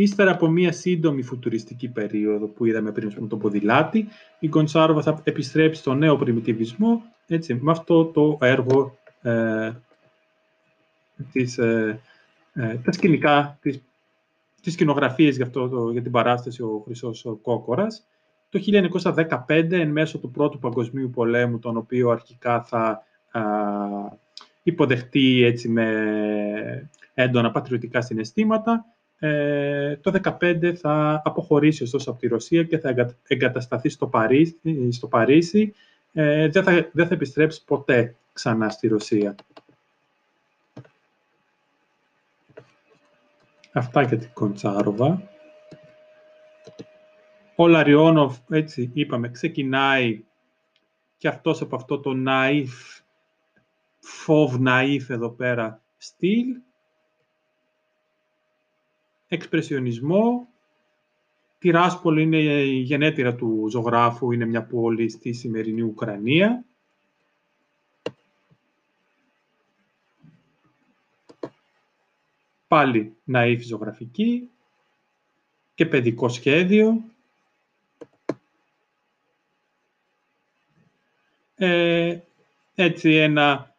Ύστερα από μία σύντομη φουτουριστική περίοδο που είδαμε πριν με τον ποδηλάτη, η Γκοντσάροβα θα επιστρέψει στο νεοπριμιτιβισμό έτσι, με αυτό το έργο ε, της, ε, ε, τα σκηνικά, τις, τις σκηνογραφίες για, αυτό, το, για την παράσταση «Ο Χρυσός ο Κόκορας». Το 1915, εν μέσω του Πρώτου Παγκοσμίου Πολέμου, τον οποίο αρχικά θα α, υποδεχτεί έτσι, με έντονα πατριωτικά συναισθήματα, ε, το 2015 θα αποχωρήσει ωστόσο από τη Ρωσία και θα εγκατασταθεί στο Παρίσι, στο Παρίσι ε, δεν, θα, δεν θα επιστρέψει ποτέ ξανά στη Ρωσία. Αυτά για την Κοντσάροβα. Ο Λαριόνοφ, έτσι είπαμε, ξεκινάει και αυτός από αυτό το ναΐφ, φόβ ναΐφ εδώ πέρα στυλ. Εξπρεσιονισμό. Τυράσπολη είναι η γενέτειρα του ζωγράφου, είναι μια πόλη στη σημερινή Ουκρανία. Πάλι ναΐφ ζωγραφική και παιδικό σχέδιο. Ε, έτσι ένα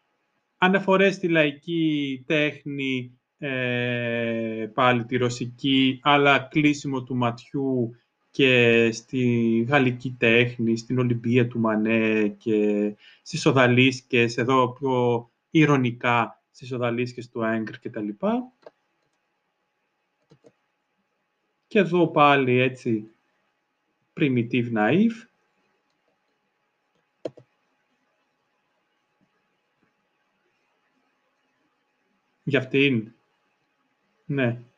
αναφορές στη λαϊκή τέχνη, ε, πάλι τη ρωσική, αλλά κλείσιμο του ματιού και στη γαλλική τέχνη, στην Ολυμπία του Μανέ και στις οδαλίσκες, εδώ πιο ηρωνικά στις οδαλίσκες του Έγκρ και τα λοιπά. Και εδώ πάλι έτσι primitive naive. Για αυτήν, Ne.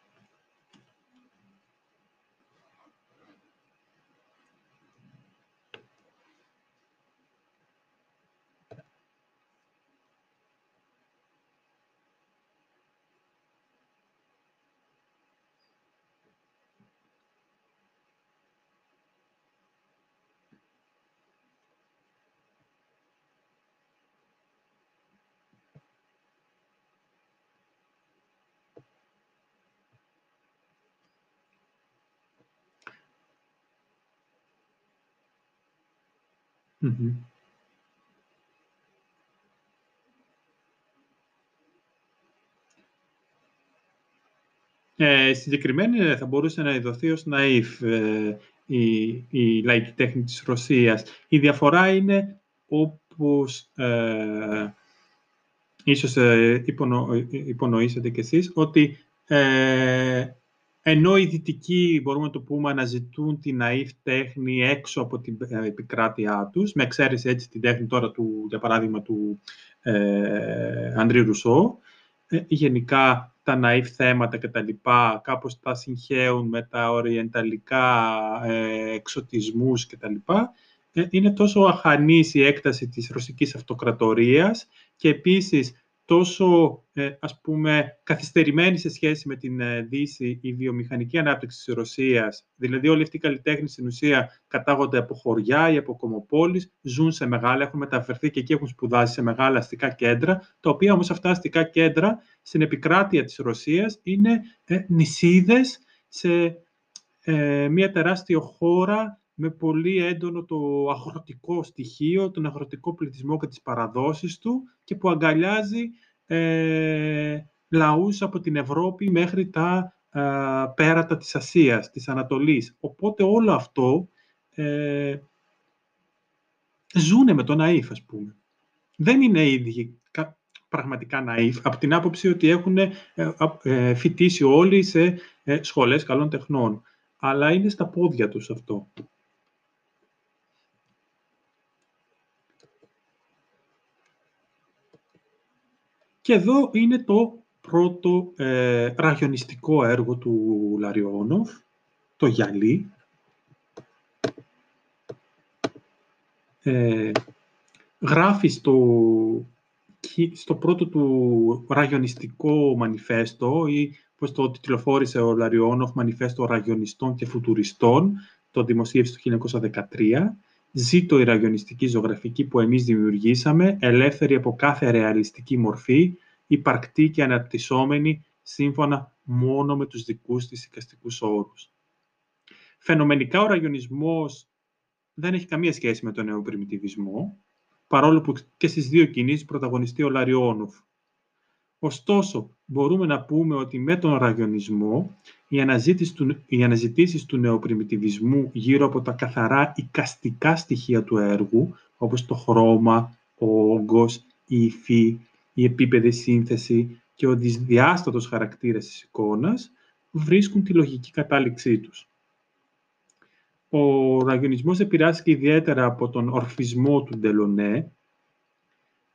Ναι, Ε, συγκεκριμένη θα μπορούσε να ειδωθεί ως ναΐφ ε, η, η λαϊκή τέχνη της Ρωσίας. Η διαφορά είναι όπως ε, ίσως ε, υπονο, υπονοήσατε κι εσείς, ότι ε, ενώ οι δυτικοί, μπορούμε να το πούμε, αναζητούν την ναΐφ τέχνη έξω από την ε, επικράτειά τους, με εξαίρεση έτσι την τέχνη τώρα, του, για παράδειγμα, του ε, Ανδρή Ρουσό, ε, γενικά τα ναΐφ θέματα και τα λοιπά, κάπως τα συγχαίουν με τα οριενταλικά ε, εξωτισμούς και τα λοιπά, ε, είναι τόσο αχανής η έκταση της ρωσικής αυτοκρατορίας και επίσης τόσο, ε, ας πούμε, καθυστερημένη σε σχέση με την ε, Δύση η βιομηχανική ανάπτυξη της Ρωσίας. Δηλαδή, όλοι αυτοί οι καλλιτέχνες στην ουσία κατάγονται από χωριά ή από κομοπόλεις, ζουν σε μεγάλα, έχουν μεταφερθεί και εκεί έχουν σπουδάσει σε μεγάλα αστικά κέντρα, τα οποία όμως αυτά αστικά κέντρα στην επικράτεια της Ρωσίας είναι ε, νησίδες σε ε, μια τεράστια χώρα με πολύ έντονο το αγροτικό στοιχείο, τον αγροτικό πληθυσμό και τις παραδόσεις του και που αγκαλιάζει ε, λαούς από την Ευρώπη μέχρι τα ε, πέρατα της Ασίας, της Ανατολής. Οπότε όλο αυτό ε, ζούνε με τον ναΐφ, ας πούμε. Δεν είναι ίδιοι πραγματικά ναΐφ, από την άποψη ότι έχουν ε, ε, φοιτήσει όλοι σε ε, σχολές καλών τεχνών. Αλλά είναι στα πόδια τους αυτό. Και εδώ είναι το πρώτο ε, ραγιονιστικό έργο του Λαριόνοφ, το «Γυαλί». Ε, γράφει στο, στο πρώτο του ραγιονιστικό μανιφέστο ή όπως το τιτλοφόρησε ο Λαριόνοφ «Μανιφέστο Ραγιονιστών και Φουτουριστών», το δημοσίευσε το 1913, «Ζήτω η ραγιονιστική ζωγραφική που εμείς δημιουργήσαμε, ελεύθερη από κάθε ρεαλιστική μορφή, υπαρκτή και αναπτυσσόμενη σύμφωνα μόνο με τους δικούς της οικαστικούς όρους». Φαινομενικά ο ραγιονισμός δεν έχει καμία σχέση με τον νεοπριμιτιβισμό, παρόλο που και στις δύο κινήσεις πρωταγωνιστεί ο Λαριόνοφ. Ωστόσο, μπορούμε να πούμε ότι με τον ραγιονισμό οι, αναζήτησεις του, οι αναζητήσεις του νεοπριμιτιβισμού γύρω από τα καθαρά οικαστικά στοιχεία του έργου, όπως το χρώμα, ο όγκος, η υφή, η επίπεδη σύνθεση και ο δυσδιάστατος χαρακτήρας της εικόνας, βρίσκουν τη λογική κατάληξή τους. Ο ραγιονισμός επηρεάστηκε ιδιαίτερα από τον ορφισμό του Ντελονέ.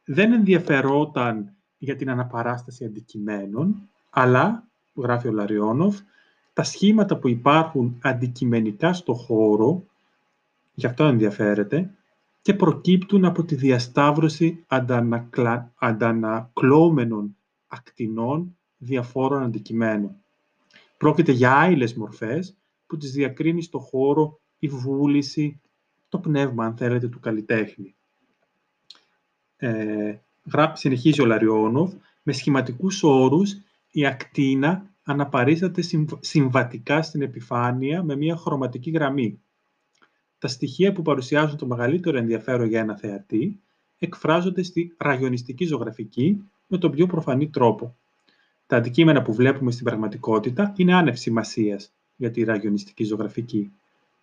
Δεν ενδιαφερόταν για την αναπαράσταση αντικειμένων, αλλά, γράφει ο Λαριόνοφ, τα σχήματα που υπάρχουν αντικειμενικά στο χώρο, γι' αυτό ενδιαφέρεται, και προκύπτουν από τη διασταύρωση αντανακλα... αντανακλώμενων ακτινών διαφόρων αντικειμένων. Πρόκειται για άειλες μορφές που τις διακρίνει στο χώρο η βούληση, το πνεύμα, αν θέλετε, του καλλιτέχνη. Ε, συνεχίζει ο Λαριόνοφ, με σχηματικούς όρους η ακτίνα αναπαρίσταται συμβατικά στην επιφάνεια με μια χρωματική γραμμή. Τα στοιχεία που παρουσιάζουν το μεγαλύτερο ενδιαφέρον για ένα θεατή εκφράζονται στη ραγιονιστική ζωγραφική με τον πιο προφανή τρόπο. Τα αντικείμενα που βλέπουμε στην πραγματικότητα είναι άνευ σημασίας για τη ραγιονιστική ζωγραφική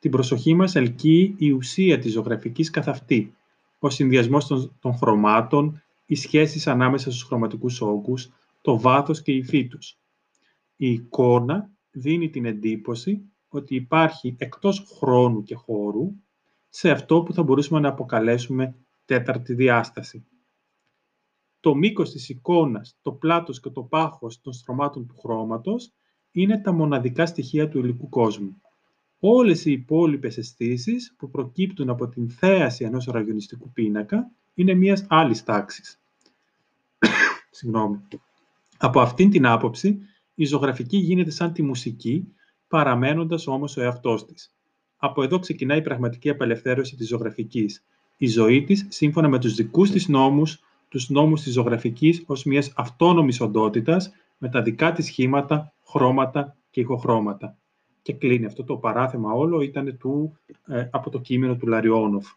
την προσοχή μας ελκύει η ουσία της ζωγραφικής καθ' αυτή, ο συνδυασμός των, των χρωμάτων, οι σχέσεις ανάμεσα στους χρωματικούς όγκους, το βάθος και η υφή τους. Η εικόνα δίνει την εντύπωση ότι υπάρχει εκτός χρόνου και χώρου σε αυτό που θα μπορούσαμε να αποκαλέσουμε τέταρτη διάσταση. Το μήκος της εικόνας, το πλάτος και το πάχος των στρωμάτων του χρώματος είναι τα μοναδικά στοιχεία του υλικού κόσμου όλες οι υπόλοιπες αισθήσεις που προκύπτουν από την θέαση ενός ραγιονιστικού πίνακα είναι μιας άλλης τάξης. Συγγνώμη. Από αυτήν την άποψη, η ζωγραφική γίνεται σαν τη μουσική, παραμένοντας όμως ο εαυτός της. Από εδώ ξεκινάει η πραγματική απελευθέρωση της ζωγραφικής. Η ζωή της, σύμφωνα με τους δικούς της νόμους, τους νόμους της ζωγραφικής ως μιας αυτόνομης οντότητας, με τα δικά της σχήματα, χρώματα και ηχοχρώματα και κλείνει. Αυτό το παράθεμα όλο ήταν του, ε, από το κείμενο του Λαριόνοφ.